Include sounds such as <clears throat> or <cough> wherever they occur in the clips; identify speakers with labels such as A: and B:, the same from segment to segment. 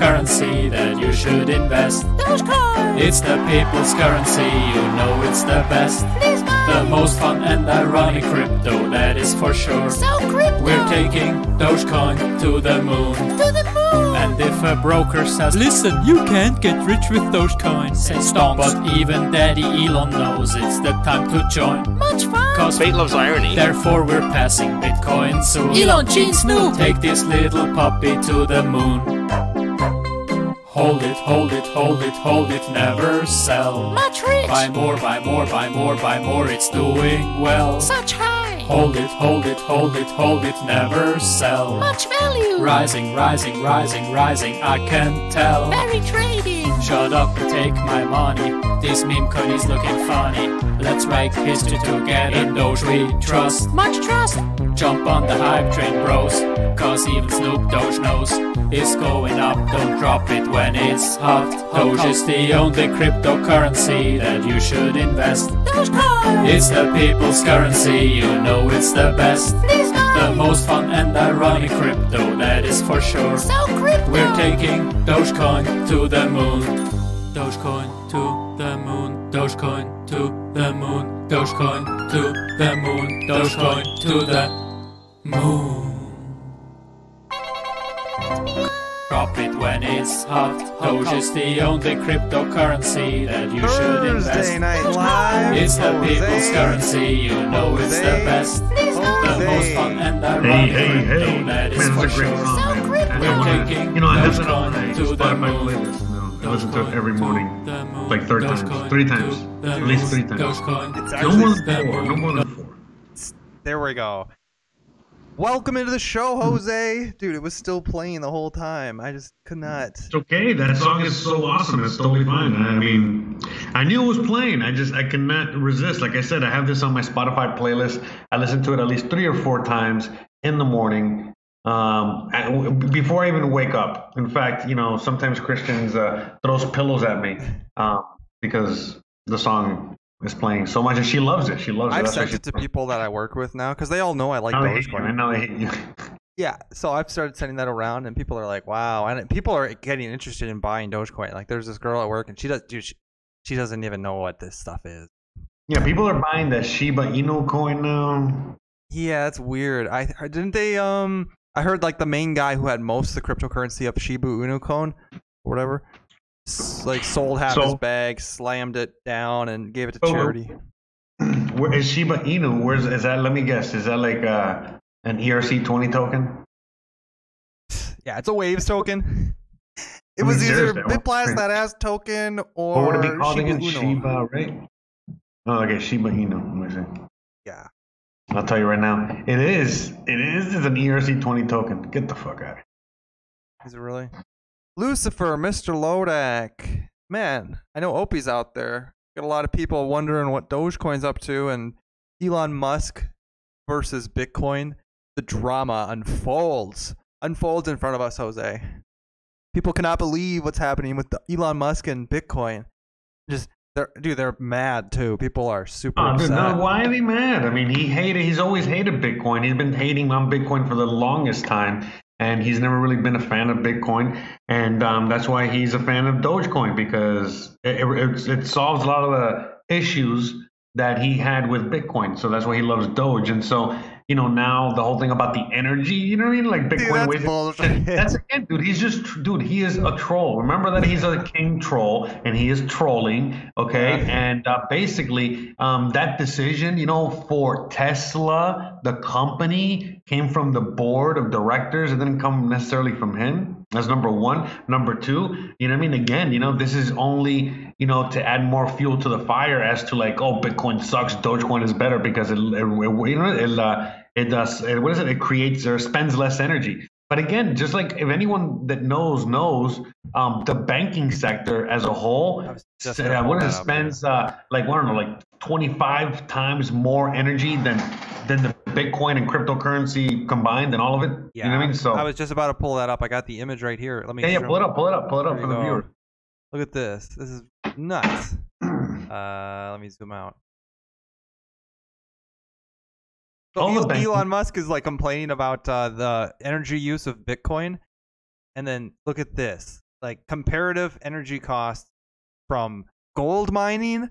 A: cryptocurrency that you should invest.
B: Dogecoin.
A: It's the people's currency, you know it's the best.
B: Please buy.
A: The most fun and ironic crypto, that is for sure.
B: So crypto.
A: We're taking Dogecoin to the moon.
B: to the moon.
A: And if a broker says, Listen, you can't get rich with Dogecoin, say stonks. But even Daddy Elon knows it's the time to join.
B: Much fun.
A: Cause
C: Fate loves irony.
A: therefore we're passing Bitcoin soon.
B: Elon Gene Snoop.
A: Take this little puppy to the moon. Hold it, hold it, hold it, hold it, never sell.
B: Much rich.
A: Buy more, buy more, buy more, buy more, it's doing well.
B: Such high.
A: Hold it, hold it, hold it, hold it, never sell.
B: Much value.
A: Rising, rising, rising, rising, I can tell.
B: Very trading.
A: Shut up and take my money. This meme coin is looking funny. Let's make history together. In Doge we trust.
B: Much trust.
A: Jump on the hype train, bros. Cause even Snoop Doge knows it's going up. Don't drop it when it's hot. Doge is the only cryptocurrency that you should invest.
B: Dogecoin.
A: It's the people's currency, you know it's the best. The most fun and ironic crypto, that is for sure.
B: So crypto.
A: We're taking Dogecoin to the moon. Dogecoin to the moon. Dogecoin to the moon. Dogecoin to the moon. Dogecoin to the moon. Drop it when it's hot. Doge is the only cryptocurrency that you should invest.
D: Thursday Night Live.
A: It's the people's currency, you know it's the best.
B: Please
A: The most fun and
E: Hey,
A: ironic
E: hey,
A: crypto,
E: hey.
A: that is
E: Man,
A: for
E: great
A: sure.
B: So crypto.
A: We're
E: wanna-
A: taking
E: You know, I have it on
A: Dogecoin to the moon.
E: Playlist. You know, I listen to it every morning,
A: to the moon.
E: like third times, three times, at least three times. No more than four. No more than four.
D: There we go. Welcome into the show, Jose. Dude, it was still playing the whole time. I just could not.
E: It's okay. That song is so awesome. It's totally fine. I mean, I knew it was playing. I just I cannot resist. Like I said, I have this on my Spotify playlist. I listen to it at least three or four times in the morning. Um, before I even wake up. In fact, you know, sometimes Christians uh, throws pillows at me um, because the song is playing so much, and she loves it. She loves it.
D: I've
E: That's
D: sent it to people that I work with now because they all know I like
E: Now they hate you.
D: Dogecoin.
E: I know they hate you. <laughs>
D: Yeah, so I've started sending that around, and people are like, "Wow!" And people are getting interested in buying Dogecoin. Like, there's this girl at work, and she does, dude, she, she doesn't even know what this stuff is.
E: Yeah, people are buying the Shiba Inu coin now.
D: Yeah, that's weird. I I- didn't they um. I heard like the main guy who had most of the cryptocurrency of Shiba Inu coin, or whatever, like sold half his bag, slammed it down, and gave it to
E: So-
D: charity. <clears throat>
E: Where is Shiba Inu? Where's is that? Let me guess. Is that like uh, an ERC twenty token?
D: Yeah, it's a Waves token. <laughs> It
E: I
D: was either
E: seriously, I
D: Bitblast that ass token or
E: What would it be called
D: Shiba
E: again?
D: Inu.
E: Shiba, right? Oh, okay, Shiba Inu. Let me see.
D: Yeah.
E: I'll tell you right now. It is. It is. It's an ERC twenty token. Get the fuck out.
D: Is it really? Lucifer, Mr. Lodak. Man, I know Opie's out there. Got a lot of people wondering what Dogecoin's up to and Elon Musk versus Bitcoin. The drama unfolds. Unfolds in front of us, Jose. People cannot believe what's happening with Elon Musk and Bitcoin. Just they're dude, they're mad too. People are super
E: dude,
D: upset.
E: no, why are they mad? I mean, he hated. He's always hated Bitcoin. He's been hating on Bitcoin for the longest time, and he's never really been a fan of Bitcoin. And um, that's why he's a fan of Dogecoin because it, it, it solves a lot of the issues that he had with Bitcoin. So that's why he loves Doge. And so you know now the whole thing about the energy. You know what I mean? Like
D: Dude,
E: Bitcoin.
D: that's
E: waste-
D: bullshit.
E: That's again, dude. He's just, dude. He is a troll. Remember that he's a king troll, and he is trolling. Okay, and uh, basically, um, that decision, you know, for Tesla, the company came from the board of directors. It didn't come necessarily from him. That's number one. Number two, you know, what I mean, again, you know, this is only, you know, to add more fuel to the fire as to like, oh, Bitcoin sucks, Dogecoin is better because it, it, it you know, it, uh, it does. It, what is it? It creates or spends less energy. But again, just like if anyone that knows knows, um, the banking sector as a whole, uh, what is it spends uh, like I don't know, like 25 times more energy than than the Bitcoin and cryptocurrency combined and all of it.
D: Yeah,
E: you know what I mean? So
D: I was just about to pull that up. I got the image right here. Let me.
E: yeah, yeah, pull it up, pull it up, pull it up for the
D: go.
E: viewer.
D: Look at this. This is nuts. <clears throat> Uh, let me zoom out.
E: The
D: Elon Musk is like complaining about uh, the energy use of Bitcoin, and then look at this. like comparative energy costs from gold mining,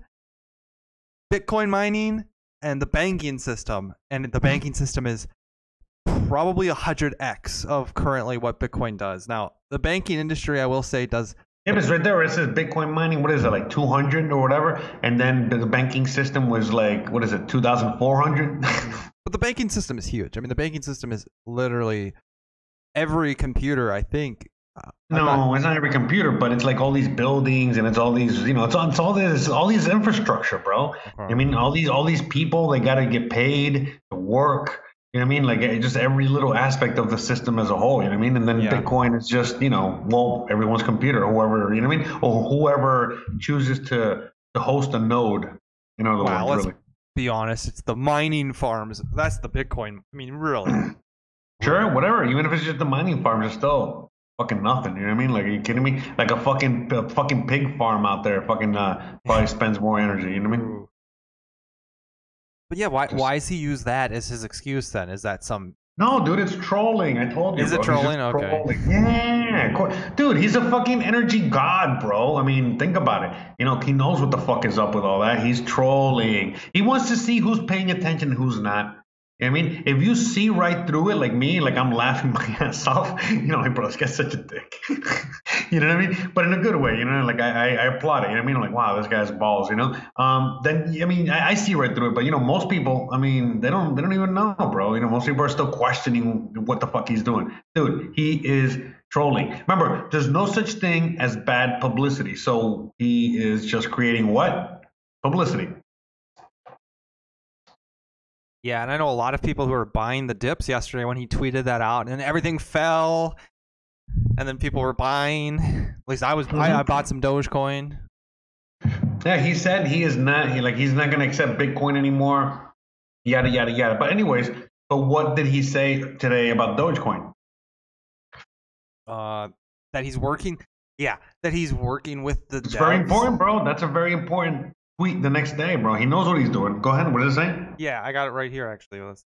D: Bitcoin mining, and the banking system. And the banking system is probably a hundred x of currently what Bitcoin does. Now, the banking industry, I will say, does
E: Yeah, but it's right there. It says Bitcoin mining. What is it like 200 or whatever? And then the banking system was like what is it 2,400? <laughs>
D: But the banking system is huge. I mean, the banking system is literally every computer. I think. Uh,
E: no,
D: not-
E: it's not every computer, but it's like all these buildings and it's all these you know it's all, it's all this all these infrastructure, bro. I mean, all these all these people they got to get paid to work. You know what I mean? Like just every little aspect of the system as a whole. You know what I mean? And then
D: Yeah.
E: Bitcoin is just you know well everyone's computer, whoever you know what I mean, or whoever chooses to to host a node. In other
D: Wow,
E: words,
D: let's
E: really.
D: Be honest. It's the mining farms. That's the Bitcoin. I mean, really. <clears throat>
E: Sure, whatever. Even if it's just the mining farms, it's still fucking nothing. You know what I mean? Like, are you kidding me? Like a fucking a fucking pig farm out there, fucking uh, probably <laughs> spends more energy. You know what I mean?
D: But yeah, why
E: Just-
D: why does he use that as his excuse then? Is that some
E: No, dude, it's trolling. I told you.
D: Is it
E: bro. Just
D: trolling? Okay.
E: trolling. Yeah, dude, he's a fucking energy god, bro. I mean, think about it. You know, he knows what the fuck is up with all that. He's trolling. He wants to see who's paying attention and who's not. I mean, if you see right through it, like me, like I'm laughing <laughs> my ass off, you know, like, bro, this guy's such a dick. <laughs> you know what I mean? But in a good way, you know, like I, I, I applaud it. You know what I mean? I'm like, wow, this guy's balls, you know? Um, then, I mean, I, I see right through it, but you know, most people, I mean, they don't, they don't even know, bro. You know, most people are still questioning what the fuck he's doing. Dude, he is trolling. Remember, there's no such thing as bad publicity. So he is just creating what? Publicity.
D: Yeah, and I know a lot of people who were buying the dips yesterday when he tweeted that out, and everything fell, and then people were buying. At least I was. I, I bought some Dogecoin.
E: Yeah, he said he is not he like he's not gonna accept Bitcoin anymore. Yada yada yada. But anyways, but what did he say today about Dogecoin?
D: Uh, that he's working. Yeah, that he's working with the.
E: It's very important, bro. That's a very important tweet the next day, bro. He knows what he's doing. Go ahead. What does it say?
D: Yeah, I got it right here actually. Let's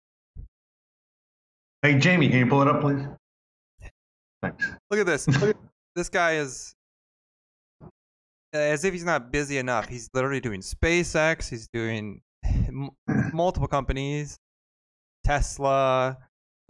E: Hey Jamie, can you pull it up, please? Thanks.
D: look at this. Look at, <laughs> this guy is uh, as if he's not busy enough. He's literally doing SpaceX. He's doing m- multiple companies, Tesla,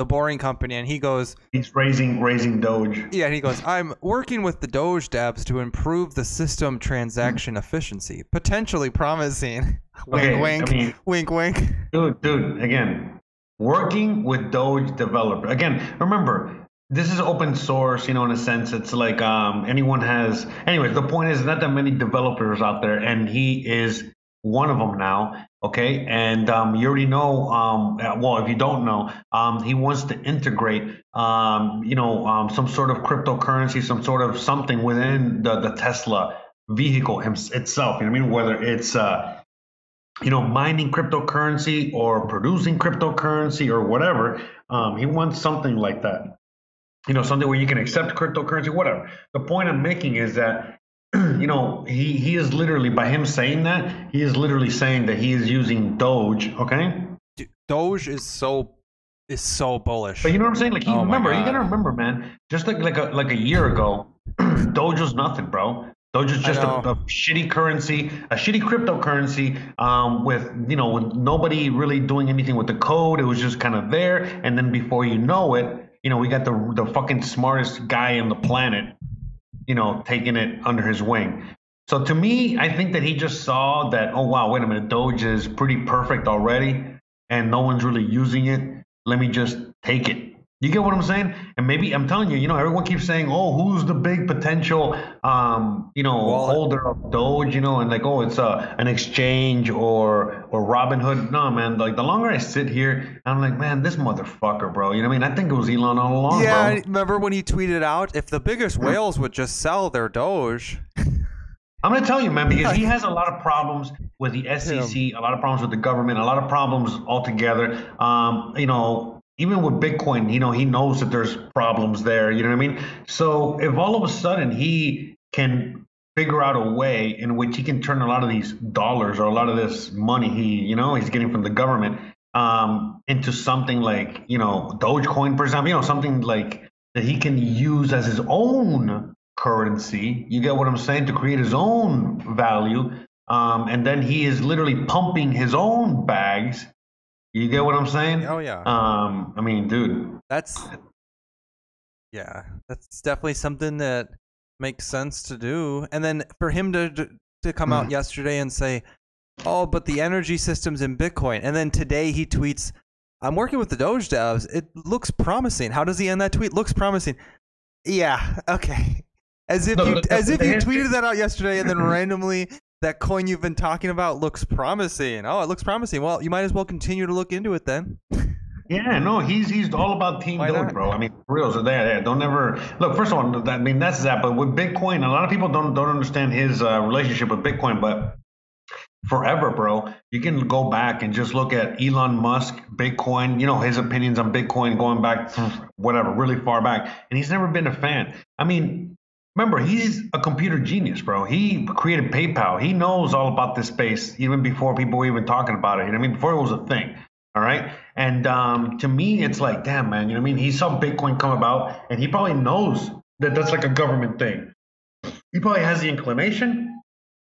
D: the Boring Company, and he goes.
E: He's raising raising Doge.
D: Yeah, and he goes, I'm working with the Doge devs to improve the system transaction efficiency, potentially promising. <laughs> wink,
E: Okay,
D: wink,
E: I mean-
D: wink, wink.
E: Dude, dude, again, working with Doge developer. Again, remember, this is open source, you know, in a sense. It's like um, anyone has. Anyways, the point is, not that many developers out there, and he is one of them now. Okay, and um, you already know. Um, uh, well, if you don't know, um, he wants to integrate, um, you know, um, some sort of cryptocurrency, some sort of something within the the Tesla vehicle itself. You know I mean? Whether it's uh, you know, mining cryptocurrency or producing cryptocurrency or whatever. Um, he wants something like that. You know, something where you can accept cryptocurrency, whatever. The point I'm making is that, you know, he, he is literally, by him saying that, he is literally saying that he is using Doge, okay?
D: Dude, Doge is so is so bullish.
E: But you know what I'm saying? Like, he,
D: Oh
E: remember, you gotta remember, man, just like, like, a, like a year ago, <clears throat> Doge was nothing, bro. Doge is just a, a shitty currency, a shitty cryptocurrency, um, with you know, with nobody really doing anything with the code. It was just kind of there, and then before you know it, you know, we got the the fucking smartest guy on the planet, you know, taking it under his wing. So to me, I think that he just saw that. Oh wow, wait a minute, Doge is pretty perfect already, and no one's really using it. Let me just take it. You get what I'm saying? And maybe I'm telling you, you know, everyone keeps saying, "Oh, who's the big potential, um, you know,
D: Wallet.
E: holder of Doge?" You know, and like, "Oh, it's a an exchange or or Robinhood." No, man. Like the longer I sit here, I'm like, man, this motherfucker, bro. You know what I mean? I think it was Elon all along,
D: yeah,
E: bro.
D: I remember when he tweeted out, if the biggest whales would just sell their Doge. <laughs>
E: I'm gonna tell you, man, because he has a lot of problems with the <laughs> SEC, a lot of problems with the government, a lot of problems altogether. Um, you know, even with Bitcoin, you know, he knows that there's problems there. You know what I mean? So if all of a sudden he can figure out a way in which he can turn a lot of these dollars or a lot of this money he, you know, he's getting from the government um, into something like, you know, Dogecoin, for example, you know, something like that he can use as his own currency. You get what I'm saying? To create his own value. Um, and then he is literally pumping his own bags. You get what I'm saying?
D: Oh yeah.
E: Um, I mean, dude.
D: That's yeah, that's definitely something that makes sense to do. And then for him to to, to come out yesterday and say, "Oh, but the energy system's in Bitcoin," and then today he tweets, "I'm working with the Doge devs. It looks promising." How does he end that tweet? Looks promising. Yeah. <laughs> Okay. As if you as if you tweeted that out yesterday and then <laughs> randomly. That coin you've been talking about looks promising. Oh, it looks promising. Well, you might as well continue to look into it then. <laughs>
E: Yeah, no, he's he's all about Team
D: not?
E: bro. I mean, for real. So there, there. Don't ever look. First of all, that- I mean that's that. But with Bitcoin, a lot of people don't don't understand his uh, relationship with Bitcoin. But forever, bro, you can go back and just look at Elon Musk, Bitcoin. You know his opinions on Bitcoin going back, whatever, really far back, and he's never been a fan. I mean. Remember, he's a computer genius, bro. He created PayPal. He knows all about this space even before people were even talking about it. You know what I mean? Before it was a thing. All right. And um, to me, it's like, damn, man, you know what I mean? He saw Bitcoin come about and he probably knows that that's like a government thing. He probably has the inclination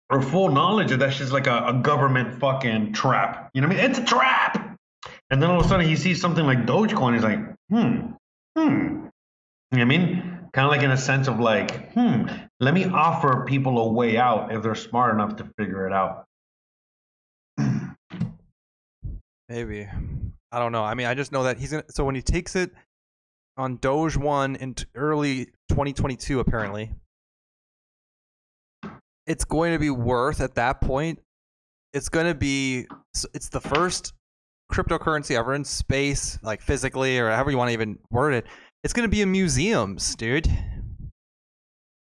E: or full knowledge that that's just like a, a government fucking trap. You know what I mean? It's a trap. And then all of a sudden he sees something like Dogecoin. He's like, hmm, hmm. You know what I mean? Kind of like in a sense of like, hmm, let me offer people a way out if they're smart enough to figure it out. <clears throat>
D: Maybe. I don't know. I mean, I just know that he's gonna. So when he takes it on Doge One in t- early 2022, apparently, it's going to be worth at that point. It's going to be. It's the first cryptocurrency ever in space, like physically or however you want to even word it. It's to be in museums, dude.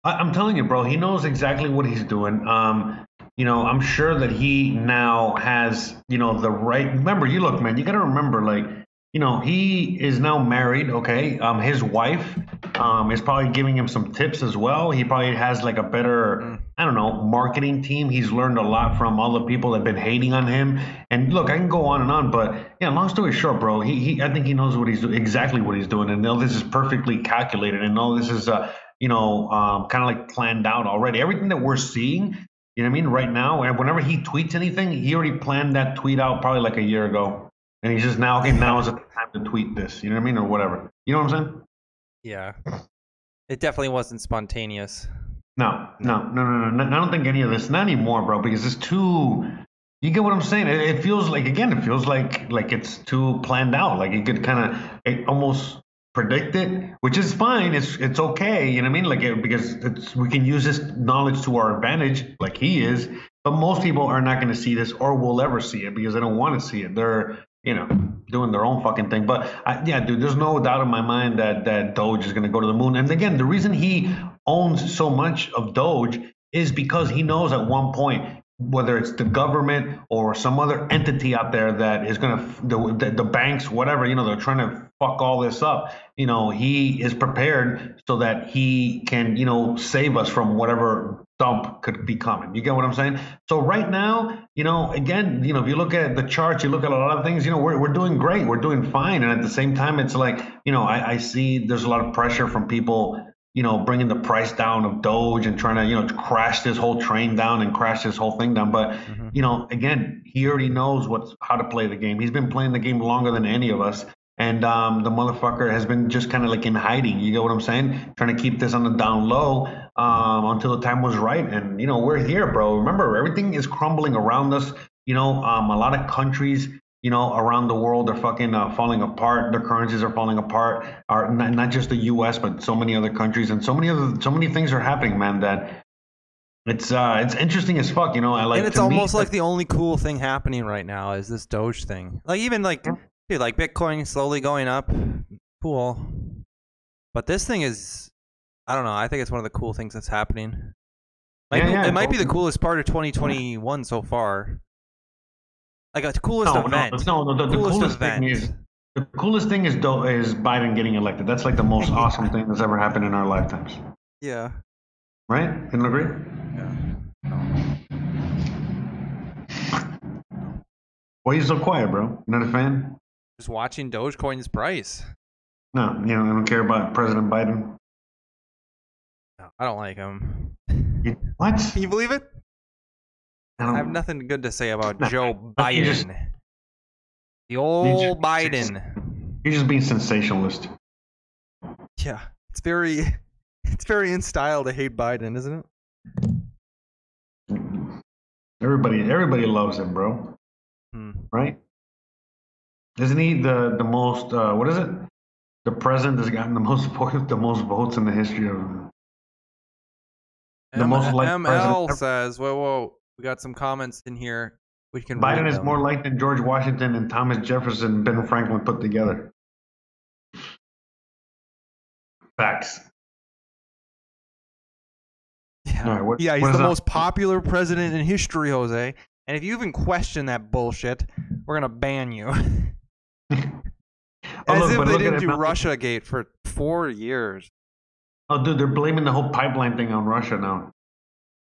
E: I, I'm telling you, bro, he knows exactly what he's doing. Um, you know, I'm sure that he now has, you know, the right. Remember, you look, man, you got to remember, like, you know, he is now married. Okay, um, his wife, um, is probably giving him some tips as well. He probably has like a better, I don't know, marketing team. He's learned a lot from all the people that have been hating on him. And look, I can go on and on, but yeah, long story short, bro, he, he I think he knows what he's do- exactly what he's doing, and all this is perfectly calculated, and all this is, uh, you know, um, kind of like planned out already. Everything that we're seeing, you know what I mean, right now, and whenever he tweets anything, he already planned that tweet out probably like a year ago, and he's just now, okay, now is the time to tweet this, you know what I mean, or whatever. You know what I'm saying?
D: Yeah. It definitely wasn't spontaneous.
E: No, no, no, no, no, no. I don't think any of this, not anymore, bro, because it's too. You get what I'm saying? It, it feels like again, it feels like like it's too planned out. Like you could kind of almost predict it, which is fine. It's it's okay. You know what I mean? Like it, because it's we can use this knowledge to our advantage, like he is. But most people are not going to see this or will ever see it because they don't want to see it. They're you know doing their own fucking thing. But I, yeah, dude, there's no doubt in my mind that that Doge is going to go to the moon. And again, the reason he owns so much of Doge is because he knows at one point whether it's the government or some other entity out there that is going to the, the, the banks whatever you know they're trying to fuck all this up you know he is prepared so that he can you know save us from whatever dump could be coming you get what i'm saying so right now you know again you know if you look at the charts you look at a lot of things you know we're, we're doing great we're doing fine and at the same time it's like you know I, I see there's a lot of pressure from people you know, bringing the price down of Doge and trying to, you know, crash this whole train down and crash this whole thing down. But,
D: Mhm.
E: you know, again, he already knows what's how to play the game. He's been playing the game longer than any of us. And um, the motherfucker has been just kind of like in hiding. You get what I'm saying? Trying to keep this on the down low um, until the time was right. And, you know, we're here, bro. Remember, everything is crumbling around us. You know, um, a lot of countries you know, around the world are fucking uh, falling apart. Their currencies are falling apart. Are not, not just the U.S. but so many other countries and so many other so many things are happening, man. That it's uh it's interesting as fuck. You know, I like.
D: and it's
E: me,
D: almost like the only cool thing happening right now is this Doge thing. Like even like dude, like Bitcoin slowly going up, cool. But this thing is, I don't know. I think it's one of the cool things that's happening. Like
E: Yeah, yeah,
D: it might be the coolest part of 2021 so far. Like uh, a coolest
E: no,
D: event.
E: no, no, no. The, the
D: coolest,
E: coolest
D: event.
E: thing is the coolest thing is Do- is Biden getting elected. That's like the most <laughs> awesome thing that's ever happened in our lifetimes.
D: yeah.
E: Right? Can you agree?
D: Yeah.
E: Why are you so quiet, bro? You're not a fan?
D: Just watching Dogecoin's price.
E: No, you know, I don't care about President Biden.
D: No. I don't like him.
E: You- what?
D: Can you believe it?
E: I
D: I have nothing good to say about
E: Nah,
D: Joe Biden.
E: just-
D: the old
E: just-
D: Biden.
E: You're just being sensationalist.
D: Yeah, it's very, <laughs> it's very in style to hate Biden, isn't it?
E: Everybody, everybody loves him, bro.
D: Hmm.
E: Right? Isn't he the the most? Uh, what is it? The president has gotten the most <laughs> the most votes in the history of. The
D: M-
E: most liked
D: ML
E: president ever.
D: says, "Whoa, whoa, we got some comments in here. We can."
E: Biden is
D: them."
E: more liked than George Washington and Thomas Jefferson and Ben Franklin put together. Facts.
D: Yeah,
E: All right, what-
D: yeah he's
E: what is
D: the
E: up?
D: most popular president in history, Jose. And if you even question that bullshit, we're gonna ban you.
E: Oh, <laughs> <laughs>
D: As
E: look,
D: if they didn't do. Russia Gate for four years.
E: Oh, dude, they're blaming the whole pipeline thing on Russia now.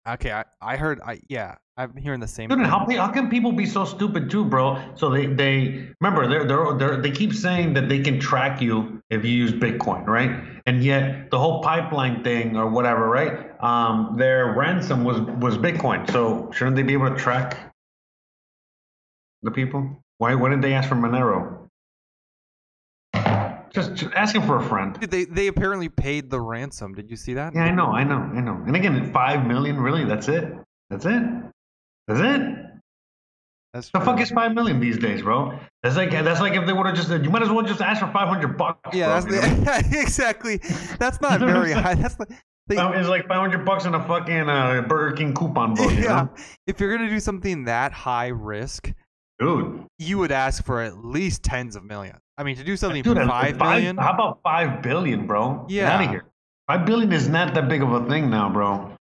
D: Okay, I, I heard. I yeah, I'm hearing the same.
E: Dude,
D: thing.
E: how, how can people be so stupid too, bro? So they, they remember they're, they're, they're, they keep saying that they can track you if you use Bitcoin, right? And yet the whole pipeline thing or whatever, right? Um, their ransom was was Bitcoin. So shouldn't they be able to track the people? Why why didn't they ask for Monero? Just, just asking for a friend.
D: Dude, they they apparently paid the ransom. Did you see that?
E: Yeah, I know, I know, I know. And again, five million, really? That's it? That's it? That's it?
D: That's
E: The
D: true.
E: fuck is five million these days, bro? That's like that's like if they would have just said, you might as well just ask for five hundred bucks.
D: Yeah,
E: bro,
D: that's the, <laughs> exactly. That's not
E: You know what I'm
D: very high. That's the, they,
E: Um, It's like five hundred bucks in a fucking uh, Burger King coupon book. You <laughs>
D: yeah.
E: know?
D: If you're gonna do something that high risk,
E: dude.
D: you would ask for at least tens of millions. I mean, to do something
E: Dude,
D: for five million.
E: How about five billion, bro? Get
D: Yeah.
E: out of here. Five billion is not that big of a thing now, bro.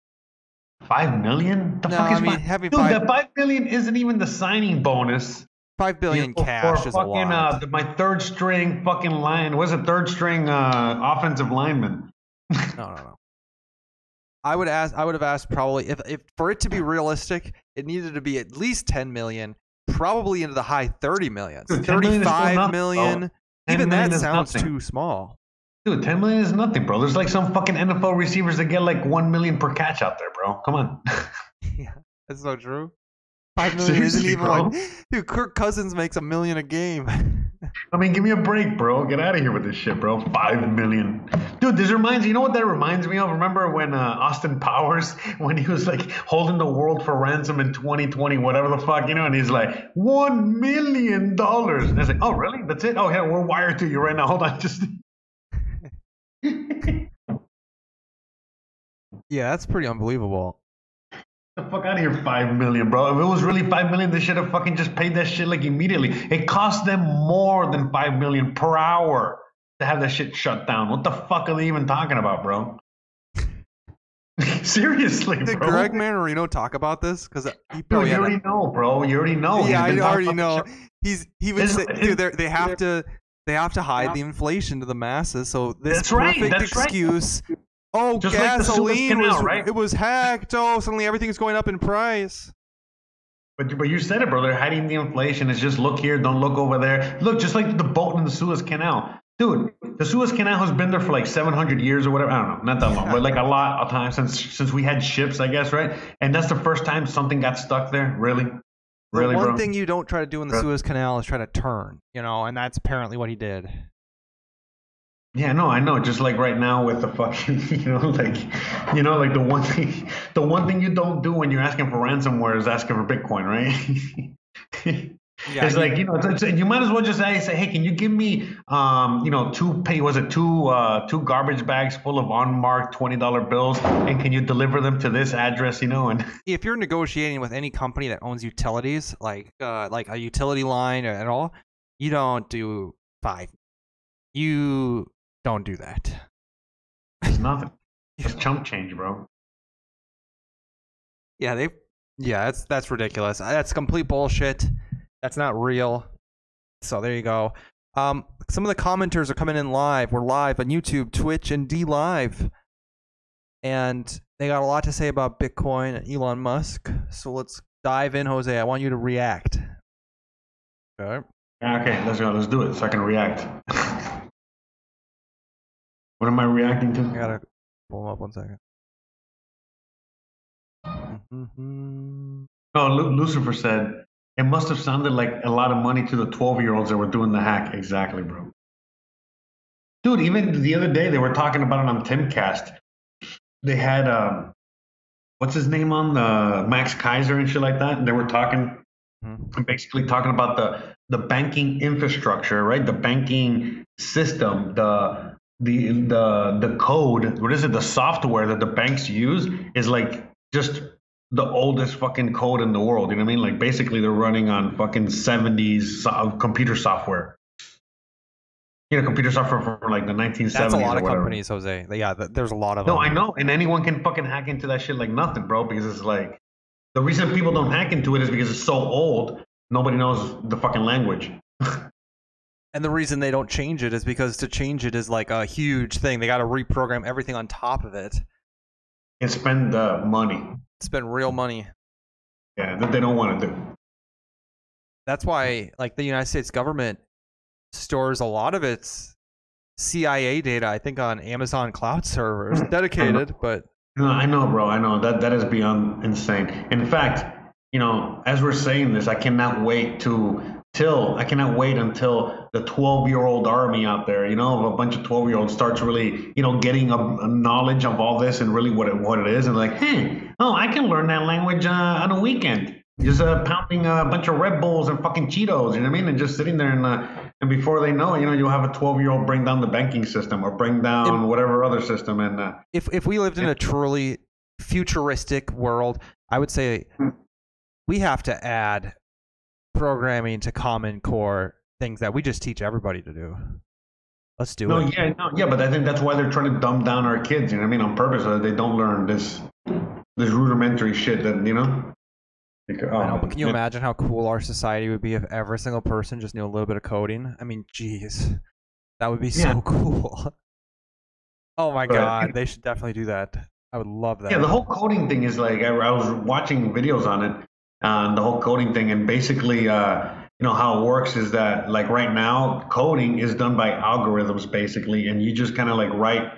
E: Five million? The
D: No,
E: fuck is
D: I mean,
E: five? Dude,
D: five-
E: that five billion isn't even the signing bonus.
D: Five billion
E: You know,
D: cash is a lot.
E: Uh, my third string fucking line. Was a third string uh, offensive lineman? <laughs>
D: no, no, no. I would ask. I would have asked probably if, if for it to be realistic, it needed to be at least ten million, probably into the high thirty millions.
E: Dude, 10 million is still
D: Thirty-five
E: nothing, oh,
D: million.
E: bro. 10
D: Even
E: million
D: that sounds
E: nothing.
D: too small.
E: Dude, 10 million is nothing, bro. There's like some fucking NFL receivers that get like 1 million per catch out there, bro. Come on. <laughs> <laughs>
D: yeah, that's so true. Five <laughs> million isn't even
E: bro.
D: like. Dude, Kirk Cousins makes a million a game.
E: I mean, give me a break, bro. Get out of here with this shit, bro. 5 million. Dude, this reminds you know what that reminds me of? Remember when uh, Austin Powers, <laughs> when he was like holding the world for ransom in 2020, whatever the fuck, you know, and he's like, $1 million. And it's like, oh, really? That's it? Oh, yeah, we're wired to you right now. <laughs> Hold on. Just. <laughs>
D: yeah, that's pretty unbelievable.
E: The fuck out of here, five million, bro. If it was really five million, they should have fucking just paid that shit like immediately. It cost them more than five million per hour to have that shit shut down. What the fuck are they even talking about, bro? <laughs> Seriously,
D: Did
E: bro.
D: Greg Mannarino talk about this? Because
E: you already know, bro. You already know.
D: yeah, I already know.
E: about the shit.
D: He's he
E: His-
D: say, dude, they're- have to they have to hide the inflation to the masses. So this
E: That's right,
D: perfect
E: right.
D: excuse. Oh,
E: Just like the
D: gasoline
E: Canal,
D: was
E: right?
D: it was hacked. Oh, suddenly everything's going up in price.
E: But, but you said it, bro. They're hiding the inflation. is just look here, don't look over there. Look, just like the boat in the Suez Canal. Dude, the Suez Canal has been there for like 700 years or whatever. I don't know, not that long, but like a lot of time since since we had ships, I guess, right? And that's the first time something got stuck there. Really, really,
D: the one
E: bro.
D: thing you don't try to do in the
E: Bro.
D: Suez Canal is try to turn, you know, and that's apparently what he did.
E: Yeah, no, I know. Just like right now with the fucking, <laughs> you know, like, you know, like the one thing, the one thing you don't do when you're asking for ransomware is asking for Bitcoin, right? <laughs>
D: Yeah,
E: it's like you know, it's, it's- you might as well just say, say, hey, can you give me, um, you know, two pay was it two uh, two garbage bags full of unmarked twenty dollar bills, and can you deliver them to this address, you know? And <laughs>
D: if you're negotiating with any company that owns utilities, like uh, like a utility line or at all, you don't do five. You don't do that.
E: it's nothing. <laughs> It's chump change, bro.
D: Yeah, they. Yeah, that's that's ridiculous. Uh, That's complete bullshit. That's not real. So there you go. Um, some of the commenters are coming in live. We're live on YouTube, Twitch, and DLive, and they got a lot to say about Bitcoin and Elon Musk. So let's dive in, Jose. I want you to react. Okay.
E: Okay, let's go. Let's do it so I can react. <laughs> what am I reacting to?
D: I gotta pull them up one second. Mm-hmm. <laughs>
E: No, Lu- Lucifer said it must have sounded like a lot of money to the 12 year olds that were doing the hack. Exactly, bro. Dude, even the other day they were talking about it on Timcast. They had um, what's his name on the Max Keiser and shit like that. And they were talking,
D: Mhm.
E: basically talking about the the banking infrastructure, right? The banking system, the the the the code. What is it? The software that the banks use is like just the oldest fucking code in the world. You know what I mean? Like basically they're running on fucking 70s so- computer software. You know, computer software from like the 1970s.
D: That's a lot of companies, Jose. Yeah, th- there's a lot of
E: No,
D: them.
E: I know, and anyone can fucking hack into that shit like nothing, bro. Because it's like the reason people don't hack into it is because it's so old. Nobody knows the fucking language. <laughs>
D: And the reason they don't change it is because to change it is like a huge thing. They got to reprogram everything on top of it.
E: And spend the money.
D: Spend real money.
E: Yeah, that they don't want to do.
D: That's why, like, the United States government stores a lot of its CIA data, I think, on Amazon cloud servers, mm, dedicated. But
E: No, I know, bro. I know that that is beyond insane. In fact, you know, as we're saying this, I cannot wait to till I cannot wait until the 12 year old army out there, you know, a bunch of 12 year olds starts really, you know, getting a, a knowledge of all this and really what it what it is, and like, hey, oh, I can learn that language uh, on a weekend. Just uh, pounding a bunch of Red Bulls and fucking Cheetos, you know what I mean? And just sitting there and uh, and before they know it, you know, you'll have a 12 year old bring down the banking system or bring down whatever other system and. Uh,
D: if if we lived in a truly futuristic world, I would say we have to add programming to Common Core things that we just teach everybody to do. Let's do
E: No,
D: it.
E: yeah, no, yeah, but I think that's why they're trying to dumb down our kids. You know what I mean, on purpose, so that they don't learn this this rudimentary shit that you know. Oh,
D: I know, oh, but can you
E: yeah.
D: imagine how cool our society would be if every single person just knew a little bit of coding? I mean, jeez, that would be
E: Yeah.
D: so <laughs> cool. oh my
E: But-
D: god, they should definitely do that. I would love that.
E: Yeah, the whole coding thing is like I, I was watching videos on it, on the whole coding thing, and basically, uh, you know how it works is that like right now, coding is done by algorithms basically, and you just kind of like write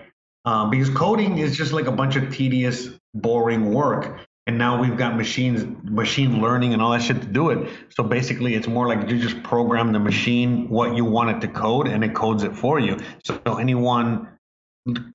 E: um, because coding is just like a bunch of tedious, boring work. And now we've got machines, machine learning, and all that shit to do it. So basically, it's more like you just program the machine what you want it to code, and it codes it for you. So anyone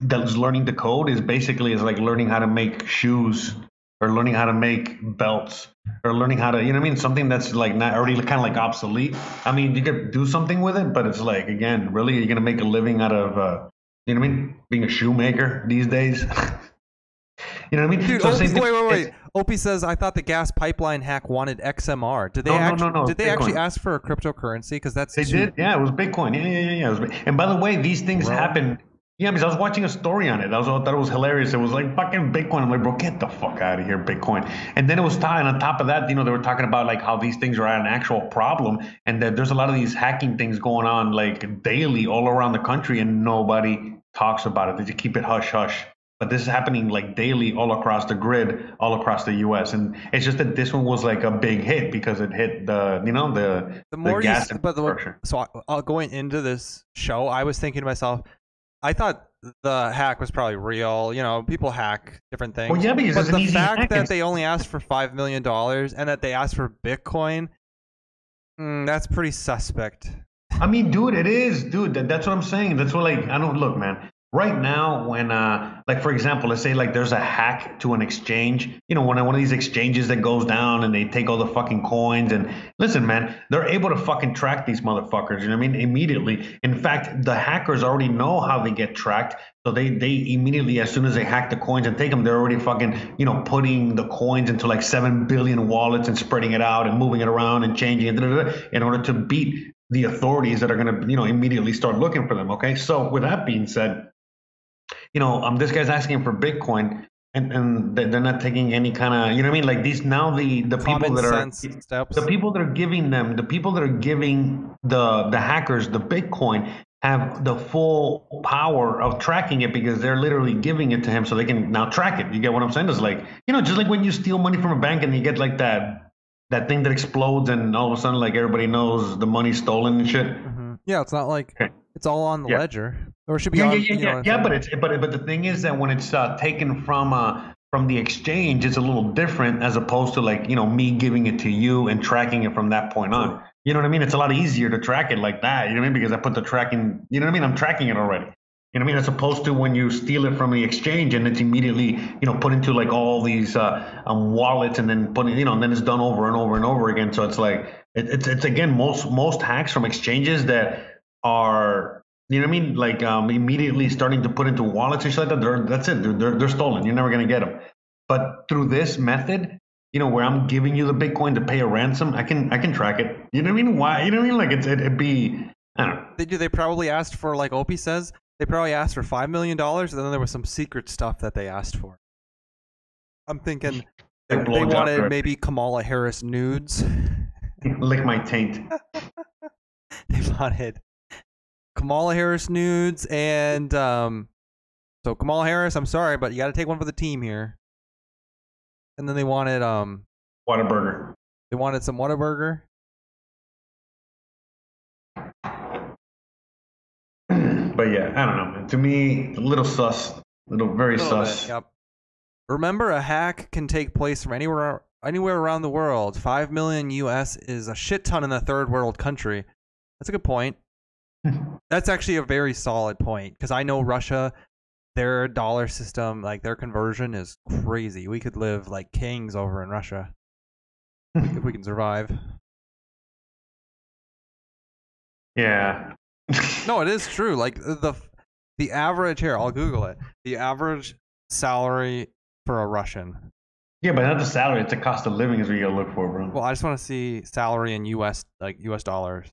E: that's learning to code is basically is like learning how to make shoes or learning how to make belts or learning how to you know what I mean something that's like not already kind of like obsolete. I mean you could do something with it, but it's like again, really you're gonna make a living out of uh, you know what I mean being a shoemaker these days. <laughs> you know what I mean?
D: Dude,
E: So
D: Opie, wait, wait, wait. Opie says, "I thought the gas pipeline hack wanted XMR. Did they
E: No, no,
D: actually?
E: no, no,
D: did they actually ask for a cryptocurrency? Because that's
E: They
D: too-
E: did, yeah. It was Bitcoin. Yeah, yeah, yeah. yeah. And by the way, these things
D: Bro.
E: happen. Yeah, because I was watching a story on it. I was I thought it was hilarious. It was like fucking Bitcoin. I'm like, bro, get the fuck out of here, Bitcoin. And then it was tied on top of that. You know, they were talking about like how these things are an actual problem, and that there's a lot of these hacking things going on like daily all around the country, and nobody talks about it. They just keep it hush hush. But this is happening like daily all across the grid, all across the U.S. And it's just that this one was like a big hit because it hit the, you know, the
D: the more you,
E: gas
D: s- but the, so I, uh, going into this show, I was thinking to myself, I thought the hack was probably real. You know, people hack different things.
E: Well, yeah, because
D: but the fact
E: hack.
D: that they only asked for five million dollars and that they asked for Bitcoin, mm, that's pretty suspect.
E: I mean, dude, it is, dude. That, that's what I'm saying. That's what, like, I don't look, man. Right now, when, uh, like, for example, let's say like there's a hack to an exchange. You know, when one of these exchanges that goes down and they take all the fucking coins. And listen, man, they're able to fucking track these motherfuckers. You know what I mean? Immediately. In fact, the hackers already know how they get tracked. So they they immediately, as soon as they hack the coins and take them, they're already fucking, you know, putting the coins into like seven billion wallets and spreading it out and moving it around and changing it da, da, da, in order to beat the authorities that are going to, you know, immediately start looking for them. Okay, so with that being said, you know, um, this guy's asking for Bitcoin. And, and they- they're not taking any kind of you know what I mean like these now the the people that are
D: steps.
E: the people that are giving them the people that are giving the the hackers the bitcoin have the full power of tracking it because they're literally giving it to him so they can now track it you get what i'm saying it's like you know just like when you steal money from a bank and you get like that that thing that explodes and all of a sudden like everybody knows the money's stolen and shit
D: Mhm. Yeah, it's not like
E: Okay.
D: it's all on the
E: Yeah.
D: ledger, or it should be
E: yeah,
D: on.
E: yeah, yeah,
D: you know,
E: yeah, yeah. But it's but but the thing is that when it's uh, taken from uh, from the exchange, it's a little different as opposed to like, you know, me giving it to you and tracking it from that point on. You know what I mean? It's a lot easier to track it like that. You know what I mean? Because I put the tracking, you know what I mean? I'm tracking it already. You know what I mean? As opposed to when you steal it from the exchange and it's immediately, you know, put into like all these uh, um, wallets and then put it, you know, and then it's done over and over and over again. So it's like, it, it's, it's again, most, most hacks from exchanges that are, you know what I mean? Like um, immediately starting to put into wallets and shit like that. They're, that's it. They're, they're, they're stolen. You're never going to get them. But through this method, you know, where I'm giving you the Bitcoin to pay a ransom, I can, I can track it. You know what I mean? Why? You know what I mean? Like it's, it, it'd be, I don't know.
D: They do. They probably asked for like Opie says. They probably asked for five million dollars, and then there was some secret stuff that they asked for. I'm thinking they, they wanted maybe Kamala Harris nudes. <laughs>
E: Lick my taint. <laughs>
D: they wanted Kamala Harris nudes, and um, so Kamala Harris, I'm sorry, but you got to take one for the team here. And then they wanted um,
E: Whataburger.
D: they wanted some Whataburger. <clears throat>
E: but yeah, I don't know. Man. To me, a little sus, a little very
D: Little bit,
E: sus.
D: Yep. Remember, a hack can take place from anywhere anywhere around the world. Five million US is a shit ton in a third world country. That's a good point. <laughs> That's actually a very solid point because I know Russia, their dollar system, like their conversion is crazy. We could live like kings over in Russia if we can survive.
E: Yeah.
D: No, it is <laughs> true. Like the the average here, I'll Google it. The average salary for a Russian
E: Yeah, but not the salary. It's the cost of living is what you gotta look for, bro.
D: Well, I just want to see salary in U.S. like U.S. dollars.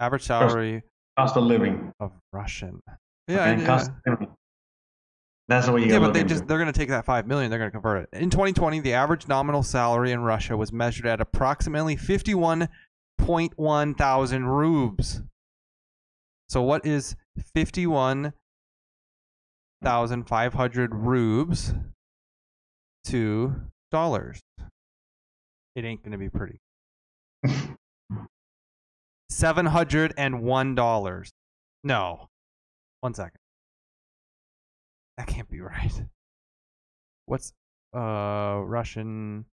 D: Average salary
E: cost of living.
D: of Russian. Yeah,
E: Okay?
D: yeah.
E: Cost uh, of living. That's what you
D: Yeah, but they
E: into.
D: just they're gonna take that five million. They're gonna convert it. In 2020, the average nominal salary in Russia was measured at approximately 51.1 thousand rubes. So what is 51,500 rubes to dollars? It ain't gonna be pretty. <laughs> Seven hundred and one dollars. No. One second. That can't be <laughs> right. What's uh Russian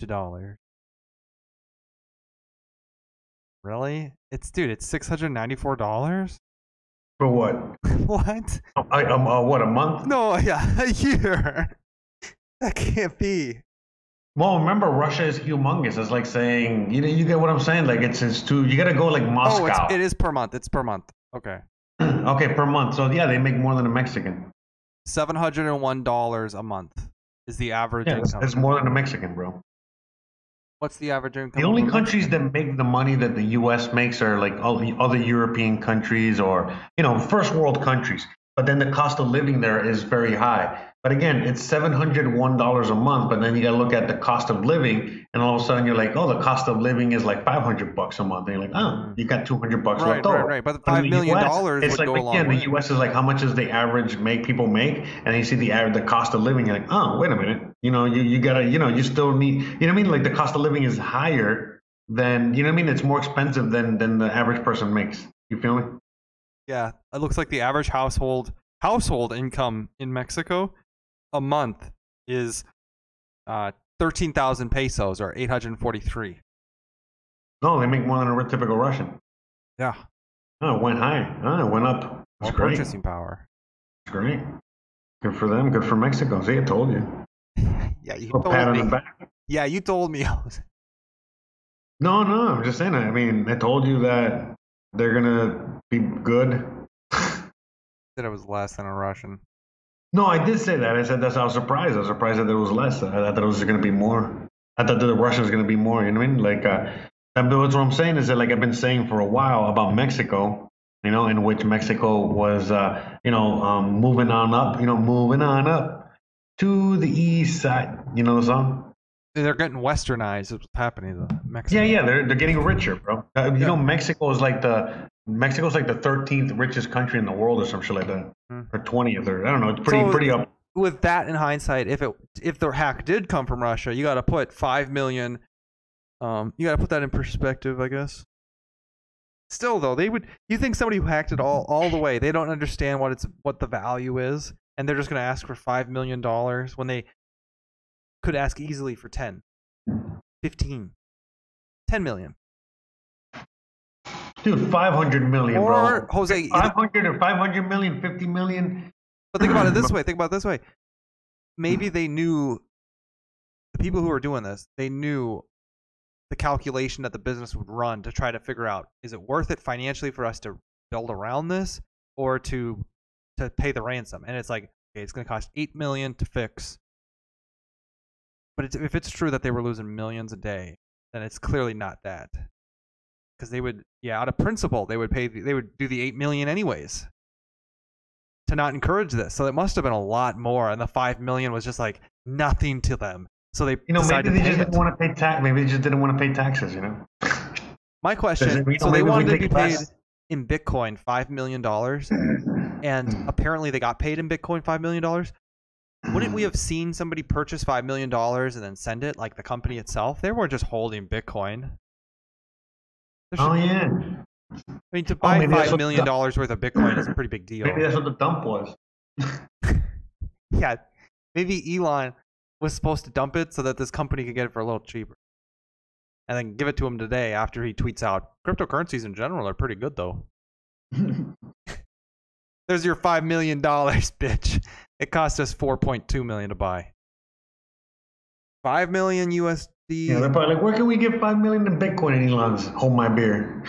D: to dollars? Really? It's dude, it's six hundred ninety four dollars?
E: For what? <laughs>
D: what?
E: I, um, uh, what a month?
D: No, <laughs> yeah, a year. That can't be.
E: Well, remember Russia is humongous. It's like saying you know you get what I'm saying. Like it's it's too. You gotta go like
D: Oh,
E: Moscow.
D: it's, it is per month. It's per month. Okay. <clears throat>
E: okay, per month. So yeah, they make more than a Mexican.
D: Seven hundred and one dollars a month is the average
E: Yeah, it's,
D: income.
E: it's more than a Mexican, bro.
D: What's the average income?
E: The only countries that make the money that the U.S. makes are like all the other European countries or you know first world countries. But then the cost of living there is very high. But again, it's seven hundred one dollars a month. But then you got to look at the cost of living, and all of a sudden you're like, oh, the cost of living is like five hundred bucks a month. And you're like, oh, you got two hundred bucks
D: Right,
E: left
D: right,
E: over.
D: right. But the
E: But the
D: million
E: US,
D: dollars
E: it's
D: would
E: like
D: go
E: again,
D: way.
E: the U.S. is like how much does the average make people make, and then you see the average, the cost of living. You're like, oh, wait a minute, you know, you you gotta, you know, you still need, you know what I mean? Like the cost of living is higher than, you know what I mean? It's more expensive than than the average person makes. You feel me?
D: Yeah, it looks like the average household household income in Mexico a month is uh, thirteen thousand pesos or eight hundred forty-three.
E: No, they make more than a typical Russian.
D: Yeah,
E: Oh, it went high. Oh, it went up. It's great.
D: purchasing power.
E: It's great. Good for them. Good for Mexico. See, I told you. <laughs>
D: Yeah, you told me. Yeah, you told me.
E: No, no, I'm just saying. I mean, I told you that they're gonna be good. <laughs>
D: Said it was less than a Russian.
E: No, I did say that. I said that's. I was surprised. I was surprised that there was less. I thought it was going to be more. I thought that the Russians was going to be more. You know what I mean? Like, uh, and that's what I'm saying is that like I've been saying for a while about Mexico. You know, in which Mexico was, uh, you know, um, moving on up. You know, moving on up to the east side. You know the song?
D: They're getting westernized. Is what's happening to Mexico.
E: Yeah, yeah. They're they're getting richer, bro. Uh, you
D: Yeah.
E: know, Mexico is like the Mexico's like the 13th richest country in the world or some shit like that,
D: Hmm.
E: or 20th or I don't know. It's pretty
D: So-
E: pretty up.
D: with that in hindsight, if it if the hack did come from Russia, you got to put five million. Um, you got to put that in perspective, I guess. Still, though, they would. You think somebody who hacked it all all the way, they don't understand what it's what the value is, and they're just gonna ask for five million dollars when they could ask easily for 10, 15, 10 million.
E: Dude, 500 million,
D: Or
E: bro.
D: Jose,
E: 500 or 500 million, 50 million.
D: But think about it this <clears throat> way. Think about it this way. Maybe they knew the people who were doing this. They knew the calculation that the business would run to try to figure out is it worth it financially for us to build around this or to to pay the ransom. And it's like okay, it's going to cost eight million to fix. But it's, if it's true that they were losing millions a day, then it's clearly not that. Because they would, yeah, out of principle, they would pay. The, they would do the eight million anyways to not encourage this. So it must have been a lot more, and the five million was just like nothing to them. So they
E: You know, maybe they just
D: it.
E: didn't want to pay tax. Maybe they just didn't want to pay taxes, you know?
D: My question:
E: it-
D: so they wanted to be paid
E: less-
D: in Bitcoin five million dollars, and hmm. apparently they got paid in Bitcoin five million dollars. Wouldn't we hmm. have seen somebody purchase five million dollars and then send it, like the company itself? They weren't just holding Bitcoin. There
E: Oh, yeah.
D: I mean, to oh,
E: buy that's
D: five
E: what
D: million
E: the-
D: dollars worth of Bitcoin is a pretty big deal.
E: Maybe that's what the dump was. <laughs>
D: yeah, maybe Elon was supposed to dump it so that this company could get it for a little cheaper, and then give it to him today after he tweets out cryptocurrencies in general are pretty good though. <laughs> There's your five million dollars, <laughs> bitch. It cost us four point two million to buy. Five million USD.
E: yeah, they're probably like, where can we get 5 million in Bitcoin? And Elon's, hold my beer.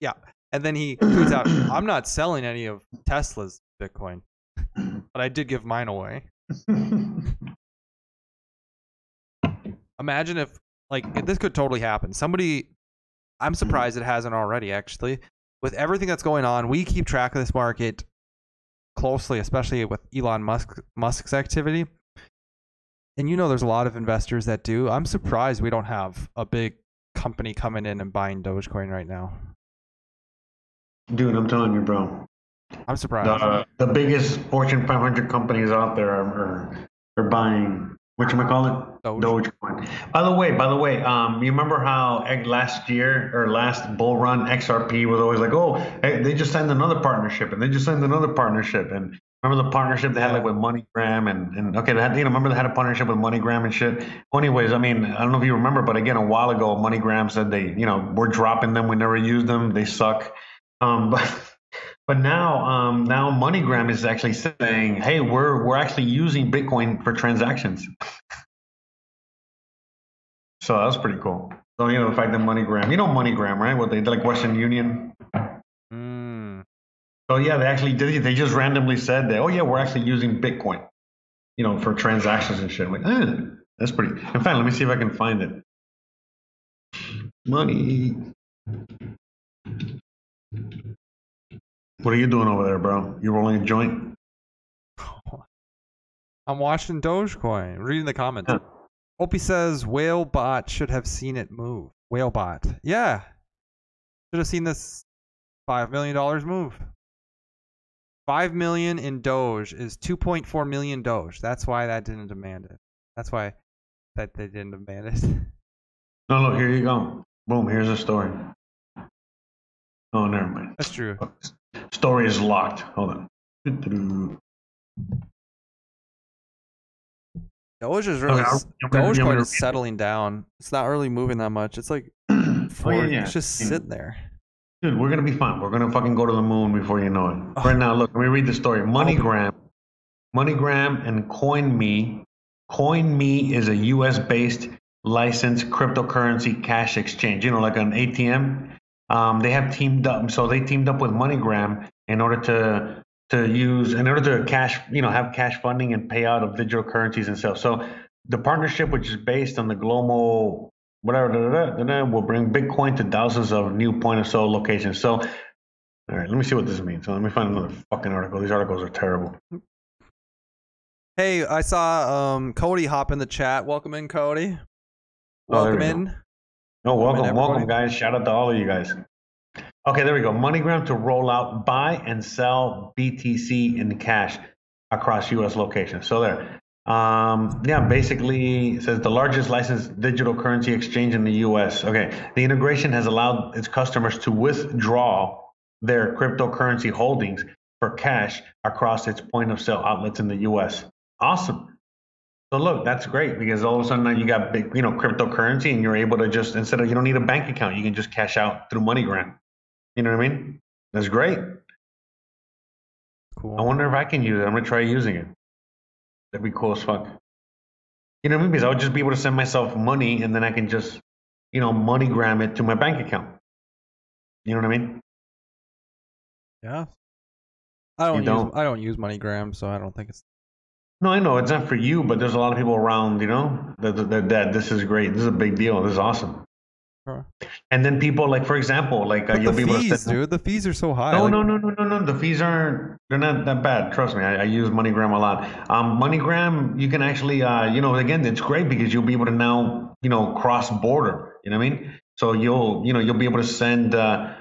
D: Yeah. And then he tweets out, <clears throat> I'm not selling any of Tesla's Bitcoin, but I did give mine away. <laughs> Imagine if, like, if this could totally happen. Somebody, I'm surprised it hasn't already, actually. With everything that's going on, we keep track of this market closely, especially with Elon Musk Musk's activity. And you know, there's a lot of investors that do. I'm surprised we don't have a big company coming in and buying Dogecoin right now.
E: Dude, I'm telling you, bro.
D: I'm surprised.
E: The, the biggest Fortune 500 companies out there are, are, are buying, whatchamacallit?
D: Doge.
E: Dogecoin. By the way, by the way, um, you remember how eh, last year or last bull run XRP was always like, oh, hey, they just signed another partnership and they just signed another partnership and remember the partnership they had like with MoneyGram and and okay, they had you know remember they had a partnership with MoneyGram and shit. Well, anyways, I mean I don't know if you remember, but again a while ago MoneyGram said they you know we're dropping them, we never use them, they suck. Um, <laughs> but but now um, now MoneyGram is actually saying, hey, we're we're actually using Bitcoin for transactions. So that was pretty cool. So you know the fact that MoneyGram, you know MoneyGram, right? What they like Western Union. So yeah, they actually did. it. They just randomly said that. Oh yeah, we're actually using Bitcoin, you know, for transactions and shit. I'm like, eh, that's pretty. In fact, let me see if I can find it. Money. What are you doing over there, bro? You rolling a joint? <laughs>
D: I'm watching Dogecoin. Reading the comments.
E: Yeah.
D: Opie says Whalebot should have seen it move. Whalebot. Yeah. Should have seen this five million dollars move. Five million in Doge is two point four million Doge. That's why that didn't demand it. That's why that they didn't demand it. <laughs>
E: No, look, here you go. Boom, here's a story. Oh, never mind.
D: That's true.
E: Story is locked. Hold on.
D: Doge is really
E: Okay, I'll- I'm
D: Dogecoin is settling down. It's not really moving that much. It's like <clears throat> four,
E: Oh, yeah, yeah.
D: it's just sitting there.
E: Dude, we're gonna be fine. We're gonna fucking go to the moon before you know it.
D: Oh.
E: Right now, look, let me read the story. MoneyGram, MoneyGram, and CoinMe. CoinMe is a U.S.-based licensed cryptocurrency cash exchange. You know, like an ATM. Um, they have teamed up, so they teamed up with MoneyGram in order to to use in order to cash, you know, have cash funding and payout of digital currencies and stuff. So the partnership, which is based on the global whatever, da, da, will bring Bitcoin to thousands of new point of sale locations. So, all right, let me see what this means. So let me find another fucking article. These articles are terrible.
D: Hey, I saw um Cody hop in the chat. Welcome in, Cody.
E: Oh,
D: Welcome
E: we
D: in.
E: Oh, welcome,
D: everybody.
E: welcome, guys. Shout out to all of you guys. Okay, there we go. MoneyGram to roll out buy and sell BTC in cash across U.S. locations. So there. Um, yeah, basically it says the largest licensed digital currency exchange in the U.S. Okay, the integration has allowed its customers to withdraw their cryptocurrency holdings for cash across its point of sale outlets in the U.S. Awesome. So look, that's great because all of a sudden now you got big, you know, cryptocurrency, and you're able to just instead of you don't need a bank account, you can just cash out through MoneyGram. You know what I mean? That's great.
D: Cool.
E: I wonder if I can use it. I'm gonna try using it. That'd be cool as fuck. You know what I mean? Because I would just be able to send myself money, and then I can just, you know, MoneyGram it to my bank account. You know what I mean?
D: yeah. I don't,
E: You
D: use
E: don't?
D: I don't use MoneyGram, so I don't think it's
E: No, I know it's not for you, but there's a lot of people around, you know, that, that, that, that this is great. This is a big deal. This is awesome. And then people like, for example, like uh, you'll
D: the
E: be able to
D: fees, dude. The fees are so high.
E: No,
D: like-
E: no, no, no, no, no. The fees aren't. They're not that bad. Trust me. I, I use MoneyGram a lot. Um, MoneyGram, you can actually, uh, you know, again, it's great because you'll be able to now, you know, cross border. You know what I mean? So you'll, you know, you'll be able to send, uh,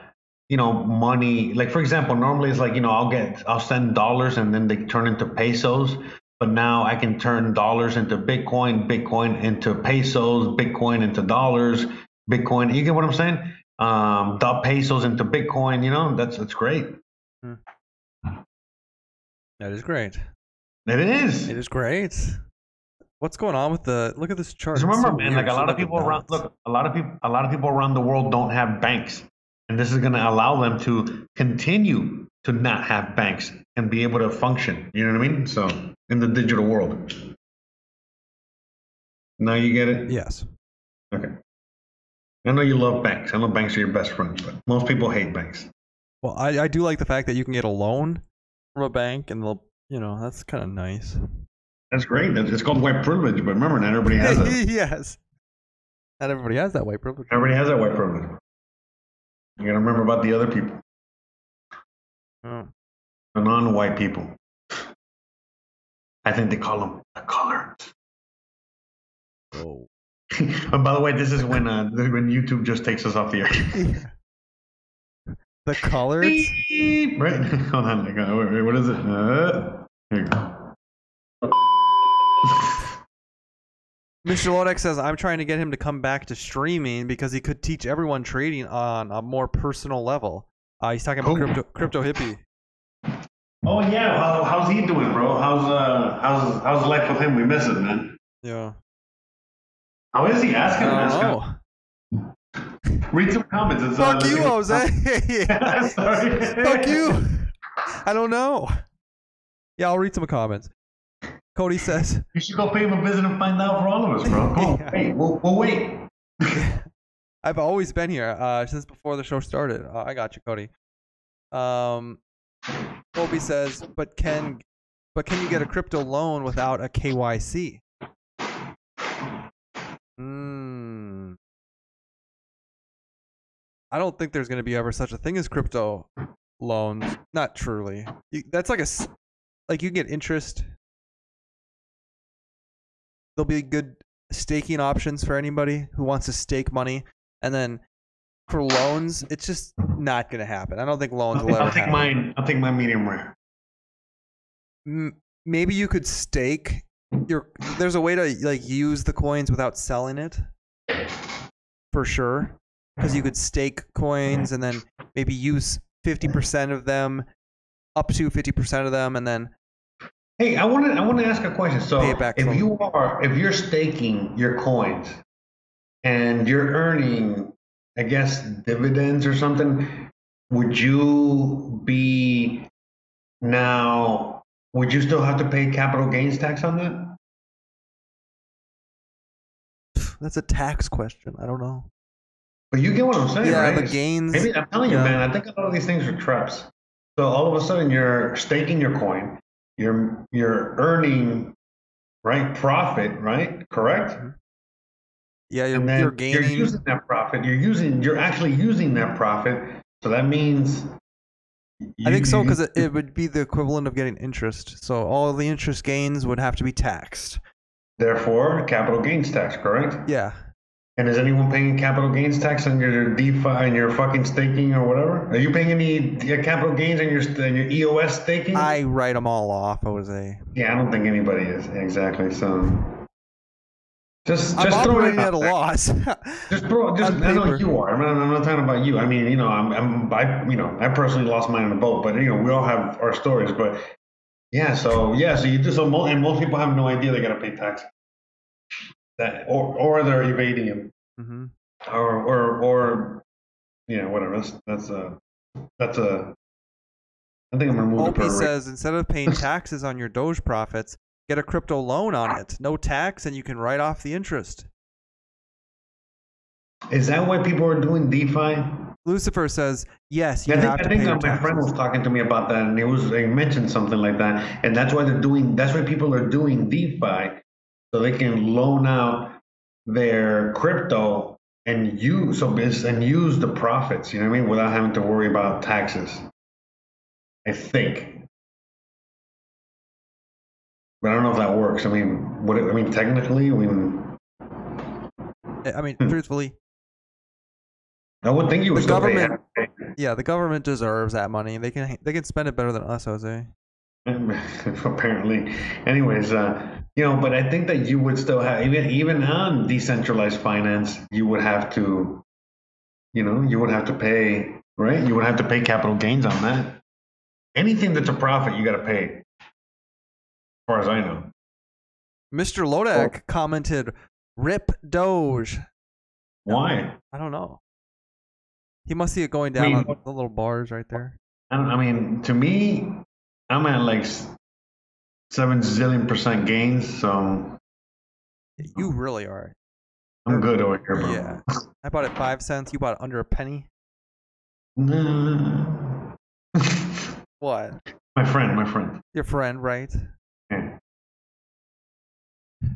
E: you know, money. Like for example, normally it's like, you know, I'll get, I'll send dollars and then they turn into pesos. But now I can turn dollars into Bitcoin, Bitcoin into pesos, Bitcoin into dollars, Bitcoin. You get what I'm saying? Um, the pesos into Bitcoin. You know, that's that's great.
D: That is great.
E: It is.
D: It is great. What's going on with the? Look at this chart.
E: Remember,
D: so
E: man,
D: weird.
E: like a
D: So
E: lot of people around look, a lot of people, a lot of people around the world don't have banks, and this is going to allow them to continue to not have banks and be able to function. You know what I mean? So in the digital world. Now you get it.
D: Yes.
E: Okay. I know you love banks. I know banks are your best friends, but most people hate banks.
D: Well, I, I do like the fact that you can get a loan from a bank, and they'll, you know, that's kind of nice.
E: That's great. It's called white privilege, but remember, not everybody has it. <laughs>
D: yes. Not everybody has that white privilege.
E: Everybody has that white privilege. You got to remember about the other people,
D: Oh.
E: the non-white people. I think they call them the colors.
D: Oh.
E: And by the way, this is when uh, when YouTube just takes us off the air. <laughs>
D: The colors.
E: Beep, right? <laughs> Hold on. uh, wait, wait, what is it? Uh, here you go. <laughs>
D: Mr. Lodek says I'm trying to get him to come back to streaming because he could teach everyone trading on a more personal level. Uh, he's talking about
E: Who?
D: crypto, crypto hippie.
E: Oh yeah, how, how's he doing, bro? How's uh how's how's life with him? We miss it, man.
D: Yeah.
E: How is he? asking?
D: I don't
E: him.
D: know.
E: Read some comments. It's, uh,
D: Fuck you, <laughs> Jose. <laughs>
E: Sorry.
D: Fuck you. I don't know. Yeah, I'll read some comments. Cody says,
E: You should go pay him a visit and find out for all of us, bro. Cool. <laughs>
D: Yeah.
E: Hey, we'll, we'll wait.
D: I've always been here uh, since before the show started. Uh, I got you, Cody. Um, Colby says, but can, but can you get a crypto loan without a KYC? Hmm. I don't think there's going to be ever such a thing as crypto loans. Not truly. That's like a like you get interest. There'll be good staking options for anybody who wants to stake money, and then for loans, it's just not going to happen. I don't think loans
E: I'll,
D: will ever
E: I'll take
D: happen.
E: mine. I'll take my medium rare.
D: M- maybe you could stake your there's a way to like use the coins without selling it for sure because you could stake coins and then maybe use 50% of them up to 50% of them and then
E: Hey, I want to I want to ask a question. So,
D: Pay it back
E: if you are if you're staking your coins and you're earning, I guess dividends or something, would you be now? Would you still have to pay capital gains tax on that?
D: that's a tax question i don't know
E: But you get what I'm saying,
D: yeah
E: right?
D: the gains
E: Maybe I'm telling you,
D: yeah.
E: man. I think a lot of these things are traps. So all of a sudden, you're staking your coin. You're you're earning, right, profit, right? Correct. Mm-hmm.
D: yeah you're,
E: and then
D: you're
E: you're using that profit. You're using. You're actually using that profit. So that means.
D: I think so because it, it would be the equivalent of getting interest so all the interest gains would have to be taxed
E: Therefore, capital gains tax, correct?
D: yeah
E: And is anyone paying capital gains tax on your DeFi and your fucking staking or whatever? Are you paying any uh, capital gains on your on your EOS staking?
D: i write them all off jose
E: Yeah, I don't think anybody is exactly. So just
D: i'm
E: just throw it
D: at a loss <laughs>
E: Just throw <laughs> just. I know you are. I'm not, I'm not talking about you. I mean, you know, I'm, I'm I you know I personally lost mine in a boat, but you know we all have our stories. But yeah, so yeah, so you do so mo- and most people have no idea they gotta pay tax. that, or or they're evading him,
D: hmm
E: or or or yeah, whatever. That's that's a that's a. I think I'm gonna move to
D: Opie says instead of paying <laughs> taxes on your Doge profits, get a crypto loan on it. Ah. No tax, and you can write off the interest.
E: Is that why people are doing DeFi?
D: Lucifer says yes. You
E: I think,
D: have to
E: I think
D: pay your
E: my friend was talking to me about that, and he was he mentioned something like that, and that's why they're doing. That's why people are doing DeFi, so they can loan out their crypto and use so and use the profits. You know what I mean, without having to worry about taxes. I think, but I don't know if that works. I mean, what? I mean, technically, I mean,
D: I mean,
E: Hmm.
D: truthfully,
E: I would think you would
D: The
E: still
D: government- yeah, the government deserves that money. They can they can spend it better than us, Jose. <laughs>
E: apparently anyways uh you know but i think that you would still have even even on decentralized finance you would have to you know you would have to pay right you would have to pay capital gains on that anything that's a profit you got to pay far as i know
D: Mr. Lodak commented, "Rip Doge."
E: why
D: I don't know. He must see it going down
E: mean-
D: on the little bars right there.
E: I, don't, I mean to me i'm at like seven zillion percent gains so
D: You really are.
E: i'm good over here bro
D: Yeah. I bought it five cents. You bought it under a penny.
E: No.
D: What?
E: my friend my friend
D: Your friend, right?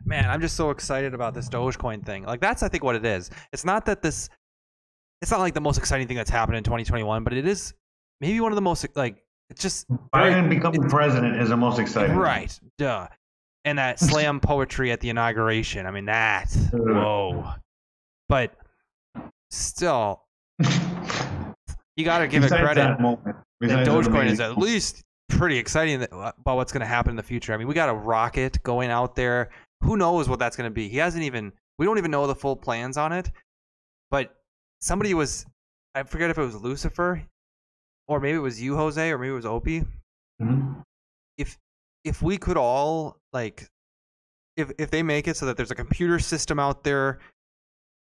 D: Man, I'm just so excited about this Dogecoin thing. Like that's I think what it is. It's not that this it's not like the most exciting thing that's happened in 2021, but it is maybe one of the most like it's just very-
E: Biden becoming president is the most exciting.
D: right. Duh. And that slam poetry at the inauguration. I mean that. Whoa. But still you got to give it credit.
E: That moment,
D: that Dogecoin is at least pretty exciting about what's going to happen in the future. I mean, we got a rocket going out there. Who knows what that's going to be? He hasn't even. We don't even know the full plans on it. But somebody was. I forget if it was Lucifer, or maybe it was you, Jose, or maybe it was Opie.
E: Mhm.
D: If if we could all like, if if they make it so that there's a computer system out there.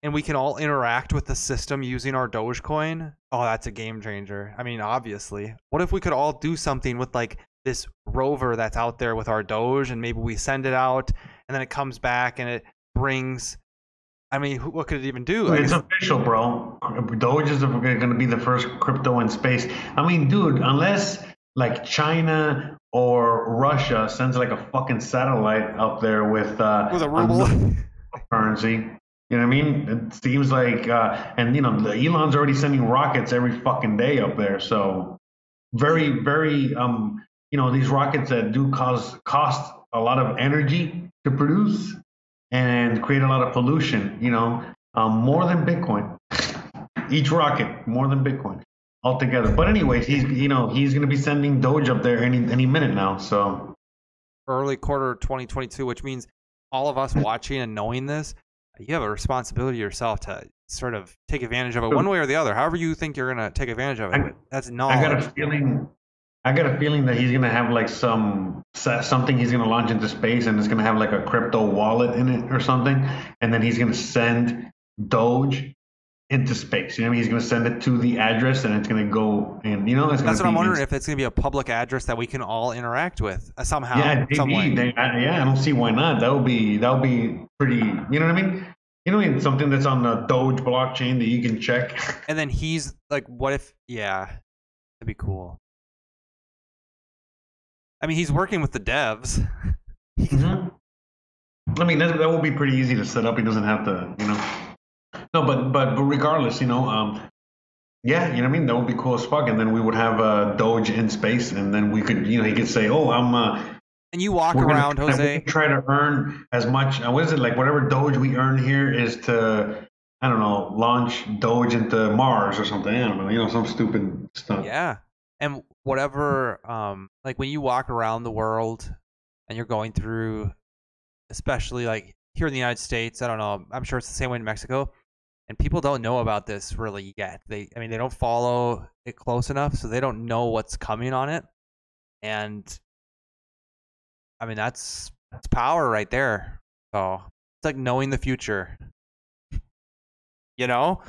D: And we can all interact with the system using our Dogecoin. Oh, that's a game changer. I mean, obviously. What if we could all do something with like this rover that's out there with our Doge and maybe we send it out and then it comes back and it brings I mean, who- what could it even do?
E: It's official, bro. Doge is going to be the first crypto in space. I mean, dude, unless like China or Russia sends like a fucking satellite up there with uh,
D: with a ruble. <laughs>
E: currency. You know what I mean? It seems like, uh, and you know, the Elon's already sending rockets every fucking day up there. So very, very, um, you know, these rockets that do cause cost a lot of energy to produce and create a lot of pollution. You know, um, more than Bitcoin. Each rocket more than Bitcoin altogether. But anyways, he's you know he's going to be sending Doge up there any any minute now. So
D: early quarter 2022, which means all of us <laughs> watching and knowing this, you have a responsibility yourself to sort of take advantage of it one way or the other. However you think you're gonna take advantage of it.
E: I-
D: That's
E: I got a feeling. I got a feeling that he's gonna have like some something he's gonna launch into space, and it's gonna have like a crypto wallet in it or something, and then he's gonna send Doge into space. You know, what I mean, he's gonna send it to the address, and it's gonna go, and you know, it's
D: That's what I'm wondering
E: in-
D: if it's gonna be a public address that we can all interact with uh, somehow,
E: yeah, maybe. They, I, yeah, I don't see why not. That would be that would be pretty. You know what I mean? You know, what I mean? something that's on the Doge blockchain that you can check. <laughs>
D: And then he's like, what if? Yeah, that'd be cool. I mean, he's working with the devs. <laughs>
E: Mhm. I mean, that, that will be pretty easy to set up. He doesn't have to, you know. No, but but but regardless, you know, um, yeah, you know what I mean. That would be cool as fuck. And then we would have uh, Doge in space, and then we could, you know, he could say, "Oh, I'm." Uh,
D: And you walk
E: gonna
D: around,
E: we're
D: Jose.
E: try to earn as much. Uh, what is it like? Whatever Doge we earn here is to, I don't know, launch Doge into Mars or something. I don't know, you know, some stupid stuff.
D: Yeah. And whatever, um, like when you walk around the world and you're going through, especially like here in the United States, I don't know, I'm sure it's the same way in Mexico, and people don't know about this really yet. They, I mean, they don't follow it close enough, so they don't know what's coming on it. And I mean, that's that's power right there. So it's like knowing the future. <laughs> You know?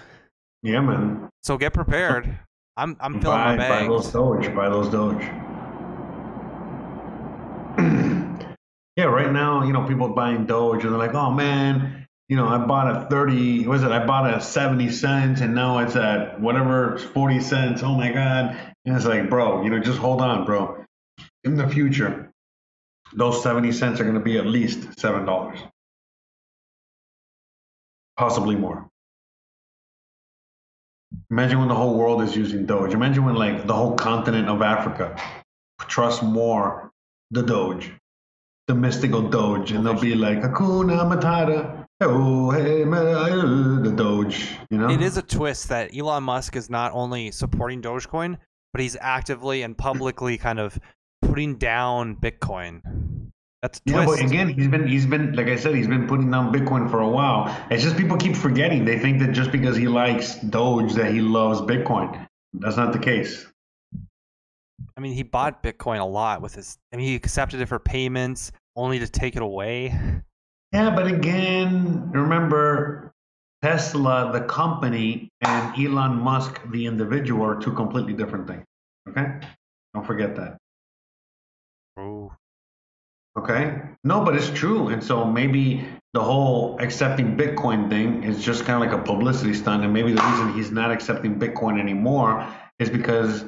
E: Yeah, man.
D: So get prepared. I'm I'm filling
E: buy,
D: my
E: buy those. Doge. Buy those Doge. yeah, right now, you know, people buying Doge and they're like, oh man, you know, I bought a 30, was it? I bought a 70 cents and now it's at whatever, 40 cents. Oh my God. And it's like, bro, you know, just hold on, bro. In the future, those 70 cents are going to be at least $7. Possibly more. Imagine when the whole world is using Doge. Imagine when like the whole continent of Africa trusts more the Doge, the mystical Doge, and they'll be like Hakuna Matata. Oh, hey, the Doge. You know,
D: It is a twist that Elon Musk is not only supporting Dogecoin, but he's actively and publicly kind of putting down Bitcoin. That's
E: Yeah,
D: twist.
E: but again, he's been he's been like I said, he's been putting down Bitcoin for a while. It's just people keep forgetting. They think that just because he likes Doge that he loves Bitcoin. That's not the case.
D: I mean, he bought Bitcoin a lot with his. I mean, he accepted it for payments, only to take it away.
E: Yeah, but again, remember Tesla, the company, and Elon Musk, the individual, are two completely different things. Okay? Don't forget that.
D: Oh,
E: Okay? No, but it's true. And so maybe the whole accepting Bitcoin thing is just kind of like a publicity stunt. And maybe the reason he's not accepting Bitcoin anymore is because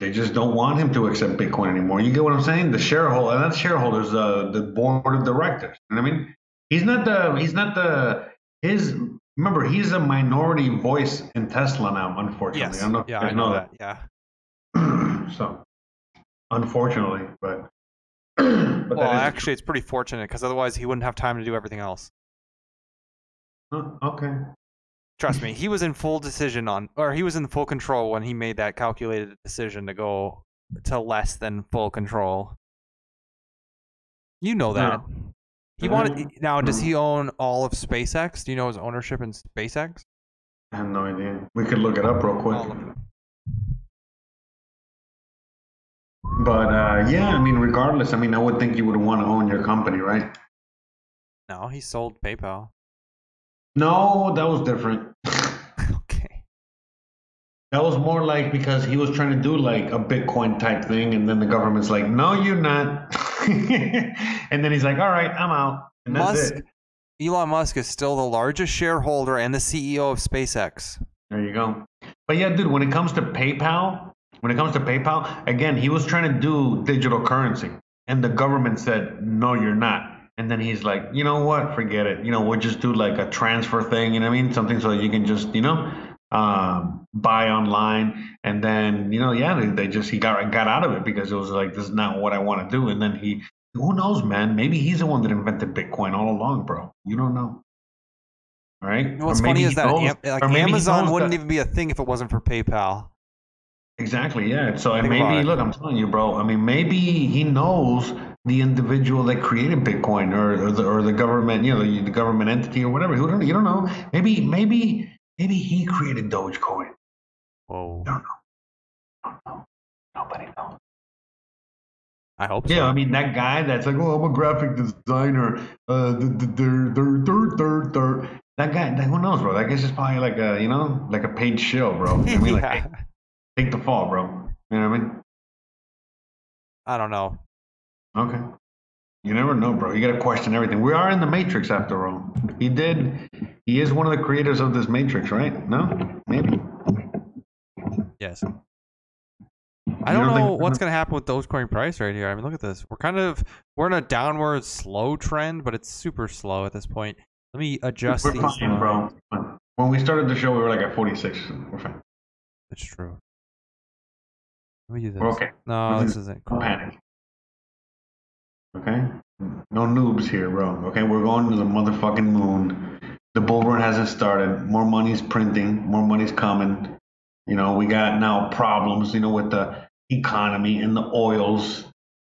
E: they just don't want him to accept Bitcoin anymore. You get what I'm saying? The shareholder, not shareholders, uh, the board of directors. You know what I mean? He's not the, he's not the, his, remember, he's a minority voice in Tesla now, unfortunately.
D: yes.
E: I don't know if
D: Yeah, I
E: guys
D: know
E: that.
D: that. Yeah. <clears throat>
E: so, unfortunately, but.
D: Well, actually, it's pretty fortunate because otherwise he wouldn't have time to do everything else.
E: Oh, okay.
D: Trust me, <laughs> he was in full decision on, or he was in full control when he made that calculated decision to go to less than full control. You know that. He wanted.
E: Mhm.
D: Now, does he <clears throat> own all of SpaceX? Do you know his ownership in SpaceX?
E: I have no idea. We could look it up real quick. But uh, yeah, I mean, regardless, I mean, I would think you would want to own your company, right?
D: No, he sold PayPal.
E: No, that was different. <laughs>
D: okay.
E: That was more like because he was trying to do like a Bitcoin type thing, and then the government's like, "No, you're not," <laughs> and then he's like, "All right, I'm out," and that's
D: Musk,
E: it.
D: Elon Musk is still the largest shareholder and the CEO of SpaceX.
E: There you go. But yeah, dude, when it comes to PayPal, when it comes to PayPal, again, he was trying to do digital currency, and the government said, "No, you're not." And then he's like, "You know what? Forget it. You know, we'll just do like a transfer thing. You know what I mean? Something so that you can just, you know, um, buy online." And then, you know, yeah, they, they just he got got out of it because it was like, "This is not what I want to do." And then he, who knows, man? Maybe he's the one that invented Bitcoin all along, bro. You don't know. All right.
D: You know what's funny is that
E: knows-
D: like
E: or maybe he
D: Amazon wouldn't
E: that-
D: even be a thing if it wasn't for PayPal.
E: Exactly, yeah. So
D: Think
E: maybe look, I'm telling you, bro. I mean, maybe he knows the individual that created Bitcoin or, or the or the government, you know, the, the government entity or whatever. Who don't you don't know? Maybe maybe maybe he created Dogecoin.
D: Whoa.
E: I don't know. I don't know. Nobody knows.
D: I hope so.
E: Yeah, I mean that guy that's like, oh, I'm a graphic designer. Uh, the the the the the the that guy. That, who knows, bro? That guy's just probably like a you know like a paid shill, bro. I mean, like, <laughs> take the fall, bro. You know what I mean?
D: I don't know.
E: Okay. You never know, bro. You got to question everything. We are in the Matrix after all. He did. He is one of the creators of this Matrix, right? No, maybe.
D: Yes. I don't
E: don't
D: know
E: think-
D: what's going to happen with Dogecoin price right here. I mean, look at this. We're kind of we're in a downward slow trend, but it's super slow at this point. Let me adjust
E: We're
D: these.
E: fine, bro. When we started the show, we were like at 46. We're fine.
D: It's true. Let me do this.
E: Okay.
D: No,
E: This
D: this
E: is-
D: isn't. Cool.
E: panic. Okay? No noobs here, bro. Okay? We're going to the motherfucking moon. The bull run hasn't started. More money's printing. More money's coming. You know, we got now problems, you know, with the economy and the oils.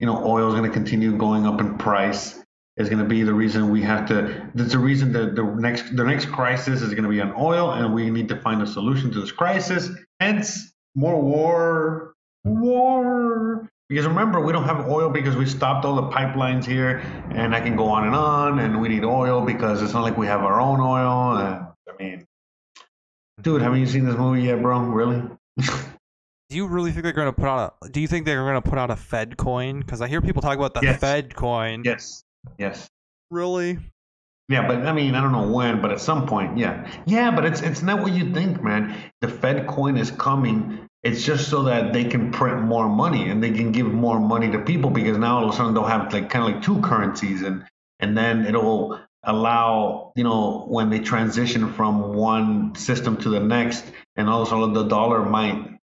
E: You know, oil is going to continue going up in price. Is going to be the reason we have to. That's the reason that the next the next crisis is going to be on oil, and we need to find a solution to this crisis. Hence, more war, war. Because remember, we don't have oil because we stopped all the pipelines here, and I can go on and on. And we need oil because it's not like we have our own oil. And I mean, dude, haven't you seen this movie yet, bro? Really? <laughs>
D: Do you really think they're going to put out a? Do you think they're going to put out a Fed coin? Because I hear people talk about the
E: Yes.
D: Fed coin.
E: yes, yes.
D: Really?
E: Yeah, but I mean, I don't know when, but at some point, yeah, yeah. But it's it's not what you think, man. The Fed coin is coming. It's just so that they can print more money and they can give more money to people because now all of a sudden they'll have like kind of like two currencies and and then it'll allow you know when they transition from one system to the next and also the dollar might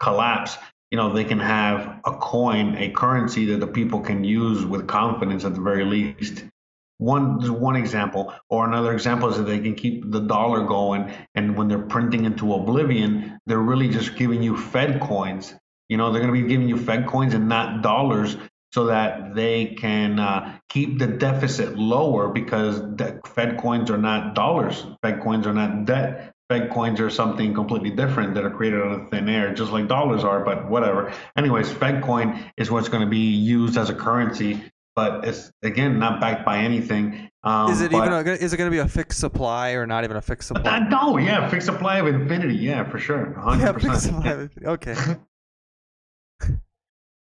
E: collapse you know they can have a coin a currency that the people can use with confidence at the very least one one example or another example is that they can keep the dollar going and when they're printing into oblivion they're really just giving you fed coins. You know they're going to be giving you fed coins and not dollars so that they can uh, keep the deficit lower because fed coins are not dollars. Fed coins are not debt. Fed coins are something completely different that are created out of thin air just like dollars are but whatever. Anyways fed coin is what's going to be used as a currency but it's again not backed by anything um,
D: is it
E: but-
D: even? A, is it going to be a fixed supply or not even a fixed supply?
E: uh, no, yeah, fixed supply of infinity, yeah, for sure, hundred
D: yeah, fixed
E: percent.
D: supply. Okay. <laughs>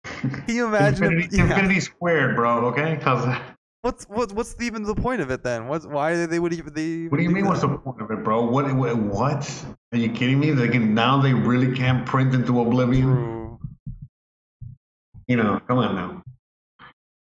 D: Can you imagine? if-
E: Infinity,
D: yeah.
E: infinity squared, bro. Okay, cause <laughs>
D: What's what's what's even the point of it then? What's why they, would even they?
E: what do you mean? What's the point of it, bro? What? What? what? Are you kidding me? They can now. They really can't print into oblivion.
D: True.
E: You know, come on now.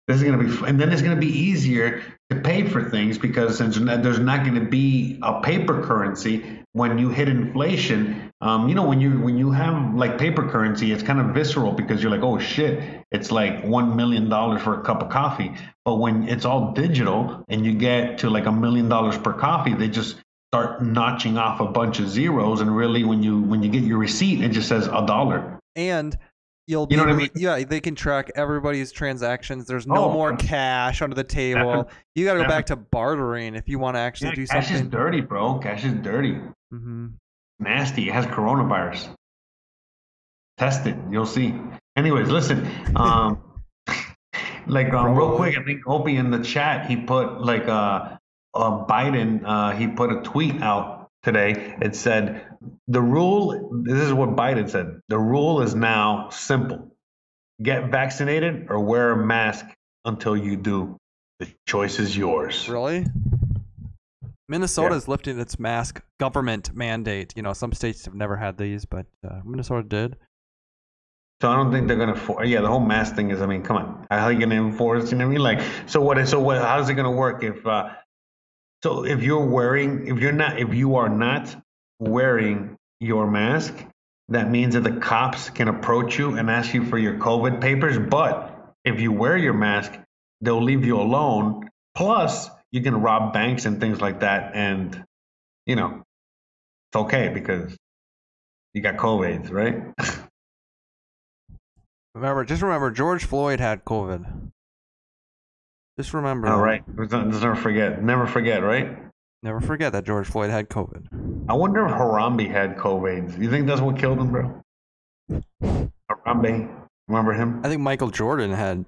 E: This is gonna be, and then it's gonna be easier to pay for things because there's not gonna be a paper currency when you hit inflation. Um, you know, when you when you have like paper currency, it's kind of visceral because you're like, oh shit, it's like one million dollars for a cup of coffee. But when it's all digital and you get to like a million dollars per coffee, they just start notching off a bunch of zeros, and really, when you when you get your receipt, it just says a dollar.
D: And you'll be
E: You know what I
D: mean? yeah, they can track everybody's transactions. There's no
E: Oh,
D: more cash under the table. You got to go back to bartering if you want to actually
E: Yeah,
D: do
E: cash is dirty, bro. Cash is dirty.
D: hmm
E: nasty. It has coronavirus. Test it. You'll see. Anyways, listen. Um, <laughs> like um, real quick, I think Opie in the chat he put like uh, uh Biden. Uh, he put a tweet out today. It said the rule. This is what Biden said. The rule is now simple: get vaccinated or wear a mask until you do. The choice is yours.
D: Really? Minnesota is lifting its mask government mandate. You know, some states have never had these, but uh, Minnesota did.
E: So I don't think they're gonna. For- yeah, the whole mask thing is. I mean, come on, how are you gonna enforce? You know what I mean? Like, so what? is So what? How's it gonna work if? uh So if you're wearing, if you're not, if you are not wearing your mask, that means that the cops can approach you and ask you for your COVID papers. But if you wear your mask, they'll leave you alone. Plus, you can rob banks and things like that, and you know, it's okay because you got COVID, right? <laughs>
D: Remember, just remember, George Floyd had COVID. Just remember.
E: Oh, All
D: that.
E: right. Let's never forget. Never forget, right?
D: Never forget that George Floyd had COVID.
E: I wonder if Harambe had COVID. You think that's what killed him, bro? Harambe. Remember him?
D: I think Michael Jordan had,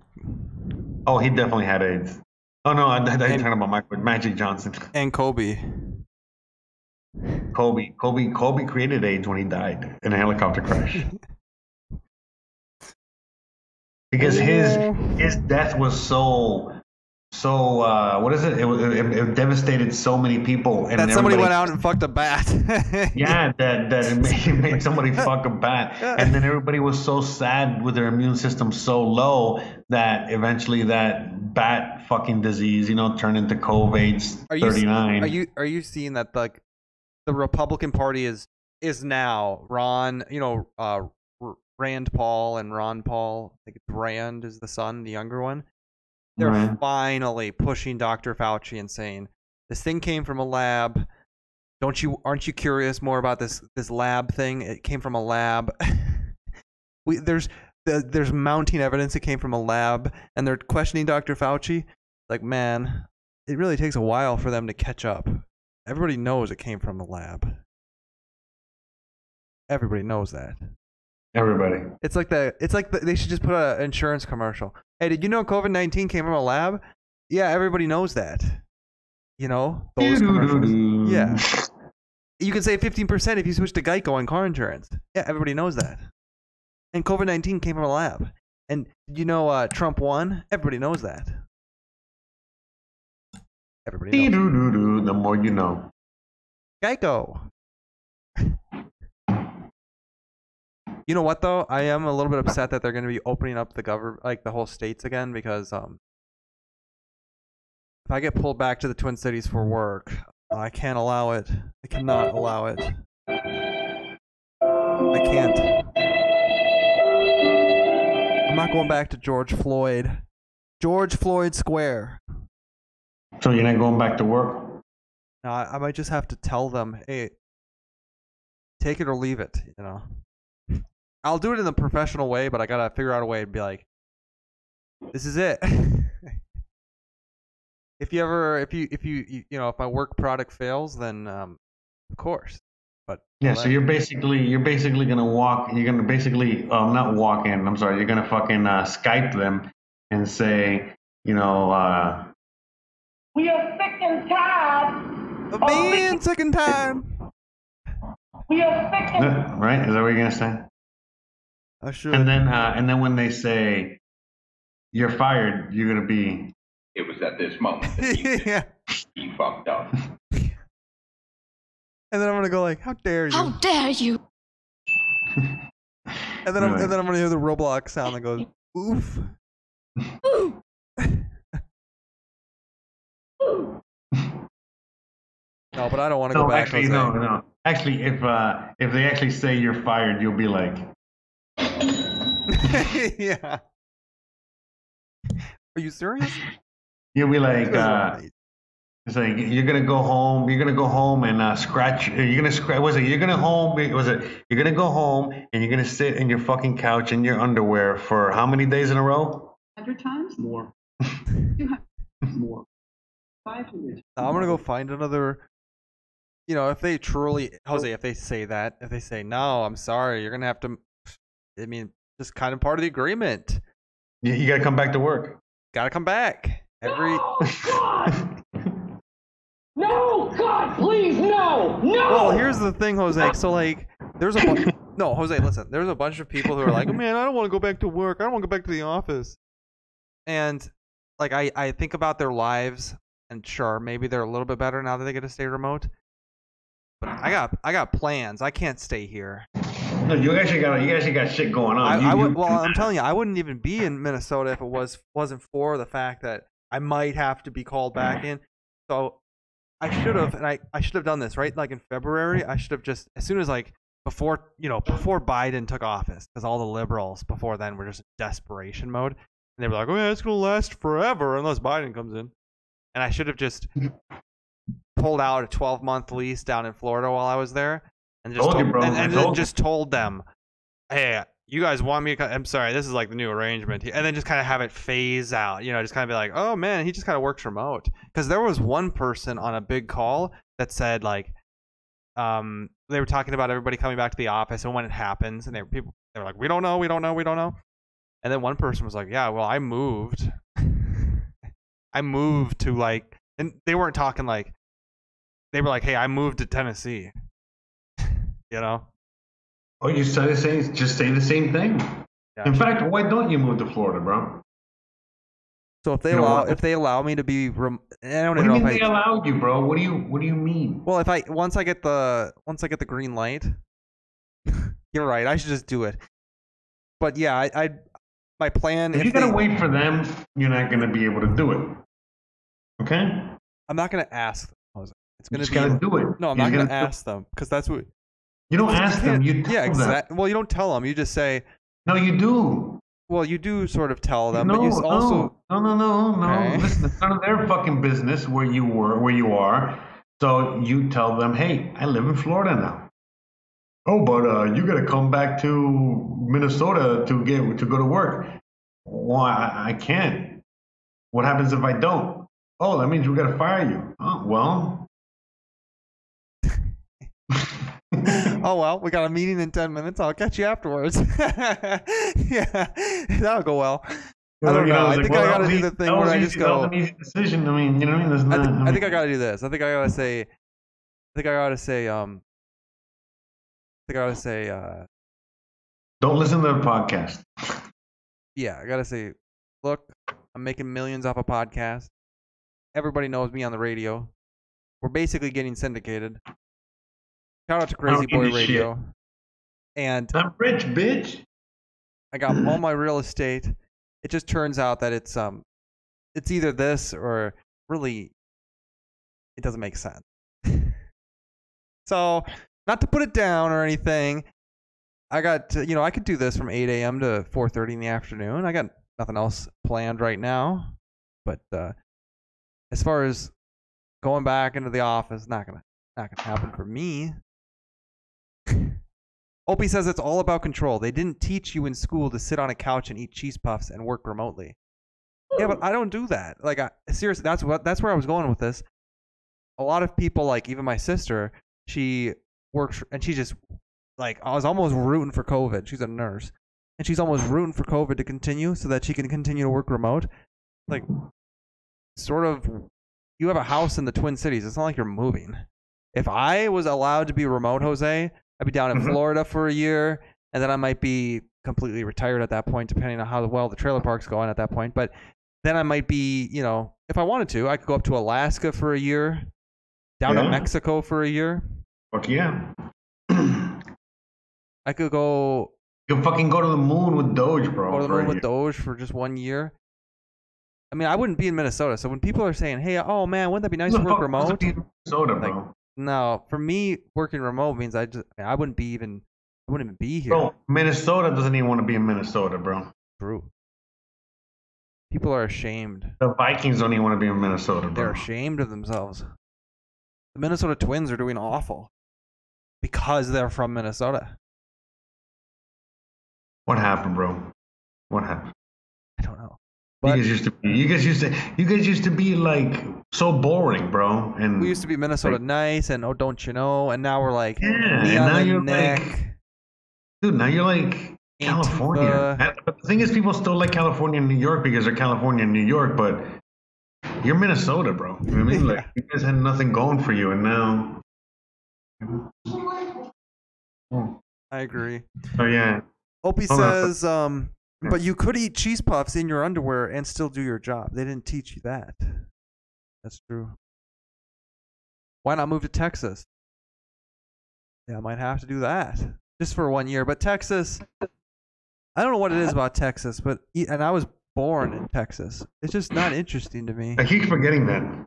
E: Oh, he definitely had AIDS. Oh, no. I, I, I'm talking about Michael, Magic Johnson. <laughs>
D: and Kobe.
E: Kobe. Kobe. Kobe created AIDS when he died in a helicopter crash. <laughs> Because his his death was so so uh, what is it? It, it, it devastated so many people. And
D: That somebody went out and fucked a bat. <laughs>
E: Yeah, that that it made, it made somebody fuck a bat, and then everybody was so sad with their immune system so low that eventually that bat fucking disease, you know, turned into COVID thirty nine.
D: Are you are you seeing that like the Republican Party is is now Ron, you know, uh, Rand Paul and Ron Paul. I think it's Rand is the son, the younger one. They're
E: Right.
D: finally pushing Dr. Fauci and saying this thing came from a lab. Don't you aren't you curious more about this this lab thing? It came from a lab. <laughs> we there's the, there's mounting evidence it came from a lab, and they're questioning Dr. Fauci. Like, man, it really takes a while for them to catch up. Everybody knows it came from a lab. Everybody knows that.
E: Everybody.
D: It's like the. It's like the, they should just put an insurance commercial. Hey, did you know COVID nineteen came from a lab? Yeah, everybody knows that. You know those commercials. Yeah. You can save fifteen percent if you switch to Geico on car insurance. Yeah, everybody knows that. And COVID nineteen came from a lab. And did you know uh, Trump won. Everybody knows that. Everybody knows.
E: The more you know.
D: Geico. You know what though? I am a little bit upset that they're going to be opening up the government, like the whole states again, because um, if I get pulled back to the Twin Cities for work, I can't allow it. I cannot allow it. I can't. I'm not going back to George Floyd. George Floyd Square.
E: So you're not going back to work?
D: No, I, I might just have to tell them, hey, take it or leave it. You know, I'll do it in a professional way, but I gotta figure out a way to be like, this is it. <laughs> if you ever, if you, if you, you, you know, if my work product fails, then um, of course. But
E: Yeah, so you're basically you're basically gonna walk. You're gonna basically um not walk in. I'm sorry. You're gonna fucking uh, Skype them and say, you know, uh,
C: We are sick and tired.
D: then- a man second time.
C: We are sick and
E: right? Is that what you're gonna say?
D: I should.
E: And then uh, and then when they say you're fired, you're gonna be
F: It was at this moment that he, <laughs>
D: yeah.
F: he fucked up.
D: And then I'm gonna go like, how dare you?
B: How dare you? <laughs>
D: And then I'm, and then I'm gonna hear the Roblox sound that goes, oof.
B: Ooh. <laughs>
D: No, but I don't want to
E: no,
D: go back.
E: actually, no, no. Actually, if uh, if they actually say you're fired, you'll be like, <laughs> <laughs>
D: yeah. Are you serious?
E: You'll be like, uh, it's like you're gonna go home. You're gonna go home and uh, scratch. You're gonna scratch. Was it? You're gonna home. Was it? You're gonna go home and you're gonna sit in your fucking couch in your underwear for how many days in a row?
G: hundred times more. <laughs> Two hundred more. Five hundred.
D: I'm gonna go find another. You know, if they truly, Jose, if they say that, if they say no, I'm sorry, you're gonna have to. I mean, just kind of part of the agreement.
E: You, you gotta come back to work.
D: Gotta come back every.
C: No, God! <laughs> No, God, please, no, no!
D: Well, here's the thing, Jose. So like, there's a bu- <laughs> no, Jose. Listen, there's a bunch of people who are like, oh, man, I don't want to go back to work. I don't want to go back to the office. And like, I I think about their lives, and sure, maybe they're a little bit better now that they get to stay remote. But I got I got plans. I can't stay here.
E: No, you actually got you actually got shit going on.
D: I,
E: You-
D: I would,
E: you-
D: well, I'm telling you, I wouldn't even be in Minnesota if it was wasn't for the fact that I might have to be called back in. So I should have, and I, I should have done this right, like in February. I should have just as soon as like before you know before Biden took office, because all the liberals before then were just in desperation mode, and they were like, oh yeah, it's gonna last forever unless Biden comes in, and I should have just pulled out a 12 month lease down in Florida while I was there, and just
E: Told you,
D: told-
E: bro.
D: and, and then
E: told you.
D: just told them, hey, you guys want me to? co- I'm sorry, this is like the new arrangement, and then just kind of have it phase out. You know, just kind of be like, oh man, he just kind of works remote. Because there was one person on a big call that said like, um, they were talking about everybody coming back to the office and when it happens, and they were people they were like, we don't know, we don't know, we don't know. And then one person was like, yeah, well, I moved. <laughs> I moved to like, and they weren't talking like, they were like, hey, I moved to Tennessee. <laughs> you know.
E: Oh, you said the same. Just say the same thing.
D: Yeah.
E: In fact, why don't you move to Florida, bro?
D: So if they
E: You know
D: allow
E: what?
D: if they allow me to be, rem- eh, I don't
E: What do you
D: know
E: mean
D: if
E: they
D: I.
E: allowed you, bro? What do you What do you mean?
D: Well, if I once I get the once I get the green light, <laughs> you're right. I should just do it. But yeah, I, I my plan.
E: If
D: If
E: you gotta
D: they-
E: wait for them, you're not gonna be able to do it. Okay?
D: I'm not gonna ask them. Jose. It's gonna
E: just
D: be.
E: gotta do it.
D: no, I'm
E: You're
D: not gonna
E: gonna
D: ask them because that's what.
E: You don't ask them. You
D: can't-
E: tell
D: yeah, exactly. Well, you don't tell them. You just say.
E: No, you do.
D: Well, you do sort of tell them,
E: no,
D: but you s- also.
E: no, no, no, no,
D: Okay.
E: no. <laughs> Listen, it's none of their fucking business where you were, where you are. So you tell them, hey, I live in Florida now. Oh, but uh, you got to come back to Minnesota to get to go to work. Well, I, I can't. What happens if I don't? Oh, that means we got to fire you. Oh, well. <laughs>
D: oh well, we got a meeting in ten minutes. I'll catch you afterwards. <laughs> yeah, that'll go well. I don't
E: You
D: know.
E: it's
D: I think I
E: well, that
D: gotta do the thing
E: that
D: where I just
E: that was
D: go-
E: an easy decision. I mean, you know what I mean? There's
D: I,
E: not. I,
D: I
E: mean,
D: think I gotta do this. I think I gotta say. I think I gotta say. Um. I think I gotta say. Uh.
E: don't listen to the podcast.
D: Yeah, I gotta say. Look, I'm making millions off a podcast. Everybody knows me on the radio. We're basically getting syndicated. Shout out to Crazy Boy
E: a shit.
D: Radio. And
E: I'm rich, bitch.
D: I got all <clears throat> my real estate. It just turns out that it's um it's either this or really it doesn't make sense. <laughs> so, not to put it down or anything, I got to, you know, I could do this from 8 a.m. to 4:30 in the afternoon. I got nothing else planned right now, but uh as far as going back into the office, not gonna not gonna happen for me. Opie says it's all about control. They didn't teach you in school to sit on a couch and eat cheese puffs and work remotely. Yeah, but I don't do that. Like, I, seriously, that's what that's where I was going with this. A lot of people, like even my sister, she works and she just like I was almost rooting for COVID. She's a nurse, and she's almost rooting for COVID to continue so that she can continue to work remote. Like, sort of, you have a house in the Twin Cities. It's not like you're moving. If I was allowed to be remote, Jose, I'd be down in
E: Mhm.
D: Florida for a year, and then I might be completely retired at that point, depending on how well the trailer park's going at that point. But then I might be, you know, if I wanted to, I could go up to Alaska for a year, down to Mexico for a year.
E: Fuck yeah. <clears throat>
D: I could go
E: can fucking go to the moon with Doge, bro.
D: go to the moon with. Doge for just one year. I mean, I wouldn't be in Minnesota. So when people are saying, "Hey, oh man, wouldn't that be nice to work
E: fuck wants to
D: remote?"
E: Minnesota,
D: Like,
E: bro.
D: No, for me, working remote means I just I wouldn't be even I wouldn't even be here.
E: Bro, Minnesota doesn't even want to be in Minnesota, bro.
D: True. People are ashamed.
E: The Vikings don't even want to be in Minnesota, bro.
D: They're ashamed of themselves. The Minnesota Twins are doing awful because they're from Minnesota.
E: What happened, bro? What happened?
D: I don't know.
E: you guys used to be. You guys used to. You guys used to be like so boring, bro. And
D: we used to be Minnesota nice and oh, don't you know? And now we're like
E: Yeah, and now you're
D: neck.
E: like- dude, now you're like California. And- But the thing is, people still like California and New York because they're California and New York. But you're Minnesota, bro. You know what I mean? <laughs> Like you guys had nothing going for you, and now.
D: I agree.
E: Oh yeah.
D: Opie
E: Hold on.
D: says, um, but you could eat cheese puffs in your underwear and still do your job. They didn't teach you that. That's true. Why not move to Texas? Yeah, I might have to do that just for one year. But Texas, I don't know what it is about Texas, but and I was born in Texas. It's just not interesting to me.
E: I keep forgetting that.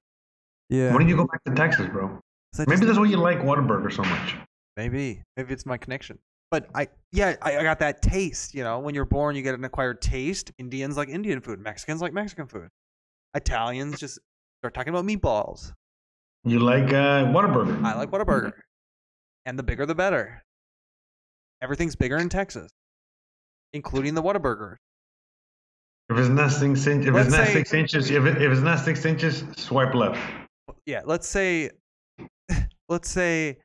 D: Yeah,
E: When did you go back to Texas, bro? Maybe
D: just-
E: that's why you like Whataburger so much.
D: Maybe. Maybe it's my connection. But I, yeah, I, I got that taste. You know, when you're born, you get an acquired taste. Indians like Indian food. Mexicans like Mexican food. Italians just start talking about meatballs.
E: You like uh, Whataburger.
D: I like Whataburger. And the bigger, the better. Everything's bigger in Texas, including the Whataburger.
E: If it's not six inches, if
D: Let's
E: it's not
D: say-
E: six inches, if, it, if it's not six inches, swipe left.
D: Yeah, let's say, <laughs> let's say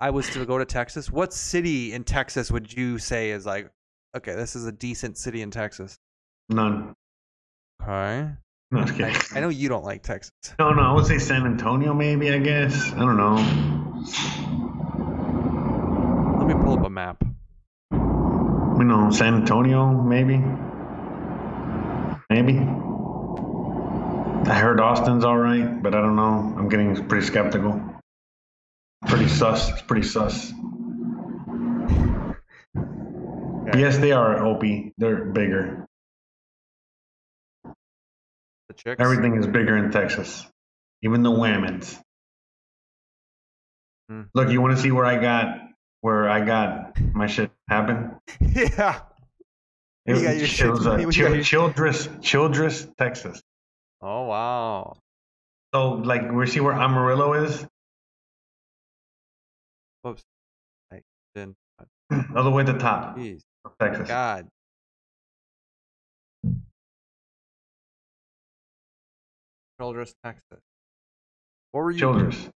D: I was to go to Texas. What city in Texas would you say is like, okay, this is a decent city in Texas?
E: None.
D: Okay.
E: No,
D: I,
E: kidding.
D: I know you don't like Texas.
E: No, no, I would say San Antonio, maybe. I guess. I don't know.
D: Let me pull up a map.
E: You know, San Antonio, maybe. Maybe. I heard Austin's all right, but I don't know. I'm getting pretty skeptical. Pretty sus. It's pretty sus. Yes, they are Opie. They're bigger.
D: The chicks.
E: Everything is bigger in Texas, even the whammons.
D: Hmm.
E: Look, you want to see where I got where I got my shit happen? <laughs>
D: yeah. You got your
E: it
D: shit-
E: was uh, <laughs>
D: you got
E: Chil-
D: your-
E: Childress, Childress, Texas.
D: Oh wow.
E: So, like, we see where Amarillo is,
D: Whoops. I didn't.
E: all the way at the top
D: Jeez.
E: Texas.
D: God. Childress, Texas. What were you?
E: Childress.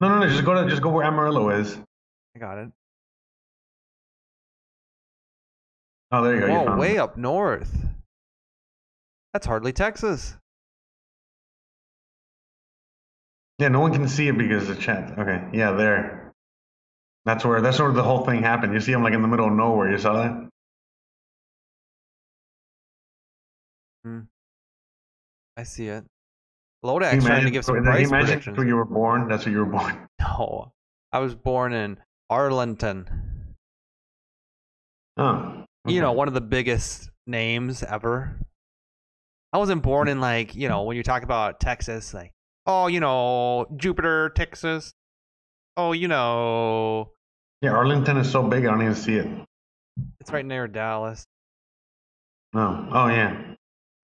E: No, no, no. Just go to just go where Amarillo is.
D: I got it.
E: Oh, there you go. you
D: Whoa,
E: found
D: way
E: it.
D: up north. That's hardly Texas.
E: Yeah, no one can see it because of the chat. Okay, yeah, there. That's where that's where the whole thing happened. You see him like in the middle of nowhere. You saw that? Hmm.
D: I see it. Lodak's trying to give some price
E: imagine
D: predictions.
E: where you were born? That's where you were born. <laughs>
D: No, I was born in Arlington.
E: Oh.
D: You know, one of the biggest names ever. I wasn't born in like, you know, when you talk about Texas, like, oh, you know, Jupiter, Texas. Oh, you know,
E: Yeah, Arlington is so big I don't even see it.
D: it's right near Dallas.
E: No. Oh yeah.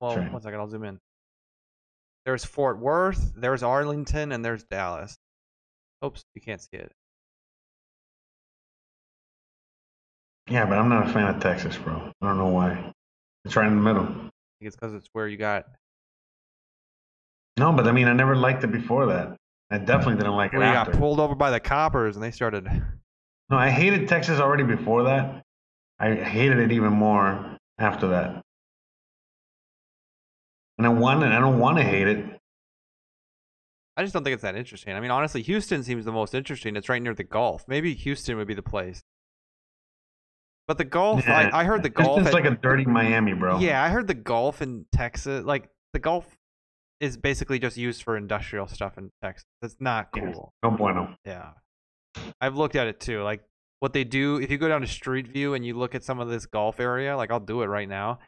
D: Well,
E: Sure.
D: one second, I'll zoom in. There's Fort Worth, there's Arlington, and there's Dallas. Oops, you can't see it.
E: Yeah, but I'm not a fan of Texas, bro. I don't know why. It's right in the middle.
D: I think it's because it's where you got.
E: No, but I mean, I never liked it before that. I definitely didn't like it
D: Where you got pulled over by the coppers and they started.
E: No, I hated Texas already before that. I hated it even more after that. And I want and I don't want to hate it.
D: I just don't think it's that interesting. I mean, honestly, Houston seems the most interesting. It's right near the Gulf. Maybe Houston would be the place. But the Gulf,
E: Yeah.
D: I, I heard the Gulf. at-
E: like a dirty Miami, bro.
D: Yeah, I heard the Gulf in Texas. Like the Gulf is basically just used for industrial stuff in Texas. It's not
E: Yeah.
D: cool.
E: No bueno.
D: Yeah. I've looked at it too. Like what they do, if you go down to Street View and you look at some of this golf area, like I'll do it right now.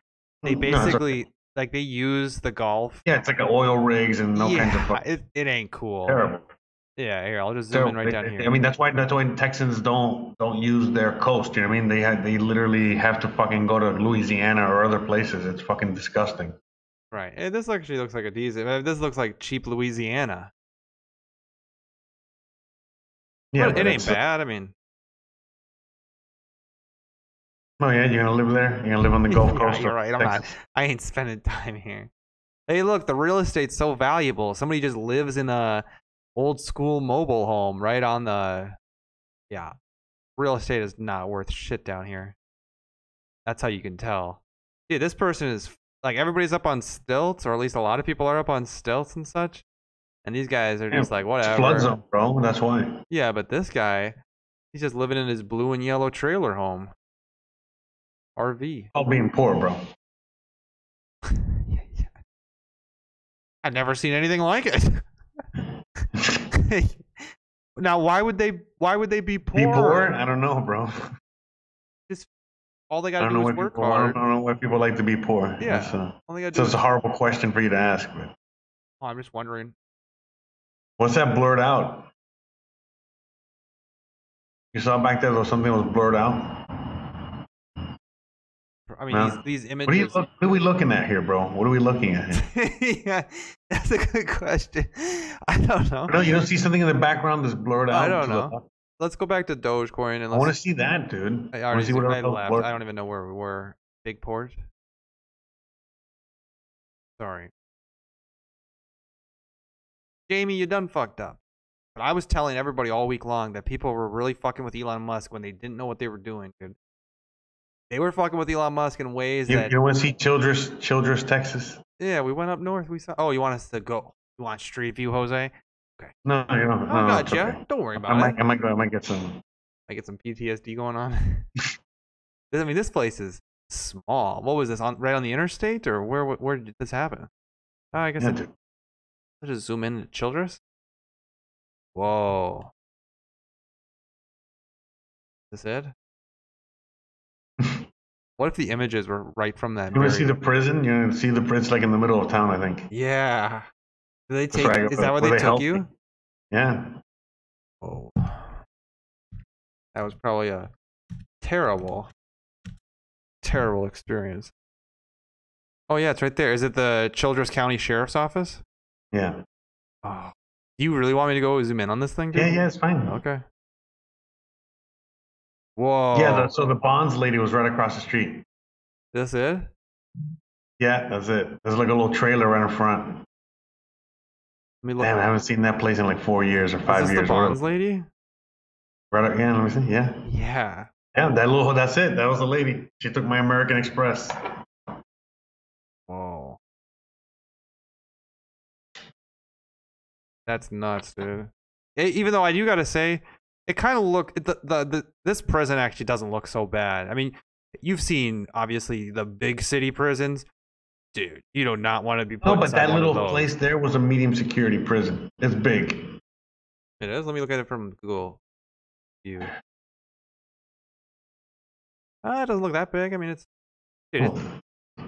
D: They
E: No,
D: basically like they use the golf.
E: Yeah, it's like oil rigs and all
D: yeah,
E: kinds of
D: it, it ain't cool.
E: terrible.
D: Yeah, here I'll just zoom in right down here.
E: I mean, that's why that's why Texans don't don't use their coast. You know what I mean? They had they literally have to fucking go to Louisiana or other places. It's fucking disgusting.
D: right. Eh, this actually looks like a decent. eh, This looks like cheap Louisiana.
E: Yeah,
D: but it ain't bad. I mean,
E: Oh yeah, you're gonna live there. You're gonna live on the <laughs> Gulf
D: Yeah,
E: Coast.
D: you're right. I'm not. <laughs> I ain't spending time here. Hey, look, the real estate's so valuable. Somebody just lives in a old school mobile home right on the. Yeah, real estate is not worth shit down here. That's how you can tell. Dude, this person is like everybody's up on stilts, or at least a lot of people are up on stilts and such. And these guys are
E: Yeah,
D: just like
E: It's
D: whatever.
E: flood zone, bro. That's why.
D: Yeah, but this guy, he's just living in his blue and yellow trailer home. RV.
E: All being poor, bro.
D: Yeah, <laughs> yeah. I've never seen anything like it. <laughs> now, why would they? Why would they be poor?
E: Be poor? I don't know, bro.
D: Just All they gotta
E: don't know
D: is work
E: people. I don't know why people like to be poor.
D: Yeah.
E: That's,
D: All
E: it's
D: do
E: a horrible question for you to ask. But
D: Oh, I'm just wondering.
E: what's that blurred out? You saw back there, though something was blurred out.
D: I mean,
E: No.
D: these these
E: What are, you
D: images.
E: look, what are we looking at here, bro? What are we looking at here? <laughs>
D: yeah, that's a good question. I don't know.
E: No, you don't see something in the background that's blurred out.
D: I don't know. Let's go back to Dogecoin and
E: I want to see that, dude.
D: I
E: I want
D: already
E: to see what
D: I left. I don't even know where we were. Big port. Sorry. Jamie, you done fucked up. But I was telling everybody all week long that people were really fucking with Elon Musk when they didn't know what they were doing, dude. They were fucking with Elon Musk in ways
E: You,
D: that
E: you want to see Childress, Childress, Texas?
D: yeah, we went up north. We saw. Oh, you want us to go? You want Street View, Jose? Okay.
E: No, you don't. No,
D: I got you.
E: okay.
D: Don't worry
E: I
D: about
E: might,
D: it.
E: I might go. I might get some.
D: I get some PTSD going on. <laughs> I mean, this place is small. What was this on right on the interstate, or where? Where did this happen? Oh, I guess
E: Yeah,
D: let's just zoom in to Childress. Whoa. Is this it? What if the images were right from that?
E: You want to see the prison? You want to see the prison like in the middle of town? I think.
D: Yeah. Did they take?
E: I-
D: Is that where they
E: they
D: took you?
E: me. Yeah.
D: Oh. That was probably a terrible, terrible experience. Oh yeah, it's right there. Is it the Childress County Sheriff's Office?
E: Yeah.
D: Oh. Do you really want me to go zoom in on this thing? Dude?
E: Yeah. Yeah. It's fine.
D: Okay. Whoa.
E: Yeah. The, so the bonds lady was right across the street.
D: That's it?
E: Yeah, that's it. There's like a little trailer right in front.
D: Let me look.
E: Damn, I haven't seen that place in like four years or five years.
D: the
E: or
D: Bonds lady?
E: Right. Yeah. Let me see. Yeah.
D: Yeah.
E: Yeah, that little. That's it. That was the lady. She took my American Express.
D: Whoa. That's nuts, dude. Even though I do gotta say, it kind of look the, the the this prison actually doesn't look so bad. I mean, you've seen obviously the big city prisons, dude. You do not want to be.
E: No, but that little place there was a medium security prison. It's big.
D: It is. Let me look at it from Google View. Ah, it doesn't look that big. I mean, it's dude. It's,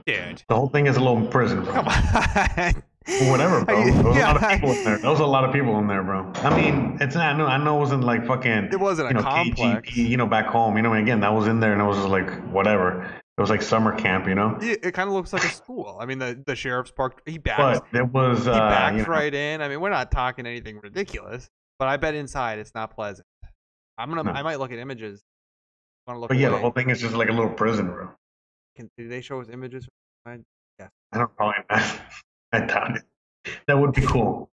D: dude.
E: The whole thing is a little prison, bro.
D: Come on. <laughs>
E: Whatever, bro. <laughs> There was a lot of <laughs> people in there. There was a lot of people in there, bro. I mean, it's not. I know. I know it wasn't like fucking.
D: It wasn't a
E: you know,
D: complex.
E: KGB, you know, back home. You know, again, that was in there, and it was just like whatever. It was like summer camp, you know.
D: It, it kind of looks like a school. I mean, the, the sheriff's park. He backs.
E: But it was.
D: he
E: Uh,
D: backs
E: you know,
D: right in. I mean, we're not talking anything ridiculous, but I bet inside it's not pleasant. I'm gonna.
E: No.
D: I might look at images. Look?
E: But yeah, the whole thing is just like a little prison, bro.
D: Can, do they show us images? Yeah.
E: I don't probably. <laughs> I it. That would be cool.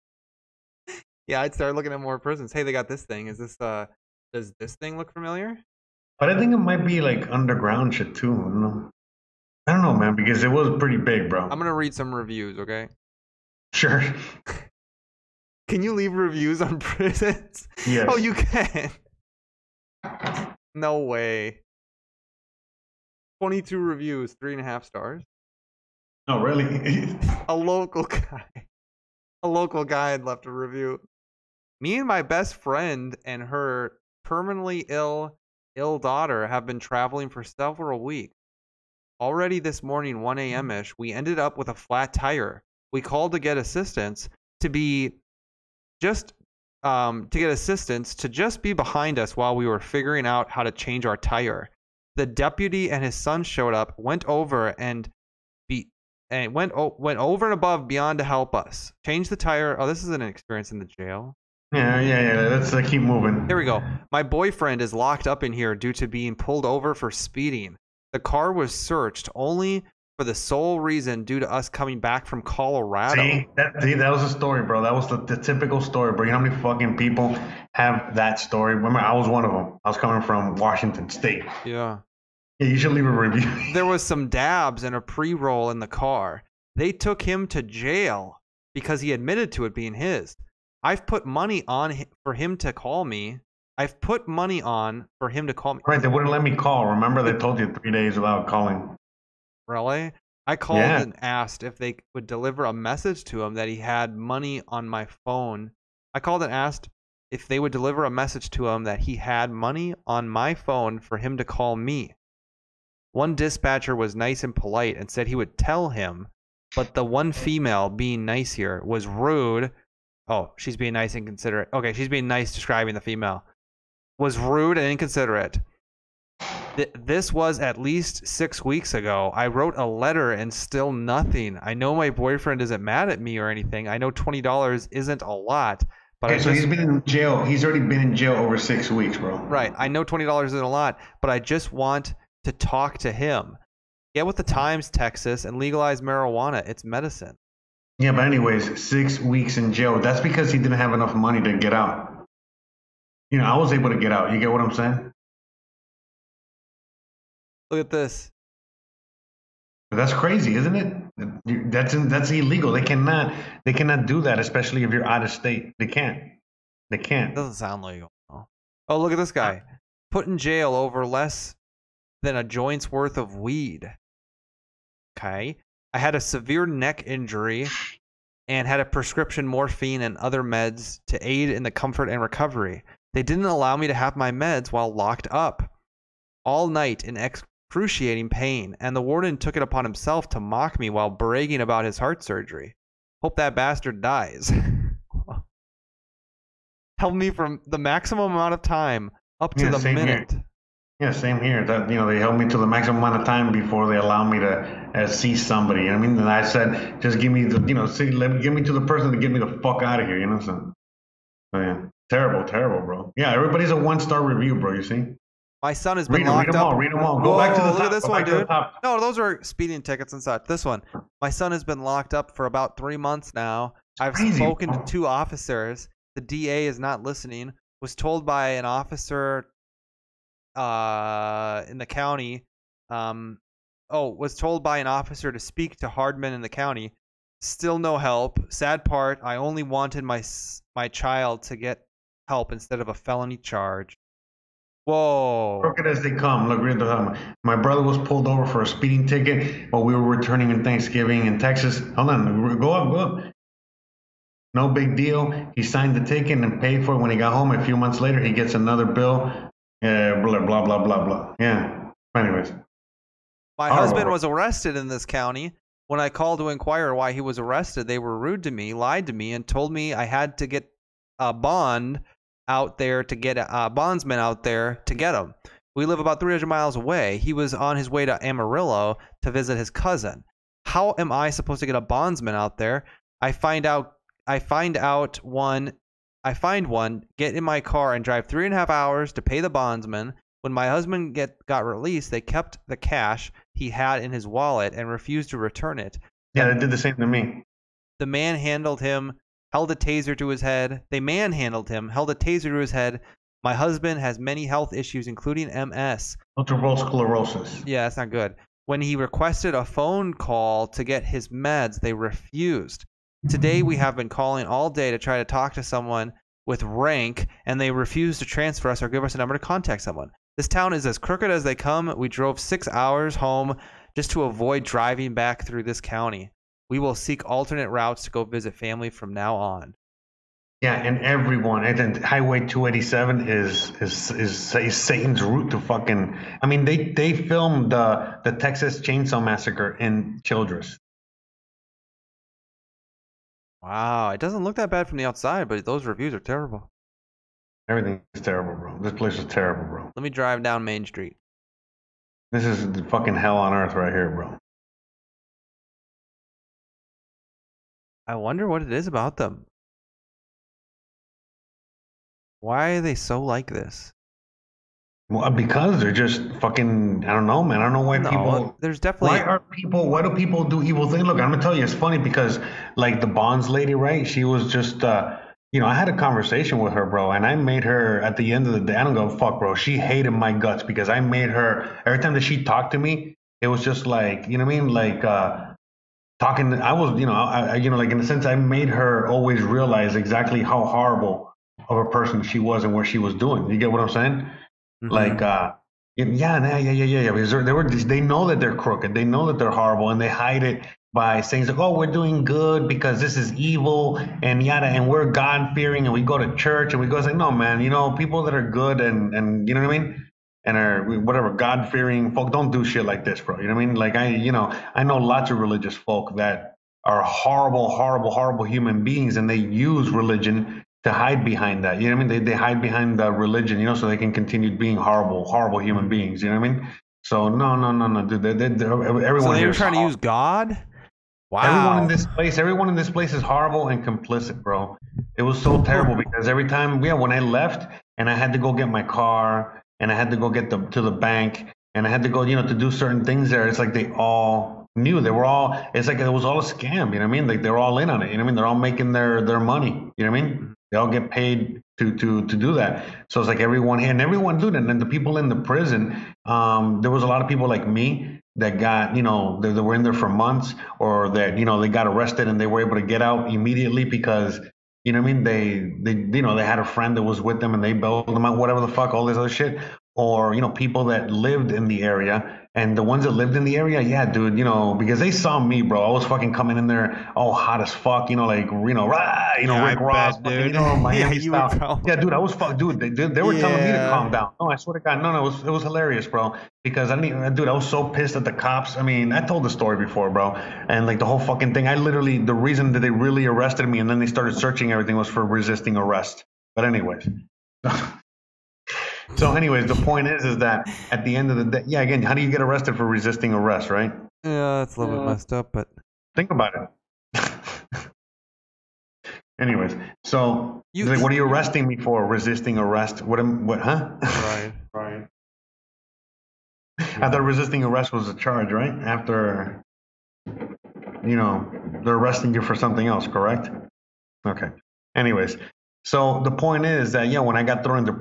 E: <laughs>
D: Yeah, I'd start looking at more prisons. Hey, they got this thing. Is this uh? Does this thing look familiar?
E: But I think it might be like underground shit too. I don't know. I don't know, man, because it was pretty big, bro.
D: I'm gonna read some reviews. Okay.
E: Sure. <laughs>
D: Can you leave reviews on <laughs> prisons?
E: Yes.
D: Oh, you can. No way. 22 reviews, three and a half stars.
E: Oh, really? <laughs>
D: A local guy. A local guy had left a review. Me and my best friend and her terminally ill ill daughter have been traveling for several weeks. Already this morning, 1 a.m. ish, we ended up with a flat tire. We called to get assistance to be just um, to get assistance to just be behind us while we were figuring out how to change our tire. The deputy and his son showed up, went over and and went o- went over and above beyond to help us change the tire. Oh, this is an experience in the jail.
E: yeah, yeah, yeah. Let's uh, keep moving.
D: Here we go. My boyfriend is locked up in here due to being pulled over for speeding. The car was searched only for the sole reason due to us coming back from Colorado.
E: See, that, see, that was a story, bro. That was the, the typical story, bro. You know how many fucking people have that story? Remember, I was one of them. I was coming from Washington State.
D: Yeah.
E: Yeah, you should leave a review.
D: There was some dabs and a pre-roll in the car. They took him to jail because he admitted to it being his. I've put money on for him to call me. I've put money on for him to call me.
E: right, they wouldn't let me call. Remember, they told you three days without calling.
D: Really? I called
E: Yeah.
D: and asked if they would deliver a message to him that he had money on my phone. I called and asked if they would deliver a message to him that he had money on my phone for him to call me. One dispatcher was nice and polite and said he would tell him, but the one female being nice here was rude. Oh, she's being nice and considerate. Okay, she's being nice describing the female. Was rude and inconsiderate. Th- this was at least six weeks ago. I wrote a letter and still nothing. I know my boyfriend isn't mad at me or anything. I know twenty dollars isn't a lot, but
E: Okay, so
D: just
E: he's been in jail. He's already been in jail over six weeks, bro.
D: right. I know twenty dollars isn't a lot, but I just want to talk to him. Get with the hmm. times, Texas, and legalize marijuana. It's medicine.
E: Yeah, but anyways, six weeks in jail. That's because he didn't have enough money to get out. You know, I was able to get out. You get what I'm saying?
D: Look at this.
E: But that's crazy, isn't it? That's that's illegal. They cannot they cannot do that, especially if you're out of state. They can't. They can't.
D: doesn't sound legal. Oh, look at this guy. Put in jail over less than a joint's worth of weed. Okay. I had a severe neck injury and had a prescription morphine and other meds to aid in the comfort and recovery. They didn't allow me to have my meds while locked up all night in excruciating pain, and the warden took it upon himself to mock me while bragging about his heart surgery. Hope that bastard dies. <laughs> Held me from the maximum amount of time up to
E: Yeah,
D: the
E: minute. here. Yeah, same here. That you know, they held me to the maximum amount of time before they allow me to uh, see somebody. I mean, and I said, just give me the, you know, see, let me give me to the person to get me the fuck out of here. You know, so, so yeah, terrible, terrible, bro. Yeah, everybody's a one star review, bro. You see?
D: My son has been
E: Read them, read them
D: up.
E: all, read them all. Go back to the
D: Whoa,
E: top.
D: look at this
E: go
D: one,
E: back to the
D: dude. No, those are speeding tickets and such. This one. My son has been locked up for about three months now. I've
E: crazy,
D: spoken to two officers. The DA is not listening. Was told by an officer uh, in the county. Um, oh, was told by an officer to speak to Hardman in the county. Still no help. Sad part, I only wanted my my child to get help instead of a felony charge. Whoa.
E: Crooked as they come. Look, read the My brother was pulled over for a speeding ticket while we were returning in Thanksgiving in Texas. Hold on, go up, go up. No big deal. He signed the ticket and paid for it when he got home. A few months later, he gets another bill. Uh, blah blah blah blah blah. Yeah. Anyways,
D: My
E: Horrible.
D: husband was arrested in this county. When I called to inquire why he was arrested, they were rude to me, lied to me, and told me I had to get a bond out there to get a, a bondsman out there to get him. We live about 300 miles away. He was on his way to Amarillo to visit his cousin. How am I supposed to get a bondsman out there? I find out. I find out one. I find one. Get in my car and drive three and a half hours to pay the bondsman. When my husband get got released, they kept the cash he had in his wallet and refused to return it.
E: yeah, they did the same to me.
D: The man handled him, held a taser to his head. They manhandled him, held a taser to his head. My husband has many health issues, including MS.
E: Multiple sclerosis.
D: Yeah, that's not good. When he requested a phone call to get his meds, they refused. Today, we have been calling all day to try to talk to someone with rank, and they refuse to transfer us or give us a number to contact someone. This town is as crooked as they come. We drove six hours home just to avoid driving back through this county. We will seek alternate routes to go visit family from now on.
E: Yeah, and everyone, and then Highway 287 is is is, is Satan's route to fucking. I mean, they they filmed the the Texas Chainsaw Massacre in Childress.
D: Wow, it doesn't look that bad from the outside, but those reviews are terrible.
E: Everything is terrible, bro. This place is terrible, bro.
D: Let me drive down Main Street.
E: This is the fucking hell on earth right here, bro.
D: I wonder what it is about them. Why are they so like this?
E: Well, because they're just fucking. I don't know, man. I don't know why
D: No,
E: people.
D: there's definitely
E: Why are people? Why do people do evil things? Look, I'm gonna tell you, it's funny because like the Bonds lady, right? She was just, uh, you know, I had a conversation with her, bro, and I made her at the end of the day. I don't go fuck, bro. She hated my guts because I made her every time that she talked to me, it was just like, you know what I mean, like uh, talking. I was, you know, I, I, you know, like in a sense, I made her always realize exactly how horrible of a person she was and what she was doing. You get what I'm saying?
D: Mhm.
E: like uh yeah yeah yeah yeah yeah because they're, were they know that they're crooked they know that they're horrible and they hide it by saying like oh we're doing good because this is evil and yada and we're god fearing and we go to church and we go like no man you know people that are good and and you know what i mean and are whatever god fearing folk don't do shit like this bro you know what i mean like i you know i know lots of religious folk that are horrible horrible horrible human beings and they use religion to hide behind that. You know what I mean? They, they hide behind the religion, you know, so they can continue being horrible, horrible human mm-hmm. beings. You know what I mean? So no, no, no, no, dude. They, they, they're- everyone
D: So they were trying to use God? Wow.
E: Everyone in this place, everyone in this place is horrible and complicit, bro. It was so terrible because every time, yeah, when I left and I had to go get my car and I had to go get the to the bank and I had to go, you know, to do certain things there. It's like they all knew they were all. It's like it was all a scam. You know what I mean? Like they're all in on it. You know what I mean? They're all making their their money. You know what I mean? They all get paid to to to do that. So it's like everyone here and everyone, dude, and then the people in the prison. Um, there was a lot of people like me that got, you know, they, they were in there for months, or that you know they got arrested and they were able to get out immediately because you know what I mean? They they you know they had a friend that was with them and they bailed them out, whatever the fuck, all this other shit. Or you know people that lived in the area and the ones that lived in the area, yeah, dude, you know because they saw me, bro. I was fucking coming in there all hot as fuck, you know, like you know, rah, you know,
D: Yeah,
E: Rick Ross,
D: bet,
E: fucking,
D: dude.
E: you know, Miami <laughs>
D: Yeah,
E: style.
D: probably-
E: Yeah, dude, I was fuck, dude. They, they, they were telling me to calm down. No, I swear to God, no, no, it was it was hilarious, bro. Because I mean, dude, I was so pissed at the cops. I mean, I told the story before, bro, and like the whole fucking thing. I literally, the reason that they really arrested me and then they started searching everything was for resisting arrest. But anyways. <laughs> So, anyways, the point is, is that at the end of the day, yeah, again, how do you get arrested for resisting arrest, right?
D: Yeah, it's a little bit messed up, but
E: Think about it. <laughs> anyways, so
D: You-
E: like, what are you arresting me for? Resisting arrest? What am? What? Huh?
D: right.
E: Right. <laughs> I thought resisting arrest was a charge, right? After, you know, they're arresting you for something else, correct? Okay. Anyways, so the point is that, yeah, when I got thrown into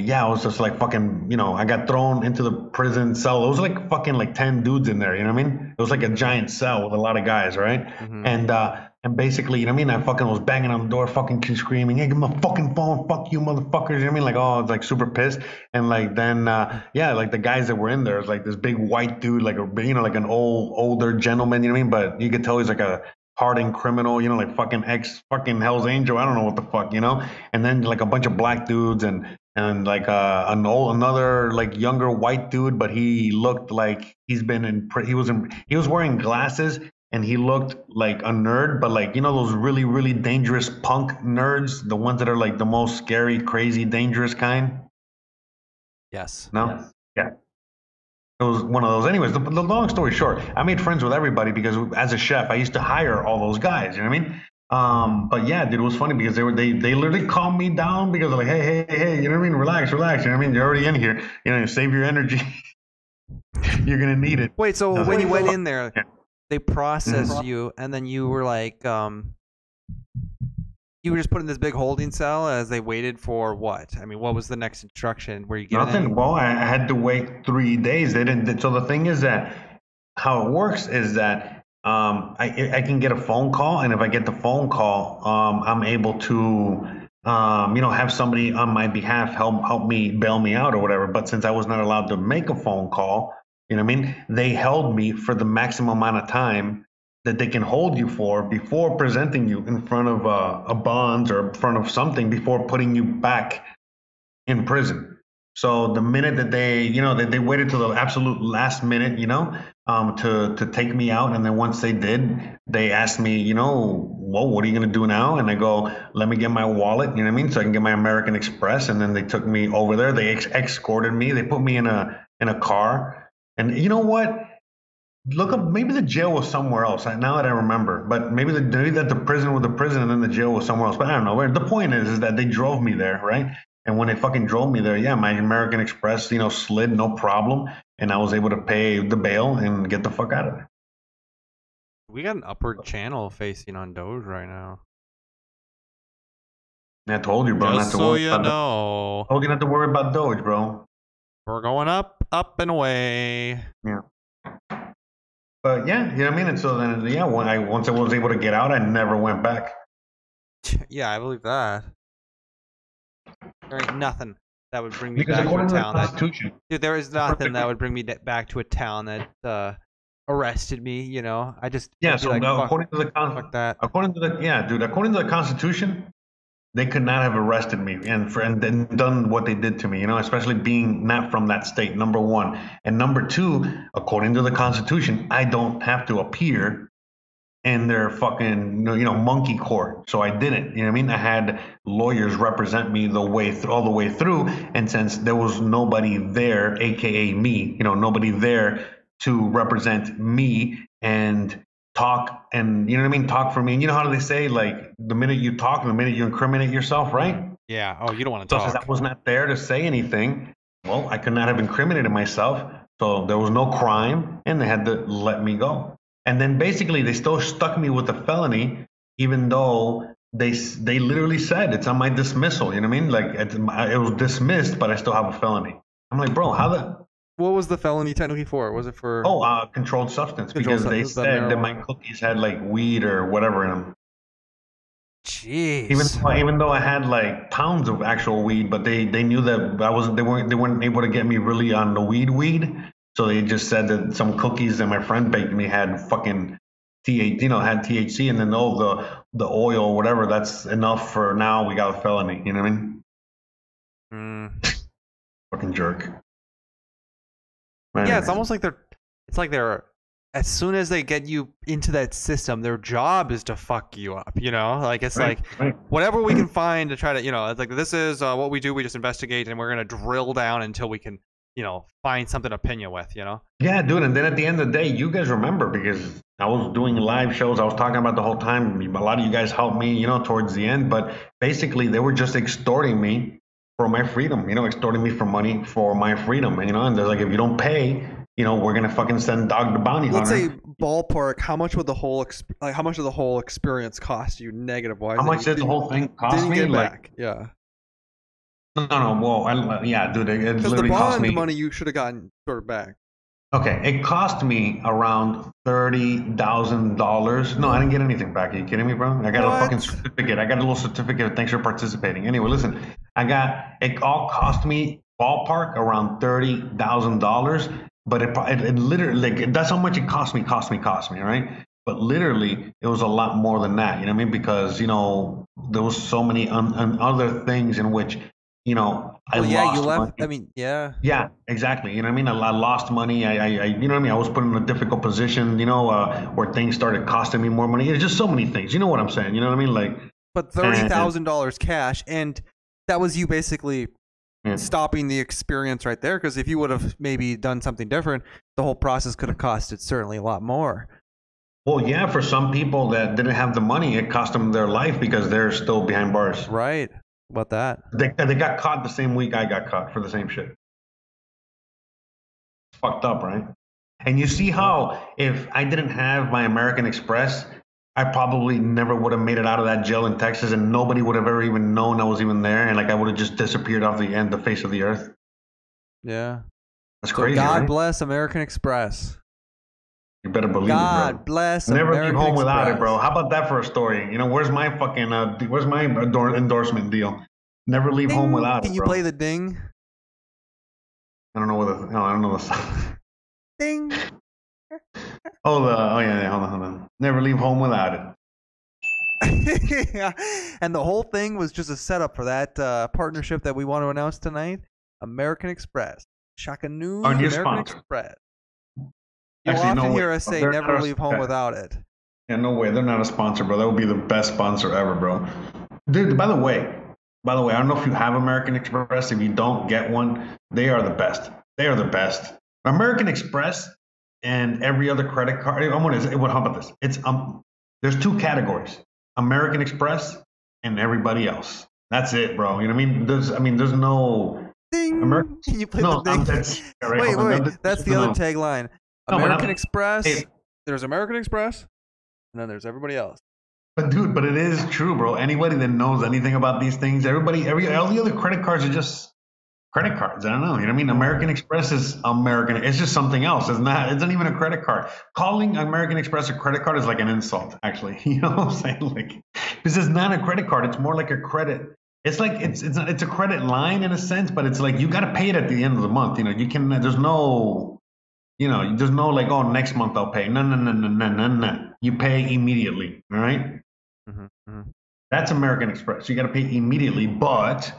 E: yeah, I was just like fucking, you know, I got thrown into the prison cell. It was like fucking like 10 dudes in there, you know what I mean? It was like a giant cell with a lot of guys, right?
D: Mhm.
E: And uh and basically, you know what I mean? I fucking was banging on the door, fucking screaming, hey, give me my fucking phone, fuck you, motherfuckers. You know what I mean? Like, oh, it's like super pissed. And like, then, uh, yeah, like the guys that were in there, was like this big white dude, like a, you know, like an old, older gentleman, you know what I mean? But you could tell he's like a hardened criminal, you know, like fucking ex fucking Hell's Angel. I don't know what the fuck, you know? And then like a bunch of black dudes and, and like uh, an old, another like younger white dude, but he looked like he's been in, he was in, he was wearing glasses and he looked like a nerd, but like you know those really really dangerous punk nerds, the ones that are like the most scary, crazy, dangerous kind.
D: Yes.
E: No, yeah, it was one of those. Anyways, the, the long story short, I made friends with everybody because as a chef, I used to hire all those guys. You know what I mean? Um, but yeah, dude, it was funny because they were they they literally calmed me down because they're like, hey, hey, hey, you know what I mean? Relax, relax. You know what I mean? You're already in here. You know, save your energy. <laughs> You're gonna need it.
D: Wait, so when you went in there,
E: Yeah.
D: they processed
E: Mhm.
D: you, and then you were like, um, you were just put in this big holding cell as they waited for what? I mean, what was the next instruction? Were you given
E: Nothing.
D: any-
E: Well, I I had to wait three days. They didn't. So the thing is that how it works is that um, I I can get a phone call, and if I get the phone call, um, I'm able to um, you know have somebody on my behalf help help me bail me out or whatever. But since I was not allowed to make a phone call, you know what I mean? They held me for the maximum amount of time that they can hold you for before presenting you in front of uh, a bonds or in front of something before putting you back in prison. So the minute that they, you know, they, they waited till the absolute last minute, you know, um, to to take me out, and then once they did, they asked me, you know, well, what are you gonna do now? And I go, let me get my wallet, you know what I mean, so I can get my American Express. And then they took me over there. They ex- escorted me. They put me in a in a car. And you know what? Look up. Maybe the jail was somewhere else. Now that I remember, but maybe the maybe that the prison was the prison, and then the jail was somewhere else. But I don't know. The point is, is that they drove me there, right? And when they fucking drove me there, yeah, my American Express, you know, slid no problem, and I was able to pay the bail and get the fuck out of there.
D: We got an upward channel facing on Doge right now.
E: I told you, bro, not
D: Just
E: to
D: so
E: worry
D: you
E: about.
D: know,
E: The, told you not to worry about Doge, bro.
D: we're going up, up and away. Yeah.
E: But yeah, you know what I mean. And so then, yeah, when I once I was able to get out, I never went back. <laughs>
D: Yeah, I believe that. There ain't nothing that would bring me
E: Because
D: back to a town that Dude, there is nothing that would bring me back to a town that uh, arrested me. You know, I just
E: yeah. So
D: like, fuck,
E: according to the con-
D: that.
E: According to the yeah, dude. According to the Constitution, they could not have arrested me and for, and then done what they did to me. You know, especially being not from that state. Number one, and number two, according to the Constitution, I don't have to appear in their fucking you know monkey court. So I didn't. You know what I mean? I had lawyers represent me the way th- all the way through, and since there was nobody there, aka me, you know, nobody there to represent me and talk and you know what I mean, talk for me. And you know how do they say like the minute you talk, the minute you incriminate yourself, right?
D: Yeah. Oh, you don't want to
E: So since I was not there to say anything, well, I could not have incriminated myself. So there was no crime, and they had to let me go. And then basically, they still stuck me with a felony, even though they they literally said it's on my dismissal. You know what I mean? Like it's, it was dismissed, but I still have a felony. I'm like, bro, how the
D: What was the felony technically for? Was it for?
E: oh uh, controlled substance?
D: Controlled
E: because they
D: substance, the
E: said that my cookies had like weed or whatever in them.
D: jeez.
E: Even though, even though I had like pounds of actual weed, but they they knew that I wasn't they weren't they weren't able to get me really on the weed weed, so they just said that some cookies that my friend baked me had fucking THC, you know, had THC, and then oh the the oil or whatever that's enough for now we got a felony. You know what I mean?
D: Mm.
E: Fucking jerk.
D: Yeah, it's almost like they're. It's like they're. As soon as they get you into that system, their job is to fuck you up. You know, like it's
E: Right,
D: like
E: right.
D: whatever we can <clears throat> find to try to, you know, it's like this is uh, what we do. We just investigate, and we're gonna drill down until we can, you know, find something to pin you with. You know.
E: Yeah, dude. And then at the end of the day, you guys remember because I was doing live shows. I was talking about the whole time. A lot of you guys helped me, you know, towards the end. But basically, they were just extorting me for my freedom. You know, extorting me for money for my freedom. And, you know, and they're like, if you don't pay, you know, we're gonna fucking send Dog the Bounty
B: Let's
E: Hunter.
B: say ballpark. How much would the whole exp- like how much of the whole experience cost you negative wise?
E: How much did the whole thing cost
B: didn't
E: me?
B: get
E: Like,
B: back? Yeah.
E: No, no, well, I, yeah, dude, it, it
B: Because the
E: literally cost
B: bond
E: me.
B: money you should have gotten sort of back.
E: Okay, it cost me around thirty thousand dollars. No, I didn't get anything back. Are you kidding me, bro? I got a fucking certificate. I got a little certificate. Thanks for participating. Anyway, listen, I got it. All cost me ballpark around thirty thousand dollars, but it, it, it literally like that's how much it cost me. Cost me. Cost me. Right. But literally, it was a lot more than that. You know what I mean? Because you know there was so many un, un, other things in which you know I
D: Well, yeah,
E: lost
D: you left.
E: money.
D: I mean, yeah.
E: Yeah, exactly. You know what I mean? I, I lost money. I, I, I, you know what I mean? I was put in a difficult position, you know, uh, where things started costing me more money. It's just so many things. You know what I'm saying? You know what I mean? Like,
D: But thirty thousand dollars cash, and that was you basically
E: Yeah.
D: stopping the experience right there. Because if you would have maybe done something different, the whole process could have costed certainly a lot more.
E: well, yeah, for some people that didn't have the money, it cost them their life because they're still behind bars.
D: Right? About that?
E: They, they got caught the same week I got caught for the same shit. Fucked up, right? And you see mm-hmm. how if I didn't have my American Express, I probably never would have made it out of that jail in Texas, and nobody would have ever even known I was even there, and like I would have just disappeared off the end, the face of the earth.
D: Yeah.
E: That's
D: So
E: crazy,
D: God
E: right?
D: bless American Express.
E: You better believe
D: God
E: it, bro.
D: bless.
E: Never
D: American
E: leave home without it, bro. How about that for a story? You know, where's my fucking, uh, where's my endor- endorsement deal? Never leave home without
D: Can
E: it,
D: Can
E: you
D: play the ding?
E: I don't know what the, no, I don't know the song.
D: Ding. <laughs>
E: Oh, the oh yeah, yeah, hold on, hold on. Never leave home without it. <laughs>
D: and the whole thing was just a setup for that uh, partnership that we want to announce tonight. American Express. Shaka News,
E: Our new
D: American
E: sponsor.
D: Express. You'll
E: Actually, no
D: often
E: way.
D: hear us say
E: They're
D: never leave home without it.
E: Yeah, no way. They're not a sponsor, bro. That would be the best sponsor ever, bro. Dude, by the way, by the way, I don't know if you have American Express. If you don't get one, they are the best. They are the best. American Express and every other credit card. I'm gonna. What? How about this? It's um. There's two categories: American Express and everybody else. That's it, bro. You know what I mean? There's. I mean, there's no.
D: Ding.
E: American- <laughs>
D: Can you play
E: No,
D: the ding?
E: that's- right,
D: wait, wait,
E: That's-
D: the
E: no.
D: other tagline.
E: No,
D: American
E: I'm-
D: Express.
E: Hey.
D: There's American Express, and then there's everybody else.
E: But dude, but it is true, bro. Anybody that knows anything about these things, everybody, every all the other credit cards are just credit cards. I don't know. You know what I mean? American Express is American. It's just something else. It's not. It's not even a credit card. Calling American Express a credit card is like an insult, actually. <laughs> You know what I'm saying? Like, because it's not a credit card. It's more like a credit. It's like it's it's it's a credit line in a sense, but it's like you got to pay it at the end of the month. You know, you can. There's no, you know, there's no like, oh, next month I'll pay. No, no, no, no, no, no, no. You pay immediately. All right.
D: Mm-hmm,
E: That's American Express. You got to pay immediately, but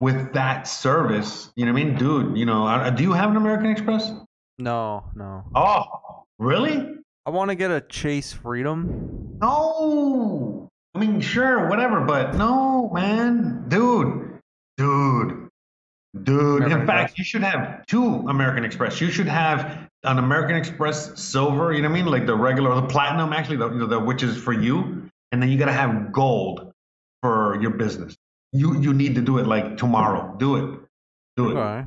E: with that service, you know what I mean, dude. You know, do you have an American Express?
D: No, no.
E: Oh, really?
D: I want to get a Chase Freedom.
E: No. I mean, sure, whatever, but no, man, dude, dude, dude.
D: American
E: In fact,
D: Express.
E: you should have two American Express. You should have an American Express Silver. You know what I mean, like the regular, the platinum, actually, the, you know, the which is for you, and then you gotta have gold for your business. You you need to do it like tomorrow. Do it. Do it.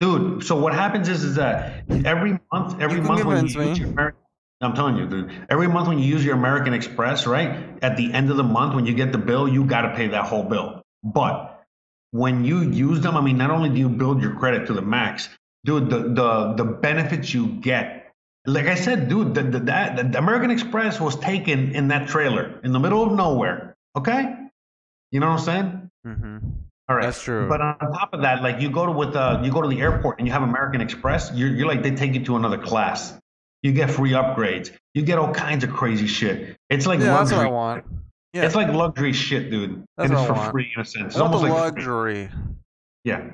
E: Dude, so what happens is, is that every month, every
D: You
E: month when you
D: me.
E: use your Ameri- I'm telling you, dude, every month when you use your American Express, right? At the end of the month, when you get the bill, you got to pay that whole bill. But when you use them, I mean, not only do you build your credit to the max, dude, the the the benefits you get. Like I said, dude, the, the, that, the American Express was taken in that trailer in the middle of nowhere. Okay, you know what I'm saying?
D: Mm-hmm.
E: All right,
D: That's true.
E: But on top of that, like you go to with uh, you go to the airport and you have American Express, you're, you're like they take you to another class. You get free upgrades. You get all kinds of crazy shit. It's like
D: Yeah, that's what I want. Yeah,
E: It's like luxury shit, dude.
D: That's
E: and it's for
D: want.
E: free in a sense. It's almost like
D: luxury.
E: yeah.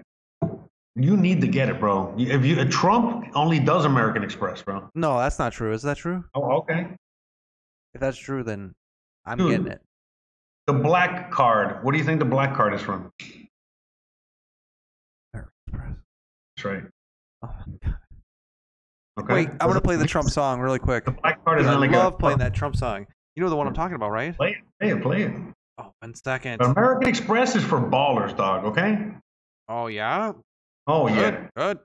E: You need to get it, bro. If you Trump only does American Express, bro.
D: No, that's not true. Is that true?
E: Oh, okay.
D: If that's true, then I'm
E: Dude.
D: getting it.
E: The black card. What do you think the black card is from?
D: American Express.
E: That's right.
D: Oh my God.
E: Okay.
D: Wait, I want to play the Trump song really quick.
E: The black card is
D: I
E: like
D: love
E: a,
D: playing that Trump song. You know the one I'm talking about, right?
E: Play it. Play it. Play it.
D: Oh, one second.
E: American Express is for ballers, dog. Okay.
D: Oh yeah.
E: Oh
D: Good.
E: yeah.
D: Good.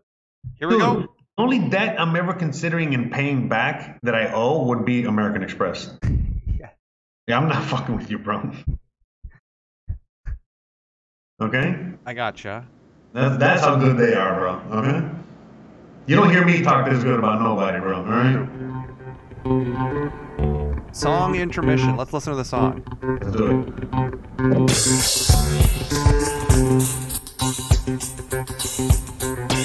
D: Here we go.
E: Only debt I'm ever considering and paying back that I owe would be American Express. <laughs>
D: Yeah.
E: Yeah, I'm not <laughs> fucking with you, bro. Okay,
D: I gotcha.
E: that, that's how good they are, bro. Okay, you don't hear me talk this good about nobody, bro. All right,
D: Song mm-hmm. intermission. Mm-hmm. Let's listen to the song.
E: let's do it.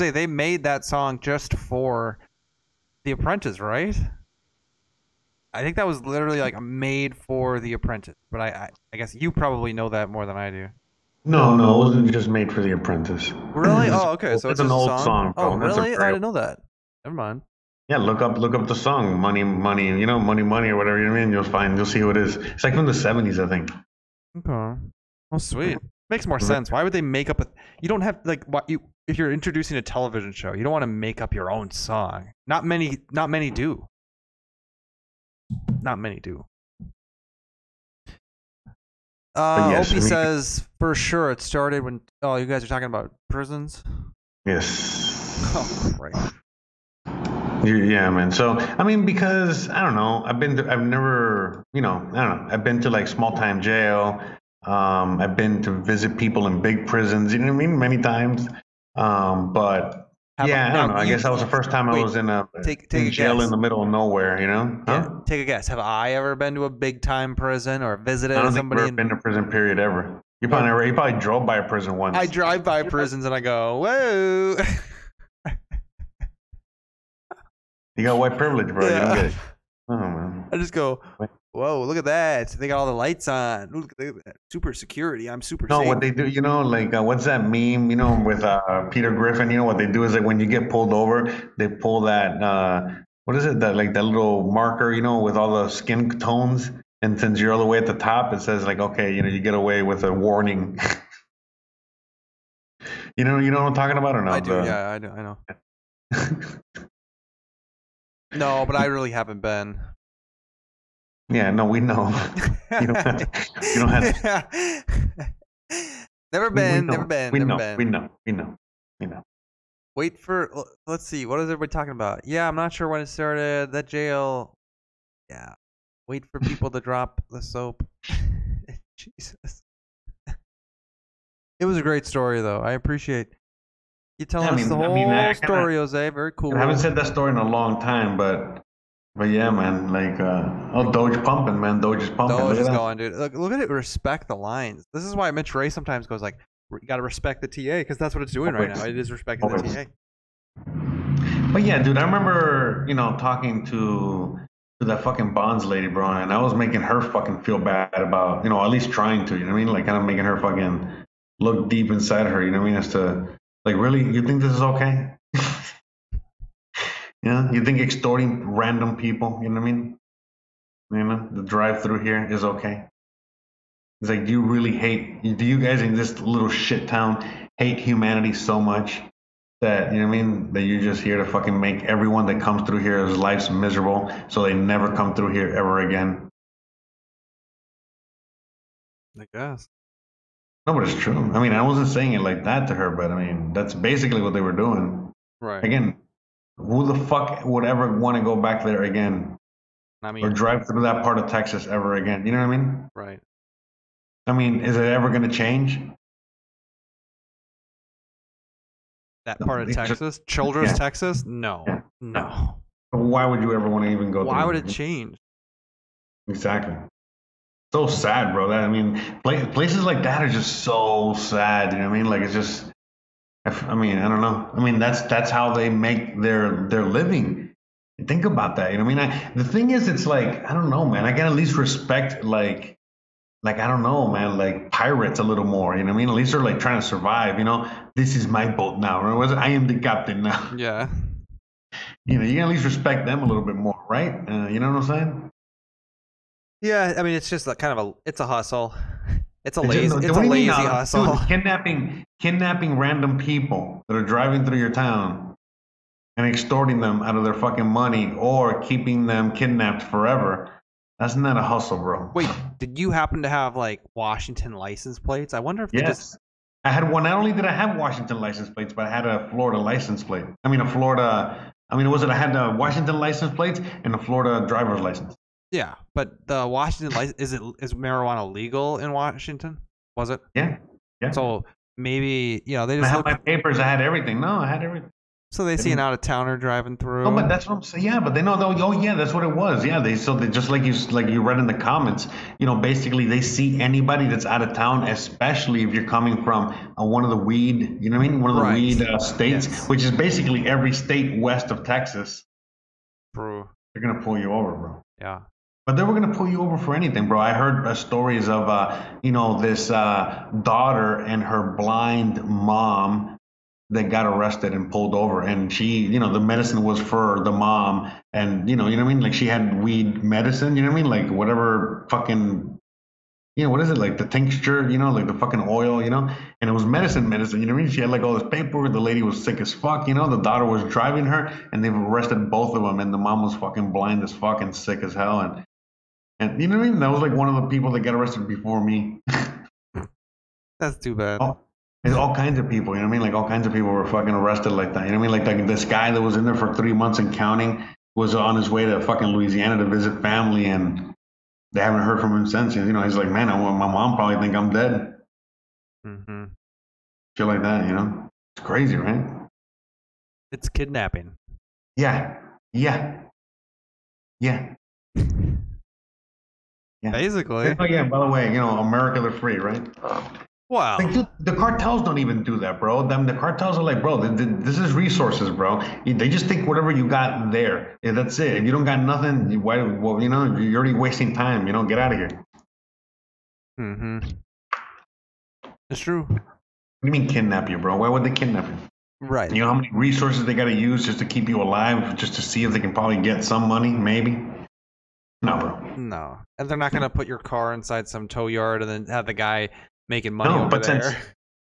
D: Jose, they made that song just for The Apprentice, right? I think that was literally like made for The Apprentice. But I, I, I guess you probably know that more than I do.
E: No, no, it wasn't just made for The Apprentice.
D: Really? Oh, okay. So it's,
E: an old
D: song.
E: song.
D: Oh.
E: That's
D: really? I didn't know that. Never mind.
E: Yeah, look up look up the song "Money, Money." You know, "Money, Money" or whatever you mean. You'll find. You'll see who it is. It's like from the '70s, I think.
D: Okay. Oh, sweet. Makes more mm-hmm. sense. Why would they make up a? You don't have like what you if you're introducing a television show, you don't want to make up your own song. Not many. Not many do. Not many do. Uh,
E: yes, I
D: Opie
E: mean-
D: says for sure it started when. Oh, you guys are talking about prisons.
E: Yes.
D: Oh, right.
E: Yeah, man. So I mean, because I don't know, I've been, to, I've never, you know, I don't know, I've been to like small time jail. Um, I've been to visit people in big prisons. You know what I mean? Many times. Um, but
D: How
E: yeah,
D: about-
E: I don't
D: now,
E: know. I
D: you-
E: guess that was the first time I was in a
D: take- take
E: in
D: a
E: jail
D: guess.
E: in the middle of nowhere. You know?
D: Yeah.
E: Huh?
D: Take a guess. Have I ever been to a big time prison or visited
E: I don't think I've
D: somebody? in-
E: been to prison. Period. Ever. You probably never. You probably drove by a prison once.
D: I drive by prisons and I go, whoa.
E: you got white privilege, bro. You don't get it. <laughs> Oh man.
D: I just go,
E: Wait.
D: Whoa, look at that. They got all the lights on. Look. Super security. I'm super
E: No,
D: safe.
E: what they do, you know, like uh, what's that meme? You know, with uh, Peter Griffin. You know what they do is like when you get pulled over, they pull that uh, what is it? That like that little marker, you know, with all the skin tones. And since you're all the way at the top, it says like, okay, you know, you get away with a warning. <laughs> you know, you know what I'm talking about, or no?
D: I do.
E: The-
D: Yeah, I know. I know. <laughs> No, but I really haven't been.
E: Yeah, no, we know. <laughs> You don't have to- you don't have <laughs>
D: never been. Never been.
E: We
D: never
E: know.
D: been.
E: We know. We know. We know.
D: Wait for. Let's see. What is everybody talking about? Yeah, I'm not sure when it started. That jail. Yeah. Wait for people to drop the soap. <laughs> Jesus. It was a great story, though. I appreciate you telling
E: Yeah, I
D: us
E: mean-
D: the
E: I
D: whole
E: mean, I
D: story, Jose. Very cool.
E: I haven't said that story in a long time, but but yeah, man, like uh, oh, Doge pumping, man, Doge is pumping.
D: Doge is going, dude. Look, look at it. Respect the lines. This is why Mitch Ray sometimes goes like, "You got to respect the TA," because that's what it's doing right now. It is respecting the TA.
E: But yeah, dude, I remember you know talking to to that fucking bonds lady, bro, and I was making her fucking feel bad about, you know, at least trying to, you know what I mean? Like kind of making her fucking look deep inside her, you know what I mean? As to like, really, you think this is okay? Yeah, you think extorting random people, you know what I mean? You know, the drive through here is okay. It's like, do you really hate? Do you guys in this little shit town hate humanity so much that you know what I mean? That you're just here to fucking make everyone that comes through here's lives miserable, so they never come through here ever again.
D: I guess.
E: No, but it's true. I mean, I wasn't saying it like that to her, but I mean, that's basically what they were doing.
D: Right.
E: Again, who the fuck would ever want to go back there again
D: I mean, or
E: drive through that part of Texas ever again? You know what I mean?
D: right.
E: I mean, is it ever going to change?
D: That part of
E: it's just-
D: Texas, Childress,
E: yeah.
D: Texas? No.
E: Yeah.
D: No.
E: Why would you ever want to even go?
D: There?
E: Why
D: would
E: it?
D: it change?
E: Exactly. So sad, bro. That I mean, places like that are just so sad. You know what I mean? Like it's just. I mean, I don't know. I mean, that's that's how they make their their living. Think about that. You know what I mean? I, the thing is, it's like I don't know, man. I can at least respect like. Like I don't know, man. Like pirates a little more, you know what I mean? At least they're like trying to survive, you know. This is my boat now. I am the captain now. <laughs>
D: Yeah.
E: You know, you can at least respect them a little bit more, right? Uh, you know what I'm saying?
D: Yeah, I mean, it's just like kind of a, it's a hustle. <laughs> It's a lazy, it's a
E: do you mean,
D: lazy
E: uh,
D: hustle.
E: Dude, kidnapping, kidnapping random people that are driving through your town and extorting them out of their fucking money or keeping them kidnapped forever. That's not a hustle, bro.
D: Wait, did you happen to have like Washington license plates? I wonder if
E: Yes.
D: just
E: I had one. Not only did I have Washington license plates, but I had a Florida license plate. I mean, a Florida. I mean, was it? I had the Washington license plates and a Florida driver's license.
D: Yeah, but the Washington license is it is marijuana legal in Washington? Was it?
E: Yeah, yeah.
D: So maybe you know they just.
E: I
D: had
E: my papers. I had everything. No, I had everything.
D: so they see an out of towner driving through.
E: Oh, but that's what I'm saying. Yeah, but they know. though. Oh, yeah, that's what it was. Yeah, they so they just like you like you read in the comments. You know, basically they see anybody that's out of town, especially if you're coming from uh, one of the weed. You know what I mean? One of the
D: Right.
E: weed uh, states,
D: Yes.
E: which is basically every state west of Texas.
D: True.
E: They're gonna pull you over, bro.
D: Yeah.
E: But they were gonna pull you over for anything, bro. I heard uh, stories of, uh, you know, this uh, daughter and her blind mom that got arrested and pulled over, and she, you know, the medicine was for the mom, and you know, you know what I mean? Like she had weed medicine, you know what I mean? Like whatever fucking, you know, what is it? Like the tincture, you know, like the fucking oil, you know? And it was medicine, medicine. You know what I mean? She had like all this paperwork. The lady was sick as fuck, you know. The daughter was driving her, and they've arrested both of them, and the mom was fucking blind as fuck and sick as hell, and. And you know what I mean? That was like one of the people that got arrested before me.
D: That's too bad.
E: all, there's all kinds of people, you know what I mean? Like all kinds of people were fucking arrested like that. You know what I mean? Like, like this guy that was in there for three months and counting was on his way to fucking Louisiana to visit family, and they haven't heard from him since. You know, he's like, man, I, my mom probably think I'm dead.
D: Mm hmm
E: Shit like that, you know? It's crazy, right?
D: It's kidnapping.
E: Yeah, yeah, yeah. Yeah.
D: Basically.
E: Oh yeah. By the way, you know, America they're free, right?
D: Wow.
E: Like, dude, the cartels don't even do that, bro. Them, the cartels are like, bro, th- th- this is resources, bro. They just take whatever you got there, yeah, that's it. If you don't got nothing, you- why? Well, you know, you're already wasting time. You know, get out of here. What
D: hmm It's true.
E: do you mean kidnap you, bro? Why would they kidnap you?
D: Right.
E: You know how many resources they got to use just to keep you alive, just to see if they can probably get some money, maybe? No, bro.
D: No. And they're not going to put your car inside some tow yard and then have the guy making money
E: No,
D: over
E: but
D: there.
E: since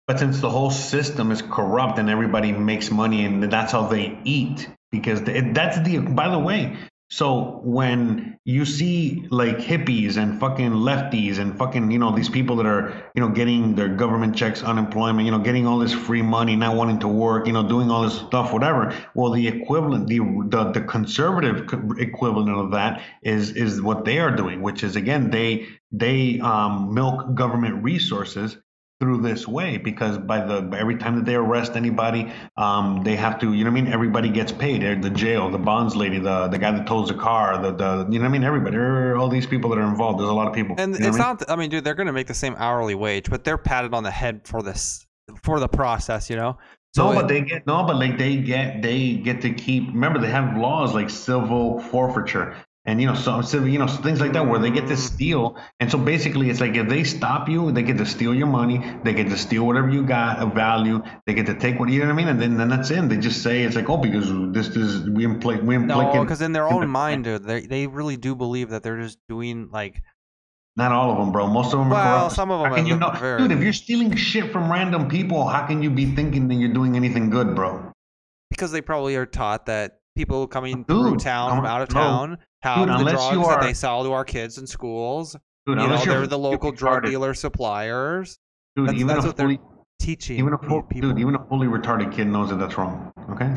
E: but since the whole system is corrupt and everybody makes money and that's how they eat because th- that's the by the way so when you see like hippies and fucking lefties and fucking you know these people that are you know getting their government checks unemployment you know getting all this free money not wanting to work you know doing all this stuff whatever. Well the equivalent the the, the conservative equivalent of that is is what they are doing which is again they they um, milk government resources through this way because by the every time that they arrest anybody, um, they have to you know what I mean. Everybody gets paid. The jail, the bonds lady, the the guy that tows the car, the the you know what I mean. Everybody, all these people that are involved. There's a lot of people.
D: And
E: you know
D: it's
E: what I mean?
D: not. I mean, dude, they're gonna make the same hourly wage, but they're patted on the head for this, for the process. You know.
E: no,
D: it-
E: but they get no, but like they get they get to keep. Remember, they have laws like civil forfeiture. And you know, so, so you know, so things like that where they get to mm-hmm. steal. And so basically, it's like if they stop you, they get to steal your money, they get to steal whatever you got of value, they get to take what you know what I mean, and then then that's it. They just say it's like, oh, because this is we imply we
D: No, because in their own <laughs> mind, dude, they they really do believe that they're just doing like
E: Not all of them, bro. Most of them are
D: Well,
E: corrupt.
D: some of 'em
E: How can you know,
D: very-
E: dude? If you're stealing shit from random people, how can you be thinking that you're doing anything good, bro?
D: because they probably are taught that people coming through
E: Dude,
D: town from out of town have
E: Dude,
D: the drugs
E: you
D: that they sell to our kids in schools.
E: Dude,
D: you know, they're the local
E: retarded.
D: drug dealer suppliers.
E: Dude,
D: That's,
E: even
D: that's what
E: fully,
D: they're teaching
E: even a full,
D: people.
E: dude, even a fully retarded kid knows that that's wrong. Okay.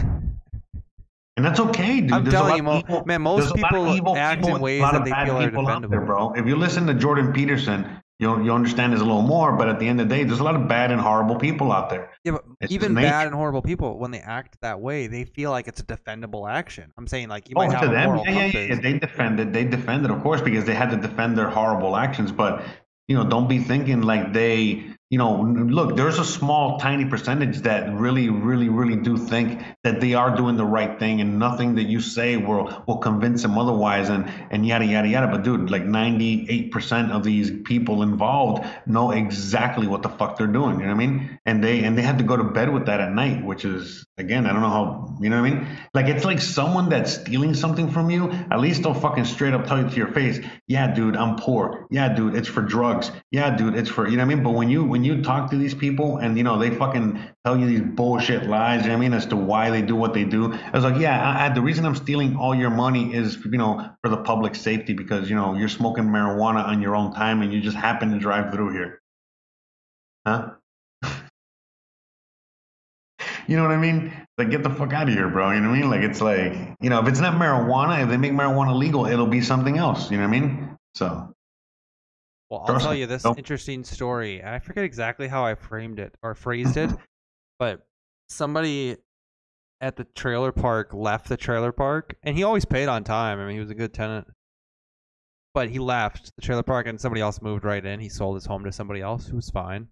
E: And that's okay, dude.
D: I'm
E: There's a
D: telling
E: lot
D: you, Mo-
E: evil-
D: man, most
E: there's a lot of
D: people act
E: people,
D: in ways that they feel are
E: out there, bro. If you listen to Jordan Peterson, you'll you understand this a little more. But at the end of the day, there's a lot of bad and horrible people out there.
D: Yeah, but
E: It's
D: even bad and horrible people, when they act that way, they feel like it's a defendable action. I'm saying, like, you
E: Oh,
D: might
E: to
D: have a
E: them,
D: moral
E: yeah, yeah, yeah. They defended, they defended, of course, because they had to defend their horrible actions. But you know, don't be thinking like they, you know, look. There's a small, tiny percentage that really, really, really do think that they are doing the right thing, and nothing that you say will will convince them otherwise, and and yada yada yada. But dude, like 98% of these people involved know exactly what the fuck they're doing. You know what I mean? And they and they had to go to bed with that at night, which is again, I don't know how. You know what I mean? Like it's like someone that's stealing something from you. At least they'll fucking straight up tell you to your face, yeah, dude, I'm poor. Yeah, dude, it's for drugs. Yeah, dude, it's for you know what I mean. But when you when you talk to these people and you know they fucking tell you these bullshit lies, you know I mean, as to why they do what they do. I was like, yeah, I, I, the reason I'm stealing all your money is you know for the public safety because you know you're smoking marijuana on your own time and you just happen to drive through here, huh? <laughs> You know what I mean? Like, get the fuck out of here, bro. You know what I mean? Like, it's like, you know, if it's not marijuana, if they make marijuana legal, it'll be something else. You know what I mean? So,
D: Well, I'll tell you this
E: don't-
D: interesting story. I forget exactly how I framed it or phrased it, mm-hmm. but somebody at the trailer park left the trailer park, and he always paid on time. I mean, he was a good tenant. But he left the trailer park, and somebody else moved right in. He sold his home to somebody else who was fine.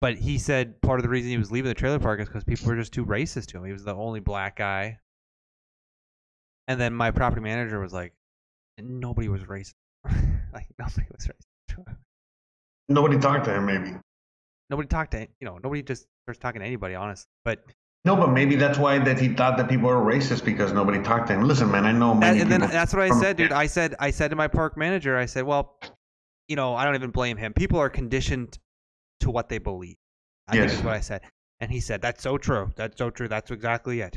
D: But he said part of the reason he was leaving the trailer park is because people were just too racist to him. He was the only black guy. And then my property manager was like, nobody was racist. <laughs> like nobody was racist.
E: Nobody talked to him, maybe.
D: Nobody talked to you know nobody just starts talking to anybody, honestly. But
E: No, but maybe that's why that he thought that people were racist because nobody talked to him. Listen, man, I know
D: that,
E: many
D: and then that's what I said, dude. I said I said to my park manager, I said, well, you know, I don't even blame him. People are conditioned to what they believe. I think
E: Yes.
D: is what I said. And he said, that's so true. That's so true. That's exactly it.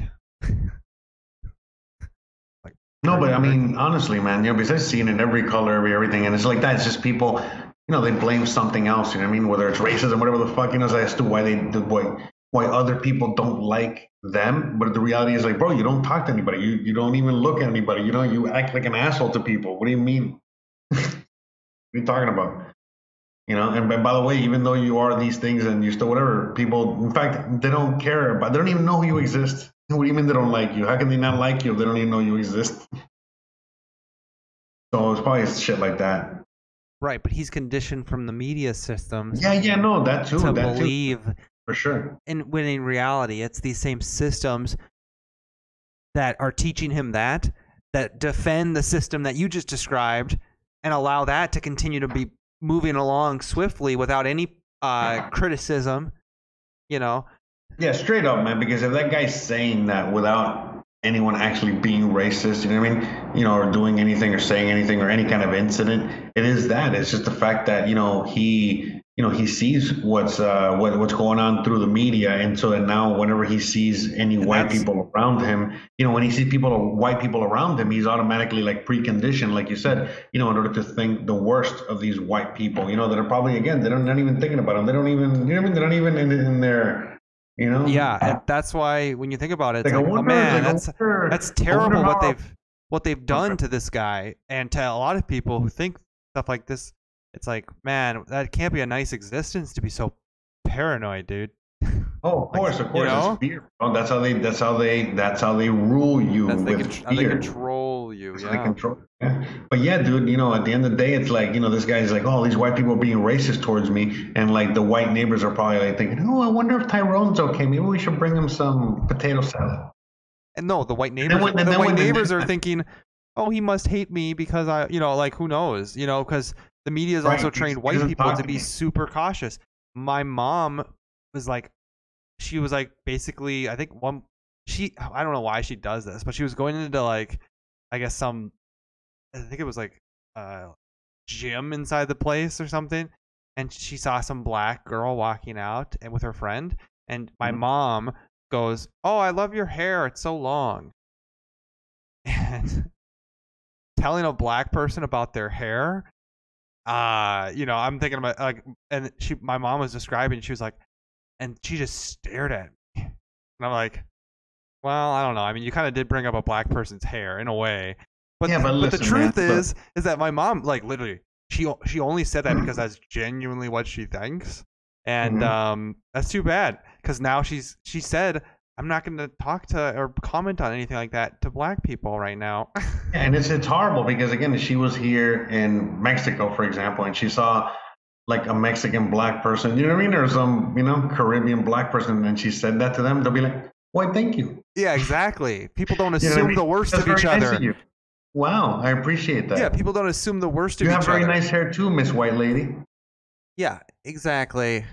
E: No, but I mean, honestly, man, you know, because I've seen it every color, every everything, and it's like that. It's just people, you know, they blame something else. You know what I mean? Whether it's racism, whatever the fuck, you know, as to why they, the, why, why other people don't like them. But the reality is, like, bro, you don't talk to anybody. You you don't even look at anybody. You know, you act like an asshole to people. What do you mean? <laughs> what are you talking about? You know, and by, the way, even though you are these things and you still whatever, people, in fact, they don't care about. They don't even know who you exist. What do you mean they don't like you? How can they not like you if they don't even know you exist? <laughs> So it's probably shit like that.
D: right, but he's conditioned from the media systems
E: Yeah, yeah, no, that too,
D: to
E: that too,
D: believe
E: for sure.
D: and when in reality it's these same systems that are teaching him that that defend the system that you just described and allow that to continue to be moving along swiftly without any uh, criticism you know
E: Yeah, straight up, man. Because if that guy's saying that without anyone actually being racist, you know what I mean? You know, or doing anything or saying anything or any kind of incident, it is that. It's just the fact that you know he, you know, he sees what's uh what, what's going on through the media, and so that now whenever he sees any
D: And
E: white people around him, you know, when he sees people white people around him, he's automatically like preconditioned, like you said, you know, in order to think the worst of these white people, you know, that are probably again they don't they're not even thinking about them. They don't even you know what I mean? They're not even in, in their you know
D: yeah and that's why when you think about it it's
E: Like,
D: like, oh man
E: like,
D: that's
E: wonder-
D: that's terrible what they've what they've done to this guy and to a lot of people who think stuff like this it's like man that can't be a nice existence to be so paranoid dude <laughs>
E: Oh, of course, of
D: you
E: course.
D: know?
E: It's fear. bro. that's how they. That's how they. That's how they rule you
D: that's they,
E: with
D: con- how they
E: fear.
D: Control you
E: That's how they
D: yeah
E: control. Yeah. But yeah, dude. You know, at the end of the day, it's like you know, this guy's like, oh, these white people are being racist towards me, and like the white neighbors are probably like thinking, oh, I wonder if Tyrone's okay. Maybe we should bring him some potato salad.
D: And no, the white neighbors,
E: when-
D: the white neighbors are <laughs> thinking, oh, he must hate me because I, you know, like who knows, you know, because the media has
E: Right,
D: also trained white people to be super cautious. My mom was like, she was like basically, I think one, she, I don't know why she does this, but she was going into like, I guess some, I think it was like, a gym inside the place or something, and she saw some black girl walking out and with her friend, and my
E: Mhm.
D: mom goes, "Oh, I love your hair. It's so long." <laughs> And telling a black person about their hair, uh, you know, I'm thinking about like, and she, my mom was describing, she was like, and she just stared at me, and I'm like, well, I don't know. I mean, you kind of did bring up a black person's hair in a way, but
E: Yeah, but
D: but the
E: listen, man,
D: truth
E: look.
D: is, is that my mom, like, literally, she she only said that because <clears throat> that's genuinely what she thinks, and
E: Mhm.
D: um, that's too bad because now she's she said. I'm not going to talk to or comment on anything like that to black people right now.
E: And it's it's horrible because again, she was here in Mexico, for example, and she saw like a Mexican black person, you know what I mean, or some you know Caribbean black person, and she said that to them, they'll be like, "Why, thank you."
D: Yeah, exactly. People don't
E: You know
D: assume the worst of each
E: nice
D: other.
E: Wow, I appreciate that.
D: Yeah, people don't assume the worst
E: you
D: of each other.
E: You have very nice hair too, Miss White Lady.
D: Yeah, exactly.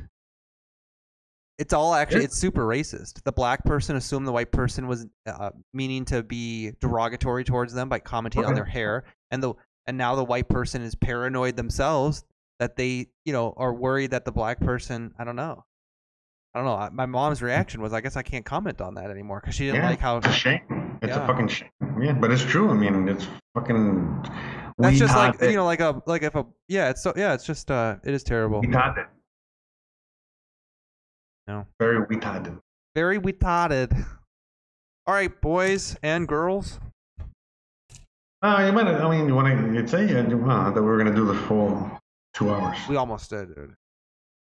D: It's all actually it's super racist. The black person assumed the white person was uh, meaning to be derogatory towards them by commenting on their hair, and the and now the white person is paranoid themselves that they you know are worried that the black person I don't know. I don't know. My mom's reaction was, I guess I can't comment on that anymore because she didn't
E: yeah,
D: like how.
E: it's a shame. It's
D: Yeah.
E: a fucking shame. Yeah, but it's true. I mean, it's fucking.
D: That's just like
E: it.
D: you know, like a like if a yeah, it's so yeah, it's just uh, it is terrible.
E: We it.
D: No.
E: Very it.
D: Very retarded. All right, boys and girls.
E: Uh, you might. I mean, you want to say yeah, uh, that we were gonna do the full two hours.
D: We almost did, dude.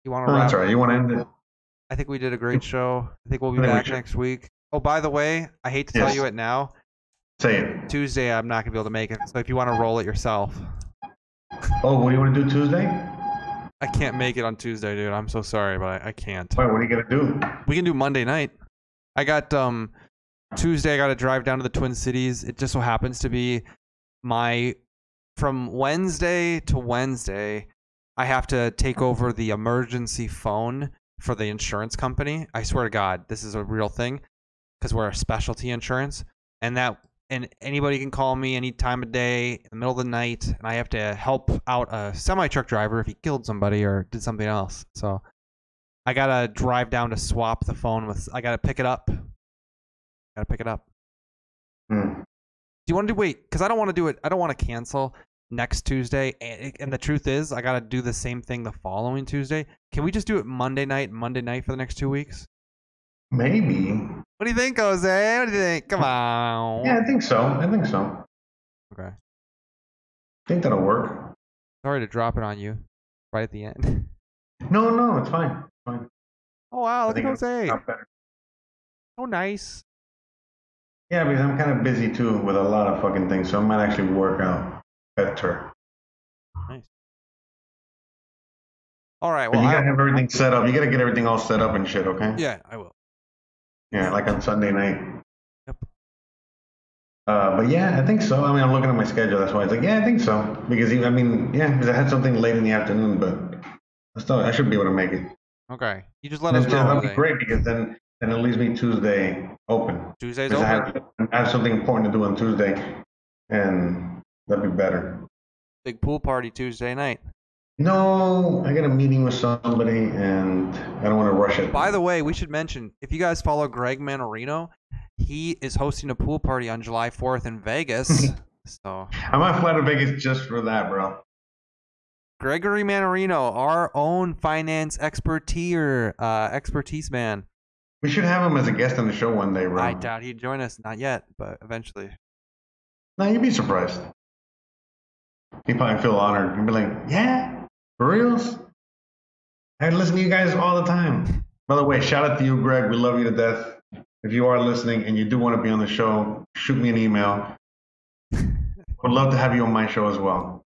D: You want to
E: Oh, that's right. You want to end it?
D: I think we did a great show. I think we'll be
E: we
D: back
E: should.
D: next week. Oh, by the way, I hate to tell you it now.
E: Say it.
D: Tuesday, I'm not gonna be able to make it. So if you want to roll it yourself,
E: Oh, what do you want to do Tuesday?
D: I can't make it on Tuesday, dude. I'm so sorry, but I, I can't.
E: Why? What are you gonna do?
D: We can do Monday night. I got um Tuesday. I got to drive down to the Twin Cities. It just so happens to be my from Wednesday to Wednesday. I have to take over the emergency phone for the insurance company. I swear to God, this is a real thing because we're a specialty insurance, and that and anybody can call me any time of day, in the middle of the night, and I have to help out a semi truck driver if he killed somebody or did something else. So I gotta drive down to swap the phone with. I gotta pick it up. Gotta pick it up.
E: Hmm.
D: Do you want to do wait? Because I don't want to do it. I don't want to cancel next Tuesday. And, and the truth is, I gotta do the same thing the following Tuesday. Can we just do it Monday night, Monday night for the next two weeks?
E: Maybe.
D: What do you think, Jose? What do you think? Come on.
E: Yeah, I think so. I think so.
D: Okay.
E: I think that'll work.
D: Sorry to drop it on you, right at the end.
E: No, no, it's fine. It's fine.
D: Oh wow,
E: I
D: look at Jose.
E: work out better.
D: So nice.
E: Yeah, because I'm kind of busy too with a lot of fucking things, so it might actually work out better.
D: Nice. All right.
E: But
D: Well,
E: you gotta have everything set up. You gotta get everything all set up and shit, okay?
D: yeah, I will.
E: Yeah, like on Sunday night.
D: Yep.
E: Uh, but yeah, I think so. I mean, I'm looking at my schedule. That's why it's like, yeah, I think so. Because even, I mean, yeah, because I had something late in the afternoon, but I still, I should be able to make it.
D: Okay. You just let
E: And
D: us know.
E: that'd be great because then, then it leaves me Tuesday open.
D: Tuesday's
E: Because I have, I have something important to do on Tuesday, and that'd be better.
D: Big pool party Tuesday night.
E: No, I got a meeting with somebody, and I don't want to rush it.
D: By the way, we should mention if you guys follow Greg Mannarino, he is hosting a pool party on July 4th in Vegas. <laughs> so,
E: I might fly to Vegas just for that, bro.
D: Gregory Mannarino, our own finance expertier, uh, expertise man.
E: We should have him as a guest on the show one day, bro.
D: I doubt he'd join us. Not yet, but eventually.
E: No, you'd be surprised. He'd probably feel honored. He'd be like, yeah, for reals? I listen to you guys all the time. By the way, shout out to you, Greg. We love you to death. If you are listening and you do want to be on the show, shoot me an email. Would love to have you on my show as well.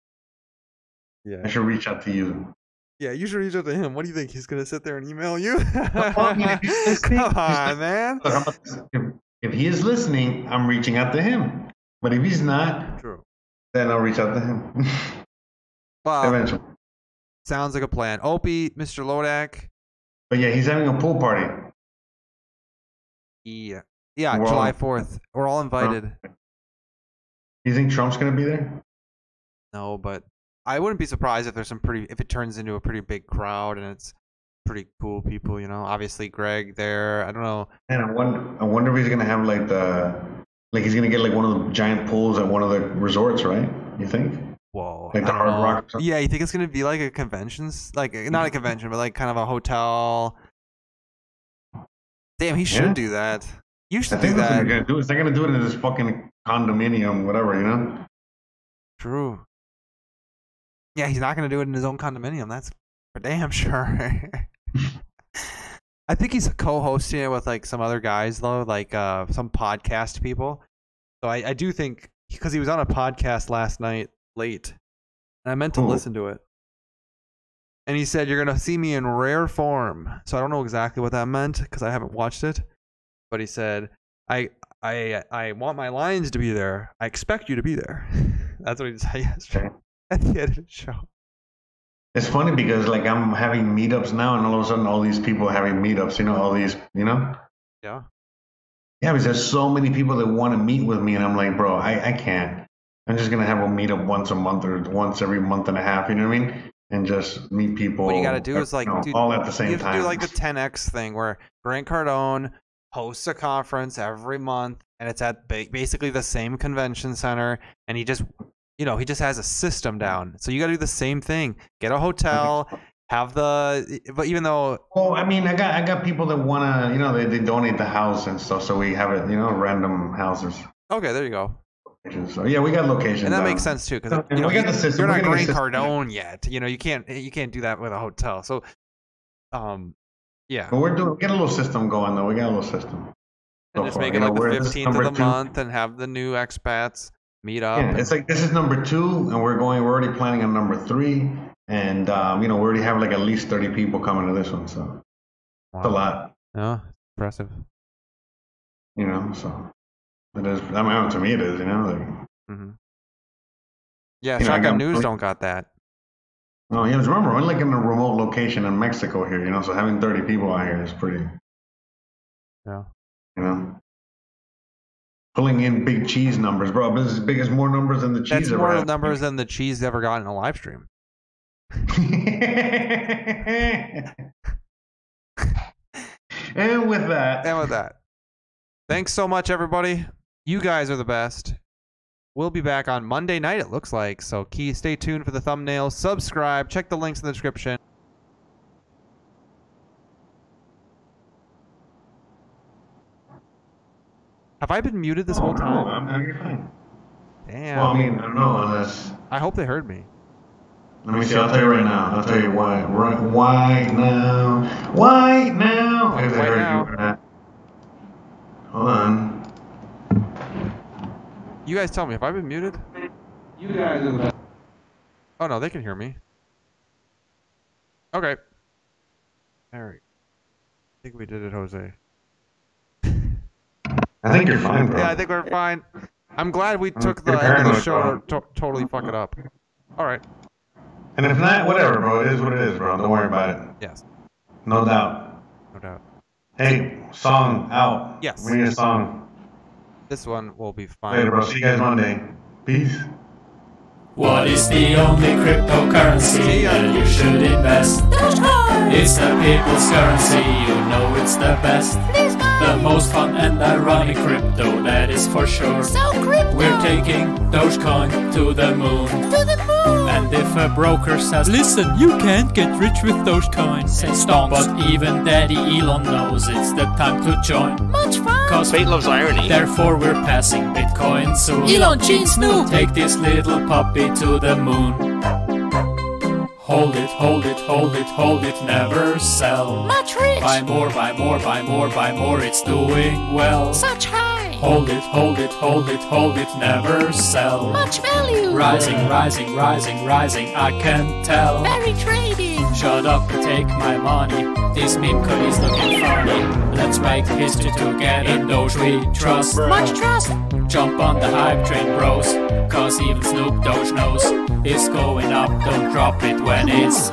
D: Yeah.
E: I should reach out to you.
D: Yeah, you should reach out to him. What do you think? He's going to sit there and email you?
E: I mean, if he's <laughs> listening,
D: Come on, man.
E: Look, how about this? If, if he is listening, I'm reaching out to him. But if he's not,
D: True.
E: Then I'll reach out to him <laughs>
D: Well,
E: eventually.
D: sounds like a plan. Opie, Mr. Lodak.
E: But yeah, he's having a pool party.
D: Yeah. Yeah,
E: We're all-
D: July 4th. We're all invited.
E: You think Trump's gonna be there?
D: No, but I wouldn't be surprised if there's some pretty if it turns into a pretty big crowd and it's pretty cool people, you know. Obviously Greg there. I don't know.
E: And I wonder, I wonder if he's gonna have like the, like he's gonna get like one of the giant pools at one of the resorts, right? You think?
D: Whoa.
E: Like the Hard
D: know.
E: Rock or something?
D: Yeah, you think it's gonna be like a conventions like not a convention, but like kind of a hotel. Damn, he should
E: Yeah.
D: do that. You
E: I
D: should do
E: think that's what
D: that.
E: they're gonna do. Is they're gonna do it in this fucking condominium, whatever, you know?
D: True. Yeah, he's not gonna do it in his own condominium. That's for damn <laughs> sure. I think he's co-hosting it with like some other guys though, like uh some podcast people. So I, I do think because he was on a podcast last night late, and I meant to
E: Who?
D: listen to it. And he said you're gonna see me in rare form. So I don't know exactly what that meant because I haven't watched it. But he said I I I want my lines to be there. I expect you to be there. <laughs> That's what he said <laughs> yesterday at the end of the show.
E: It's funny because like I'm having meetups now, and all of a sudden, all these people are having meetups. You know, all these, you know.
D: Yeah.
E: Yeah, because there's so many people that want to meet with me, and I'm like, bro, I, I can't. I'm just gonna have a meetup once a month or once every month and a half. You know what I mean? And just meet people.
D: What you got to do is like
E: you know,
D: dude,
E: all at the same
D: you have
E: time.
D: to do like the 10x thing where Grant Cardone hosts a conference every month, and it's at basically the same convention center, and he just, you know, he just has a system down. So you got to do the same thing. Get a hotel, have the, but even though
E: Well, I mean, I got I got people that wanna, you know, they, they donate the house and stuff, so we have it, you know, random houses.
D: okay, there you go,
E: So yeah, we got locations.
D: and that
E: down.
D: makes sense too because you know
E: we got
D: you-
E: the system.
D: you're
E: We're
D: not
E: getting a
D: Grant
E: system.
D: Cardone yet. You know, you can't you can't do that with a hotel. So, um, yeah.
E: But we're doing we got a little system going though. We got a little system.
D: and
E: so
D: just
E: far.
D: make it
E: know,
D: like
E: we're-
D: the 15th of the
E: two.
D: month and have the new expats meet up.
E: Yeah, it's like this is number two, and we're going. We're already planning on number three, and um, you know, we already have like at least thirty people coming to this one, so it's a lot.
D: Yeah, impressive.
E: You know, so it is. I mean, to me, it is. You know, like
D: Mm-hmm. Yeah,
E: You know, I
D: Shotgun
E: got-
D: News don't got that.
E: oh yeah, just remember, we're like in a remote location in Mexico here. You know, so having thirty people out here is pretty.
D: Yeah.
E: Pulling in big cheese numbers, bro. This is as big as more numbers than the cheese
D: That's more
E: had.
D: numbers than the cheese ever got in a live stream. <laughs>
E: and with that,
D: And with that, thanks so much, everybody. You guys are the best. We'll be back on Monday night, it looks like. So, key, stay tuned for the thumbnail. Subscribe. Check the links in the description. Have I been muted this whole
E: No,
D: time?
E: I'm, I'm, you're fine.
D: Damn.
E: Well, I mean, I don't know unless.
D: I hope they heard me.
E: Let me see. I'll tell you right now. I'll tell you why. Right, why now? Why now? If they
D: Why
E: heard
D: now?
E: you or not. Hold on.
D: You guys tell me, have I been muted?
E: You guys are the.
D: Oh no, they can hear me. Okay. All right. I think we did it, Jose.
E: I think you're fine, bro.
D: Yeah, I think we're fine. I'm glad we took the end of the show to to- totally fuck it up. All right.
E: And if not, whatever, bro. It is what it is, bro. Don't worry about it.
D: Yes,
E: No doubt.
D: no doubt.
E: Hey, song out.
D: Yes.
E: We need a song.
D: This one will be
E: Later,
D: fine.
E: bro. See you guys Monday. Peace.
A: What is the only cryptocurrency that you should invest? It's the people's currency, you know it's the best. The most fun and ironic crypto, that is for sure. So crypto! We're taking Dogecoin to the moon. To the moon! And if a broker says, Listen, you can't get rich with Dogecoin, say stonks. But even Daddy Elon knows it's the time to join. Much fun! Cause
H: Fate loves irony.
A: Therefore, we're passing Bitcoin soon.
I: Elon Gene Snoop.
A: Take this little puppy to the moon. Hold it, hold it, hold it, hold it, never sell.
I: Much rich.
A: Buy more, buy more, buy more, buy more, it's doing well.
I: Such high.
A: Hold it, hold it, hold it, hold it, never sell.
I: Much value.
A: Rising, rising, rising, rising, I can tell.
I: Very trading.
A: Shut up and take my money. This meme code is looking funny. Let's make history together. In those we trust. Much trust. Jump on the hype train, bros. Cause even Snoop Dogg knows it's going up. Don't drop it when it's